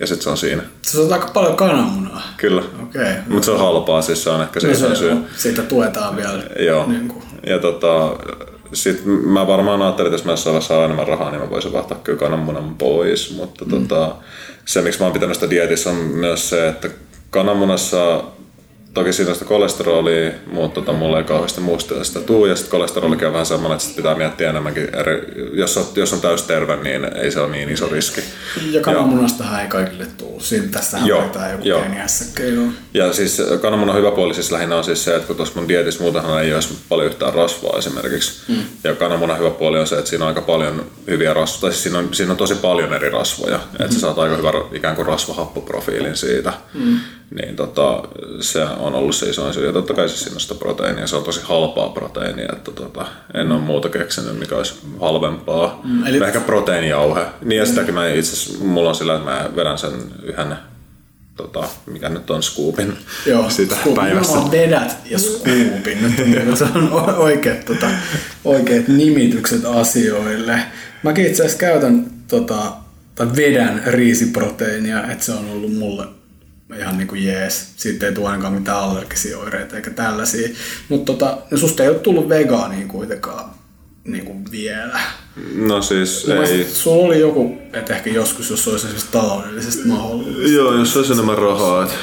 Ja sitten se on siinä. Se on aika paljon kananmunaa. Kyllä. Okei. Okay. Mutta se on halpaa, siis se on ehkä No se syy. siitä tuetaan vielä. Joo. Niin kuin. Ja tota, sit mä varmaan ajattelin, että jos mä jossain saan enemmän rahaa, niin mä voisin vaihtaa kyllä kananmunan pois. Mutta mm. tota, se, miksi mä oon pitänyt sitä dietissä, on myös se, että kananmunassa toki siinä on sitä kolesterolia, mutta tota, mulla ei kauheasti muusta sitä tuu. Ja sitten kolesterolikin on vähän semmoinen, että sit pitää miettiä enemmänkin. Eri, jos, on, jos on täysterve, niin ei se ole niin iso riski. Ja kananmunastahan ei kaikille tule. Siinä tässähän Joo, joku joo. pieni. Joo. Ja siis kananmunan hyvä puoli siis lähinnä on siis se, että kun tuossa mun dietissä muutenhan ei edes paljon yhtään rasvaa esimerkiksi. Mm. Ja kananmunan hyvä puoli on se, että siinä on aika paljon hyviä rasvoja, tai siis siinä on, siinä on tosi paljon eri rasvoja. Mm-hmm. Että sä saat aika hyvän ikään kuin rasvahappoprofiilin siitä. Mm. Niin tota, se on ollut se isoin syy. Ja totta kai siis siinä on sitä proteiinia, se on tosi halpaa proteiinia, että tota, en ole muuta keksinyt, mikä olisi halvempaa. Mm, eli-. Ehkä proteiinijauhe. Niin ja sitäkin mä itse asiassa, mulla on sillä, että mä vedän sen yhden tota, mikä nyt on scoopin Joo, sitä scoop- päivässä. nimenomaan vedät ja scoopin. Nyt on, niin, se on o- oikeat, tota, oikeat nimitykset asioille. Mäkin itse asiassa käytän tota, tai vedän riisiproteiinia, että se on ollut mulle ihan niinku jees. Siitä ei tule ainakaan mitään allergisia oireita eikä tällaisia. Mutta tota, no susta ei ole tullut vegaania kuitenkaan niinku vielä. No siis Mun ei. Sulla oli joku, että ehkä joskus, jos olisi esimerkiksi taloudellisesti mahdollista. Joo, jos olisi enemmän rahaa, että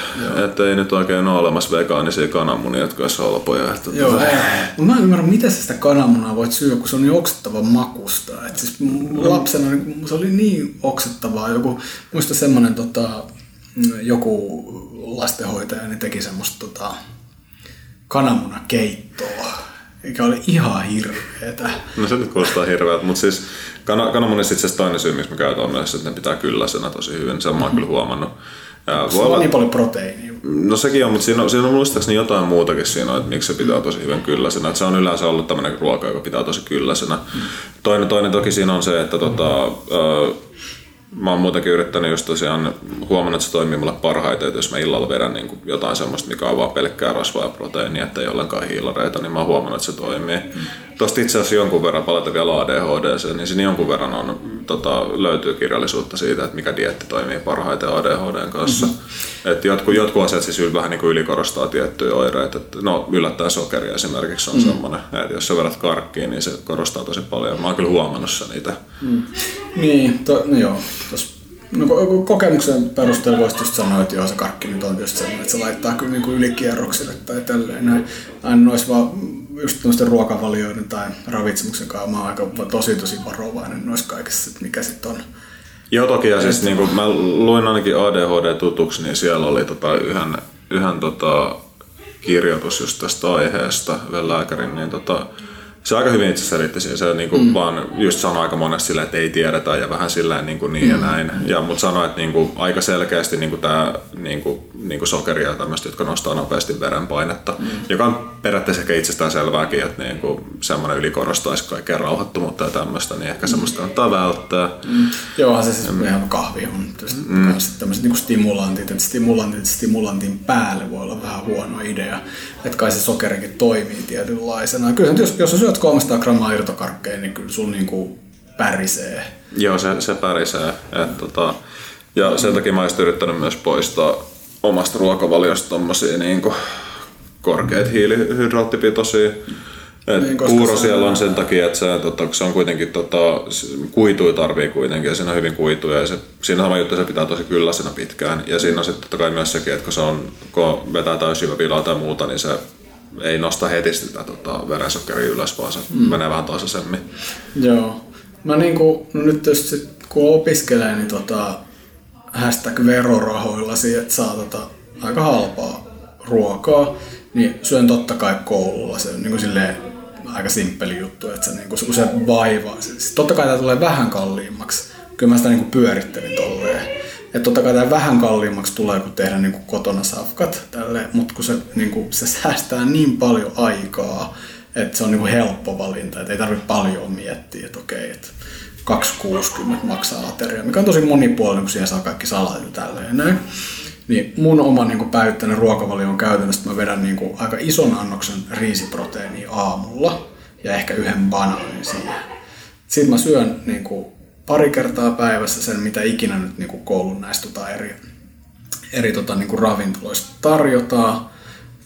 et ei nyt oikein ole olemassa vegaanisia kananmunia, jotka olisi halpoja. Että Joo, ei. Mut mä en ymmärrä, miten sä sitä kananmunaa voit syödä, kun se on niin oksettava makusta. Et siis lapsena niin se oli niin oksettavaa. Joku, muista semmonen tota, joku lastenhoitaja, niin teki semmoista tota, kananmunakeittoa, mikä oli ihan hirveetä. No se nyt kuulostaa hirveältä, mutta siis kana, itse asiassa toinen syy, miksi mä käytän on myös, että ne pitää kylläisenä tosi hyvin. Sen mä oon kyllä huomannut. Ja Se on niin paljon proteiinia. No sekin on, mutta siinä on, siinä on muistaakseni jotain muutakin siinä, että miksi se pitää tosi hyvän kylläisenä. Että se on yleensä ollut tämmöinen ruoka, joka pitää tosi kylläisenä. Mm. Toinen, toinen toki siinä on se, että tota, ö, mä oon muutenkin yrittänyt just tosiaan huomannut, että se toimii mulle parhaiten, että jos mä illalla vedän niin jotain semmoista, mikä on vaan pelkkää rasvaa ja proteiinia, että ei ollenkaan hiilareita, niin mä oon huomannut, että se toimii. Mm. Tuosta itse asiassa jonkun verran palata vielä ADHD, niin siinä jonkun verran on, tota, löytyy kirjallisuutta siitä, että mikä dietti toimii parhaiten ADHDn kanssa. Mm-hmm. Et jotkut, jotkut asiat siis vähän niin kuin ylikorostaa tiettyjä oireita. Et, no yllättäen sokeri esimerkiksi on mm. semmoinen, että jos sä vedät karkkiin, niin se korostaa tosi paljon. Mä oon kyllä huomannut sen niitä. Mm. Niin, to, no joo. No, kokemuksen perusteella voisi just sanoa, että joo, se karkki nyt on just sellainen, että se laittaa kyllä niin kuin ylikierroksille tai tälleen näin. Aina noissa vaan just tämmöisten ruokavalioiden tai ravitsemuksen kanssa mä oon aika tosi tosi varovainen noissa kaikissa, että mikä sitten on. Joo toki, ja siis niin kuin mä luin ainakin ADHD tutuksi, niin siellä oli tota yhden, yhden tota kirjoitus just tästä aiheesta, yhden lääkärin, niin tota, se aika hyvin itse selitti siihen. Se niin kuin mm. vaan just sanoi aika monesti silleen, että ei tiedetä ja vähän silleen niin, kuin niin mm. ja näin. Ja, mutta sanoi, että niin kuin, aika selkeästi niin kuin tämä niin kuin, niin kuin sokeria ja tämmöistä, jotka nostaa nopeasti verenpainetta, mm. joka on periaatteessa ehkä itsestään selvääkin, että niin kuin, semmoinen ylikorostaisi kaikkea rauhoittomuutta ja tämmöistä, niin ehkä semmoista kannattaa välttää. Mm. Joo, se siis mm. ihan kahvi on mm. tämmöiset niin stimulantit, että stimulantit stimulantin päälle voi olla vähän huono idea. Että kai se sokerikin toimii tietynlaisena. Kyllä jos, jos syöt 300 grammaa irtokarkkeja, niin kyllä sun niin kuin pärisee. Joo, se, se pärisee. Et, tota, ja sen takia mä olisin yrittänyt myös poistaa omasta ruokavaliosta tommosia niin kuin korkeat hiilihydraattipitoisia. Et niin, puuro siellä on sen takia, että se, tota, se on kuitenkin tota, kuitui tarvii kuitenkin ja siinä on hyvin kuituja ja se, siinä sama juttu, se pitää tosi kylläisenä pitkään ja siinä on sitten totta kai myös sekin, että kun se on, kun vetää täysjyväpilaa tai muuta, niin se ei nosta heti sitä tota, verensokeria ylös, vaan se mm. menee vähän tasaisemmin. Joo. Mä niinku, no nyt jos sit, kun opiskelee, niin tota, hashtag verorahoilla että saa tota, aika halpaa ruokaa, niin syön totta kai koululla. Se on niin kuin silleen aika simppeli juttu, että se, niin kuin, se vaivaa. Siis totta kai tämä tulee vähän kalliimmaksi. Kyllä mä sitä niin kuin pyörittelin tolleen. Että totta kai tämä vähän kalliimmaksi tulee, kun tehdä niin kuin kotona safkat, tälle, mutta kun se, niin kuin, se säästää niin paljon aikaa, että se on niin kuin helppo valinta, että ei tarvitse paljon miettiä, että okei, että 260 maksaa ateria, mikä on tosi monipuolinen, kun siihen saa kaikki salatit ja tälleen näin. Niin mun oma niin päivittäinen ruokavalio on käytännössä, että mä vedän niin kuin aika ison annoksen riisiproteiinia aamulla ja ehkä yhden banaanin siihen. Sitten mä syön niin kuin pari kertaa päivässä sen, mitä ikinä nyt niin kuin koulun näistä tota eri, eri tota, niin kuin ravintoloista tarjotaan.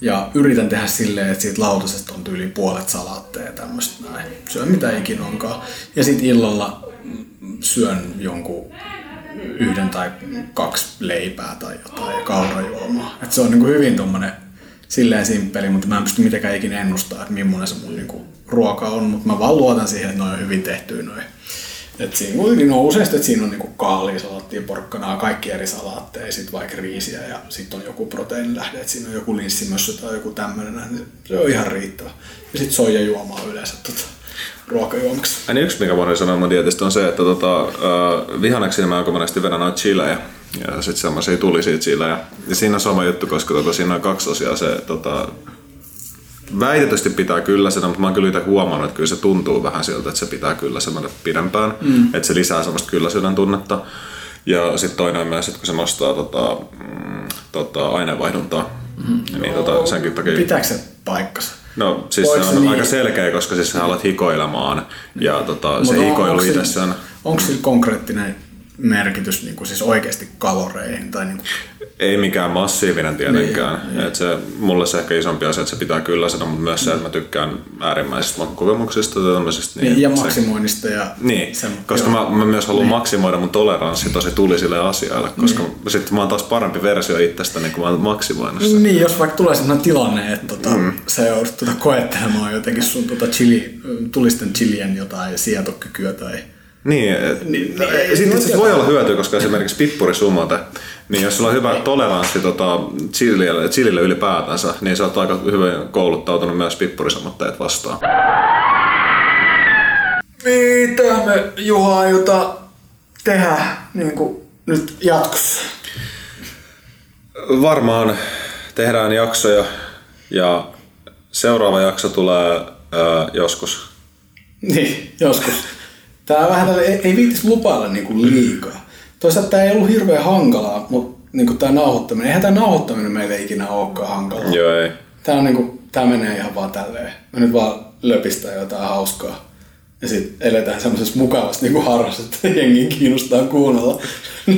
Ja yritän tehdä silleen, että siitä lautasesta on tyyli puolet salaatteja ja tämmöistä näin. Syön mitä ikinä onkaan. Ja sitten illalla syön jonkun yhden tai kaksi leipää tai jotain ja kaurajuomaa. Et se on niinku hyvin tommonen silleen simppeli, mutta mä en pysty mitenkään ikinä ennustaa, että millainen se mun niinku ruoka on, mutta mä vaan luotan siihen, että ne on hyvin tehty noin. Et siinä on useasti, että siinä on niinku kaalia, salaattia, porkkanaa, kaikki eri salaatteja, sit vaikka riisiä ja sitten on joku proteiinilähde, että siinä on joku linssimössö tai joku tämmöinen, niin se on ihan riittävä. Ja sitten soijajuomaa yleensä tota, ruokajuomaksi. Niin yksi, mikä voin sanoa mun tietysti on se, että tota, vihanneksi mä aika monesti vedän noita chilejä ja sitten semmoisia tulisia chilejä. Ja siinä on sama juttu, koska tota, siinä on kaksi asiaa se tota, väitetysti pitää kyllä sitä, mutta mä oon kyllä itse huomannut, että kyllä se tuntuu vähän siltä, että se pitää kyllä semmoinen pidempään, mm. että se lisää semmoista kylläisyyden tunnetta. Ja sitten toinen on myös, että kun se nostaa tota, mm, tota, aineenvaihduntaa, mm. niin tota, senkin takia... Pitääkö se paikkansa? No siis Voiko se on niin? aika selkeä, koska siis sä alat hikoilemaan ja tota, se hikoilu itsessään. Onko sillä konkreettinen merkitys niin kuin siis oikeasti kaloreihin? Tai niin kuin... Ei mikään massiivinen tietenkään. Niin, niin. Et se, mulle se ehkä isompi asia, että se pitää kyllä sitä, mutta myös se, että mä tykkään äärimmäisistä kokemuksista ja tämmöisistä. Niin, ja maksimoinnista. Ja niin, sen, koska mä, mä, myös haluan niin. maksimoida mun toleranssi tosi tulisille asioille, koska niin. sitten mä oon taas parempi versio itsestäni, niin kun mä oon maksimoinut. Niin, jos vaikka tulee sellainen tilanne, että tota, mm. sä joudut tuota koettelemaan jotenkin sun tuota chili, tulisten chilien jotain sietokykyä tai Niin, et, Niin, no, niin, sitten niin, se voi olla hyötyä, koska esimerkiksi pippurisumate, niin jos sulla on hyvä toleranssi tota, chilille, chilille ylipäätänsä, niin sä oot aika hyvin kouluttautunut myös pippurisumotteet vastaan. Mitä me Juha aiotaan tehdä niin kuin nyt jatkossa? Varmaan tehdään jaksoja ja seuraava jakso tulee ää, joskus. Niin, joskus. Tää on vähän tälle, ei, ei viitis lupailla niinku liikaa. Toisaalta tää ei ollut hirveän hankalaa, mutta niinku tää nauhoittaminen, eihän tää nauhoittaminen meille ikinä olekaan hankalaa. Joo, ei. Tää, on niinku, tää menee ihan vaan tälleen. Me nyt vaan löpistää jotain hauskaa. Ja sitten eletään semmoisessa mukavassa niinku harrassa, että jengi kiinnostaa kuunnella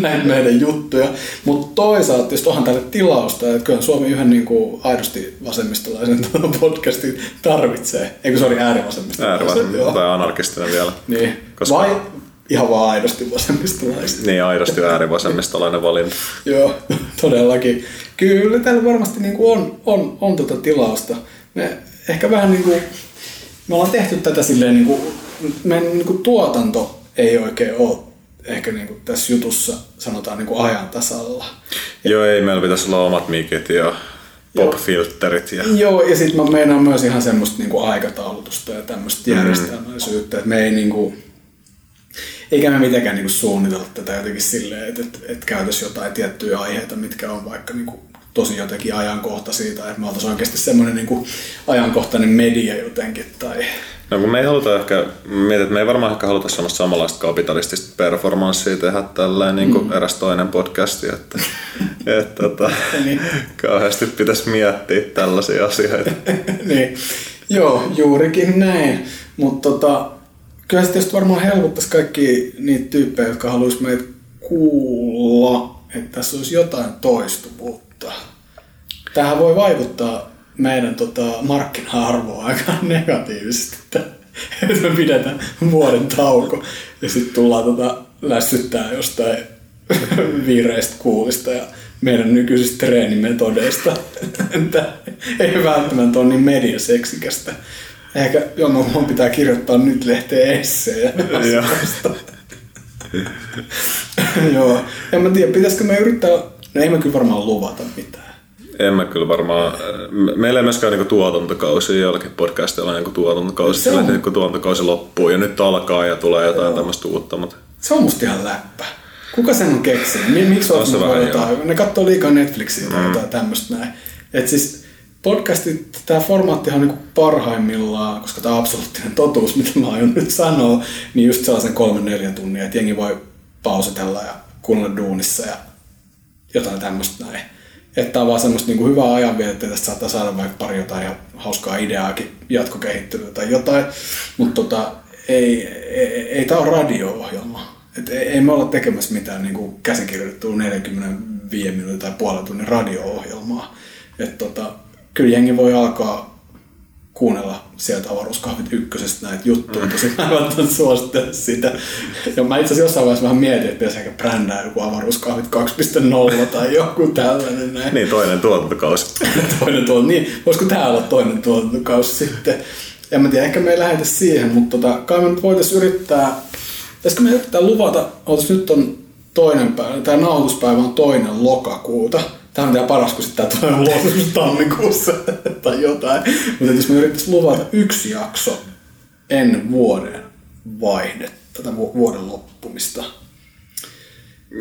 näitä meidän juttuja. Mutta toisaalta, jos onhan tälle tilausta, että kyllä Suomi yhden niinku aidosti vasemmistolaisen podcastin tarvitsee. Eikö se oli äärivasemmistolaisen? Äärivasemmistolainen Joo. tai anarkistinen vielä. Niin. Koska- Vai ihan vaan aidosti vasemmistolaista. Niin aidosti äärivasemmistolainen valinta. Joo, todellakin. Kyllä täällä varmasti niin kuin on, on, on tota tilausta. Me ehkä vähän niin kuin, me ollaan tehty tätä silleen niin kuin, meidän niin kuin tuotanto ei oikein ole ehkä niin kuin tässä jutussa sanotaan niin kuin ajan tasalla. Joo, ei, meillä pitäisi olla omat mikit ja pop-filterit. Ja... Joo, ja sitten mä meinaan myös ihan semmoista niinku aikataulutusta ja tämmöistä järjestelmällisyyttä, että me ei niinku, eikä me mitenkään niinku suunnitella tätä jotenkin silleen, että, että, että käytäisiin jotain tiettyjä aiheita, mitkä on vaikka niinku tosi jotenkin ajankohtaisia, tai että me oltaisiin oikeasti semmoinen niinku ajankohtainen media jotenkin, tai No kun me ei haluta ehkä, mietin, että me ei varmaan ehkä haluta semmoista samanlaista kapitalistista performanssia tehdä tälleen niin kuin mm. eräs toinen podcasti, että, että, että Niin. kauheasti pitäisi miettiä tällaisia asioita. niin, joo, juurikin näin. Mutta tota, kyllä se tietysti varmaan helpottaisi kaikki niitä tyyppejä, jotka haluaisi meitä kuulla, että tässä olisi jotain toistuvuutta. Tähän voi vaikuttaa meidän tota, markkina-arvoa aika negatiivisesti, että että me pidetään vuoden tauko ja sitten tullaan tota, lässyttää jostain viireistä kuulista ja meidän nykyisistä treenimetodeista. Että ei välttämättä ole niin mediaseksikästä. Ehkä jomman pitää kirjoittaa nyt lehteen essejä. Joo. Joo. En mä tiedä, pitäisikö me yrittää... No ei me kyllä varmaan luvata mitään. En mä kyllä varmaan, me- meillä ei myöskään niinku tuotantokausi, joillakin podcasteilla on niinku tuotantokausi, Se on. niinku tuotantokausi loppuu ja nyt alkaa ja tulee jotain tämmöistä uutta, mutta Se on musta ihan läppä. Kuka sen on keksinyt? Mi- Miksi On se vähän, jotain? Ne katsoo liikaa Netflixiä tai jotain tämmöistä näin. Et siis podcastit, tämä formaattihan on niinku parhaimmillaan, koska tämä on absoluuttinen totuus, mitä mä aion nyt sanoa, niin just sellaisen kolmen neljä tunnia, että jengi voi pausitella ja kuunnella duunissa ja jotain tämmöistä näin. Että tää on vaan semmoista niinku hyvää ajanvietettä, että tästä saattaa saada vaikka pari jotain ihan hauskaa ideaakin jatkokehittelyä tai jotain. Mutta tota, ei, ei, ei tämä ole radio-ohjelma. Et ei, ei me olla tekemässä mitään niinku käsikirjoitettua 45 minuutin tai puolen tunnin radio-ohjelmaa. Et tota, kyllä jengi voi alkaa kuunnella sieltä avaruuskahvit ykkösestä näitä juttuja, tosi mä en välttämättä suosittele sitä. Ja mä itse asiassa jossain vaiheessa vähän mietin, että pitäisi ehkä brändää joku avaruuskahvit 2.0 tai joku tällainen näin. niin toinen tuotantokausi. toinen tuotanto, niin voisiko tää olla toinen tuotantokausi sitten? En mä tiedä, ehkä me ei lähetä siihen, mutta tota, kai me nyt voitaisiin yrittää, pitäisikö me yrittää luvata, otas nyt on toinen päivä, tämä nauhoituspäivä on toinen lokakuuta. Tämä on vielä paras, kun sitten tämä tulee ulos joskus tammikuussa tai jotain. Mutta jos me yrittäisiin luvata yksi jakso ennen vuoden vaihdetta, tätä vu- vuoden loppumista,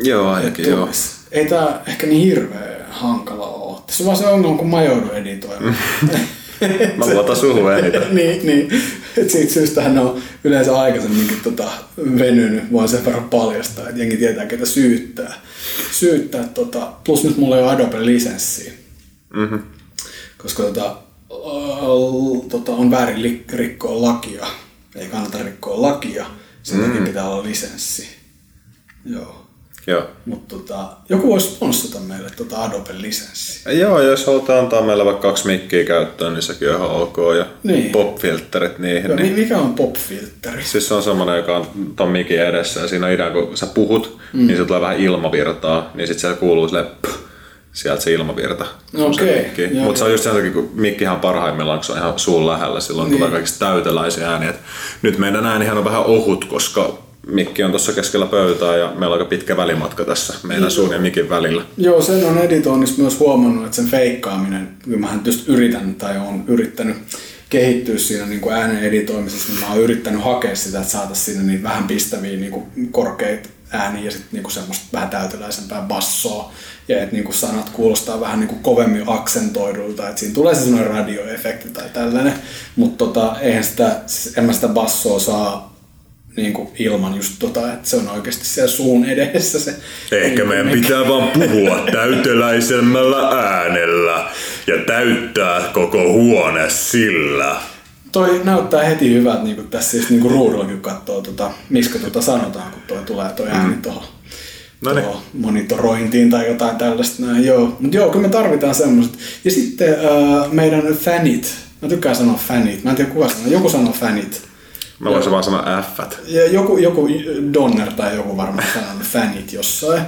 joo, ainakin joo. Ei tää ehkä niin hirveä hankala ole. Tässä on vaan se ongelma, kun mä joudun editoimaan. Mä luotan suhun eniten. niin, niin. Et siitä syystä ne on yleensä aikaisemminkin tota, venynyt. Voin sen verran paljastaa, että jengi tietää, ketä syyttää. Syyttää tota. Plus nyt mulla ei ole Adobe-lisenssiä. Mm-hmm. Koska tota, tota, on väärin li- rikkoa lakia. Ei kannata rikkoa lakia. Sen takia pitää olla lisenssi. Joo. Joo. Mutta tota, joku voisi sponssata meille tota Adobe-lisenssiä. Joo, jos halutaan antaa meille vaikka kaksi mikkiä käyttöön, niin sekin on ihan ok. Ja Niin. pop-filterit niihin. Niin. mi- Mikä on pop-filteri? Siis se on semmoinen, joka on ton mikin edessä ja siinä on idea, kun sä puhut, mm. niin se tulee vähän ilmavirtaa, niin sit siellä kuuluu sille sieltä se ilmavirta. Okei, joo, Mutta se on just sen takia, kun mikkihan parhaimmillaan, kun se on ihan suun lähellä, silloin niin. tulee kaikista täyteläisiä ääniä. Et nyt meidän äänihän on vähän ohut, koska mikki on tuossa keskellä pöytää ja meillä on aika pitkä välimatka tässä meidän suun ja mikin välillä. Joo, sen on editoinnissa myös huomannut, että sen feikkaaminen, kyllä mähän tietysti yritän tai on yrittänyt kehittyä siinä niin kuin äänen editoimisessa, niin mä oon yrittänyt hakea sitä, että saataisiin siinä niin vähän pistäviä niin kuin korkeita ääniä ja sitten niin semmoista vähän täyteläisempää bassoa. Ja että niin kuin sanat kuulostaa vähän niin kuin kovemmin aksentoidulta, että siinä tulee se semmoinen radioefekti tai tällainen. Mutta tota, eihän sitä, siis en mä sitä bassoa saa niin kuin ilman just tota, että se on oikeasti siellä suun edessä se. Ehkä niin meidän pitää vaan puhua täyteläisemmällä äänellä ja täyttää koko huone sillä. Toi näyttää heti hyvältä niin kuin tässä siis niin kuin ruudullakin kun katsoo, tota, miksi tota sanotaan, kun toi tulee toi ääni mm. tuohon No niin. monitorointiin tai jotain tällaista. Näin. Joo. Mutta joo, kyllä me tarvitaan semmoiset. Ja sitten äh, meidän fanit. Mä tykkään sanoa fanit. Mä en tiedä kuka sanoo. Joku sanoo fanit. Mä voisin vaan sanoa F. Ja joku, joku Donner tai joku varmaan sanonut fanit jossain.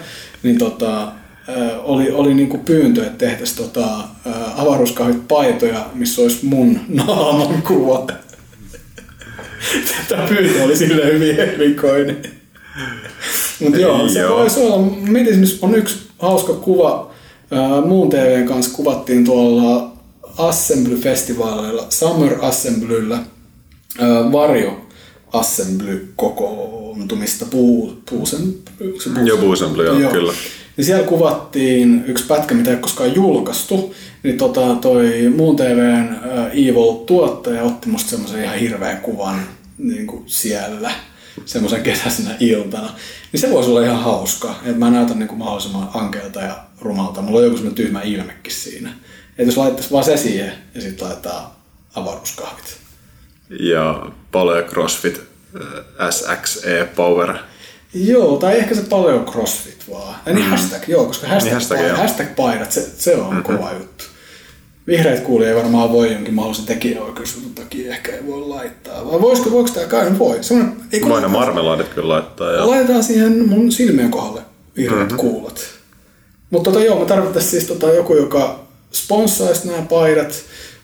Niin tota, oli, oli niinku pyyntö, että tehtäisiin tota, avaruuskahvit paitoja, missä olisi mun naaman kuva. Tämä pyyntö oli silleen hyvin erikoinen. Mutta joo, se Joo. voisi olla. Mietin, esimerkiksi on yksi hauska kuva. Muun TVn kanssa kuvattiin tuolla Assembly-festivaaleilla, Summer Assemblyllä, Varjo Assembly kokoontumista puu, puusen, se puusen, Joo, Puusemble, joo, kyllä. niin siellä kuvattiin yksi pätkä, mitä ei ole koskaan julkaistu. Niin tota, toi Muun TVn Evil-tuottaja otti musta semmoisen ihan hirveän kuvan niin kuin siellä semmoisen kesäisenä iltana. Niin se voisi olla ihan hauska, että mä näytän niin kuin mahdollisimman ankealta ja rumalta. Mulla on joku semmoinen tyhmä ilmekin siinä. Että jos laittaisi vaan se siihen ja sitten laittaa avaruuskahvit. Ja paljon CrossFit äh, SXE Power. Joo, tai ehkä se paljon crossfit vaan. Ja niin hashtag, joo, koska hashtag, Niin hashtag, joo. hashtag paidat, se, se on mm-hmm. kova juttu. Vihreät kuulijat ei varmaan voi jonkin mahdollisen tekijäoikeusjutun takia ehkä ei voi laittaa. Vai voisiko, voiko tämä kai? Voi. Ei Voin ne marmelaadit kyllä laittaa. Ja... Laitetaan siihen mun silmien kohdalle vihreät mm-hmm. kuulat. Mutta tota, joo, me tarvittaisiin siis tota, joku, joka sponssaisi nämä paidat.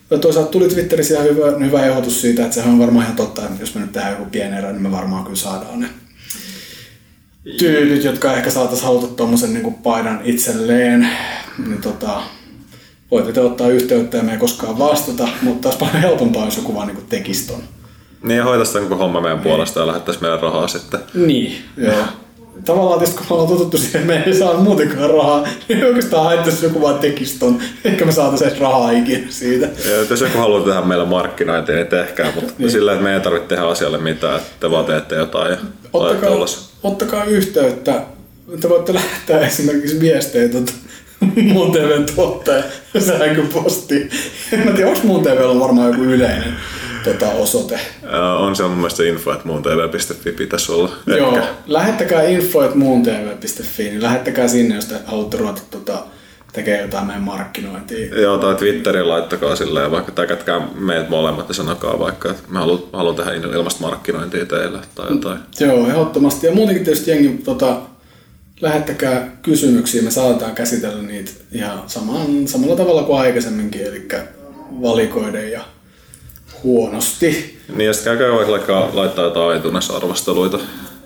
Ja toisaalta tuli Twitterissä ihan hyvä, hyvä ehdotus siitä, että sehän on varmaan ihan totta, että jos me nyt tehdään joku pieni erä, niin me varmaan kyllä saadaan ne tyydyt, jotka ehkä saataisiin haluta tuommoisen niin paidan itselleen. Niin tota, voitte te ottaa yhteyttä ja me ei koskaan vastata, mutta olisi paljon helpompaa, jos joku vaan niin tekisi ton. Niin ja hoitaisi koko homma meidän puolesta ja lähettäisi meidän rahaa sitten. Niin, joo. Tavallaan tietysti kun me ollaan totuttu siihen, että me ei saa muutenkaan rahaa, niin oikeastaan haittaisi joku vaan tekisi ton. Ehkä me saataisiin edes rahaa ikinä siitä. Ja jos joku haluaa tehdä meillä markkinointia, niin tehkää, mutta niin. sillä, että me ei tarvitse tehdä asialle mitään, että te vaan teette jotain ja Ottakaa, ottakaa yhteyttä. Te voitte lähettää esimerkiksi viestejä tuota muun TVn tuottaja sähköpostiin. En mä tiedä, onko muun TVllä on varmaan joku yleinen tota, osoite. On se mun mielestä info, että muun tv.fi pitäisi olla. Joo, Ehkä. lähettäkää info.muuntv.fi, niin lähettäkää sinne, jos te haluatte ruveta tota, tekemään jotain meidän markkinointia. Joo, tai Twitterin laittakaa silleen, vaikka täkätkää meidät molemmat ja sanokaa vaikka, että mä haluan, haluan tehdä ilmasta markkinointia teille tai jotain. Joo, ehdottomasti. Ja muutenkin tietysti jengi, tota, lähettäkää kysymyksiä, me saatetaan käsitellä niitä ihan saman, samalla tavalla kuin aikaisemminkin, eli valikoiden ja huonosti. Niin ja sitten käykää vaikka laittaa jotain iTunes-arvosteluita.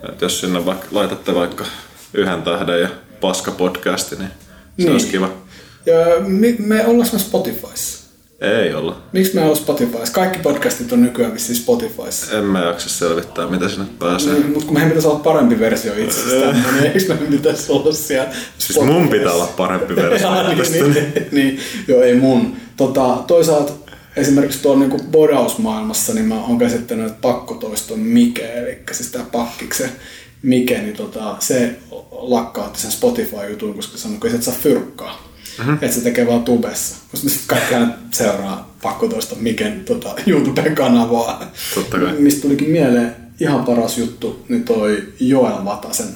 Että jos sinne vaikka, laitatte vaikka yhden tähden ja paska podcasti, niin se Niin. olisi kiva. Ja mi- me ollaan me Spotifyssa. Ei olla. Miksi me ollaan Spotifyssa? Kaikki podcastit on nykyään vissiin Spotifyssa. En mä jaksa selvittää, mitä sinne pääsee. Niin, mutta kun meidän pitäisi olla parempi versio itsestään, niin eikö meidän pitäisi olla siellä Siis mun pitää olla parempi versio. Jaa, niin, niin, niin, joo, ei mun. Tota, toisaalta esimerkiksi tuolla niin bodausmaailmassa niin mä oon käsittänyt, että pakkotoiston Mike, eli siis tää pakkiksen Mike, niin tota, se lakkautti sen Spotify-jutun, koska sanoi, että et saa fyrkkaa. Mm-hmm. Että se tekee vaan tubessa. Koska sitten kaikki aina seuraa pakkotoista Miken tota, YouTube-kanavaa. Totta kai. Mistä tulikin mieleen ihan paras juttu, niin toi Joel Vatasen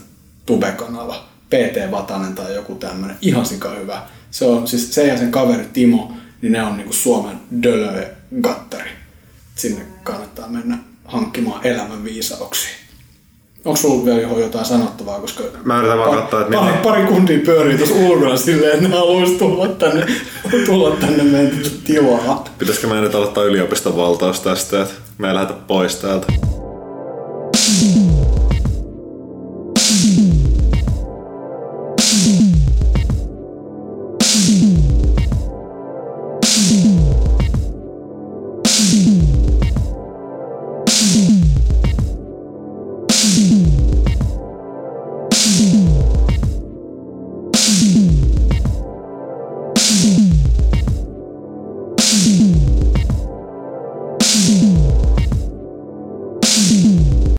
Tube-kanava. PT Vatanen tai joku tämmönen. Ihan sika hyvä. Se on siis se ja sen kaveri Timo, niin ne on niinku Suomen Dölöe Gattari. Sinne kannattaa mennä hankkimaan elämän viisauksia. Onko sulla vielä johon jotain sanottavaa, koska Mä yritän vaan katsoa, että pari, miten- pari kuntia pyörii tuossa ulkona silleen, että ne haluaisi tulla tänne, tulla tänne meidän tilaa. Pitäisikö meidän nyt aloittaa yliopiston valtaus tästä, että me ei lähdetä pois täältä.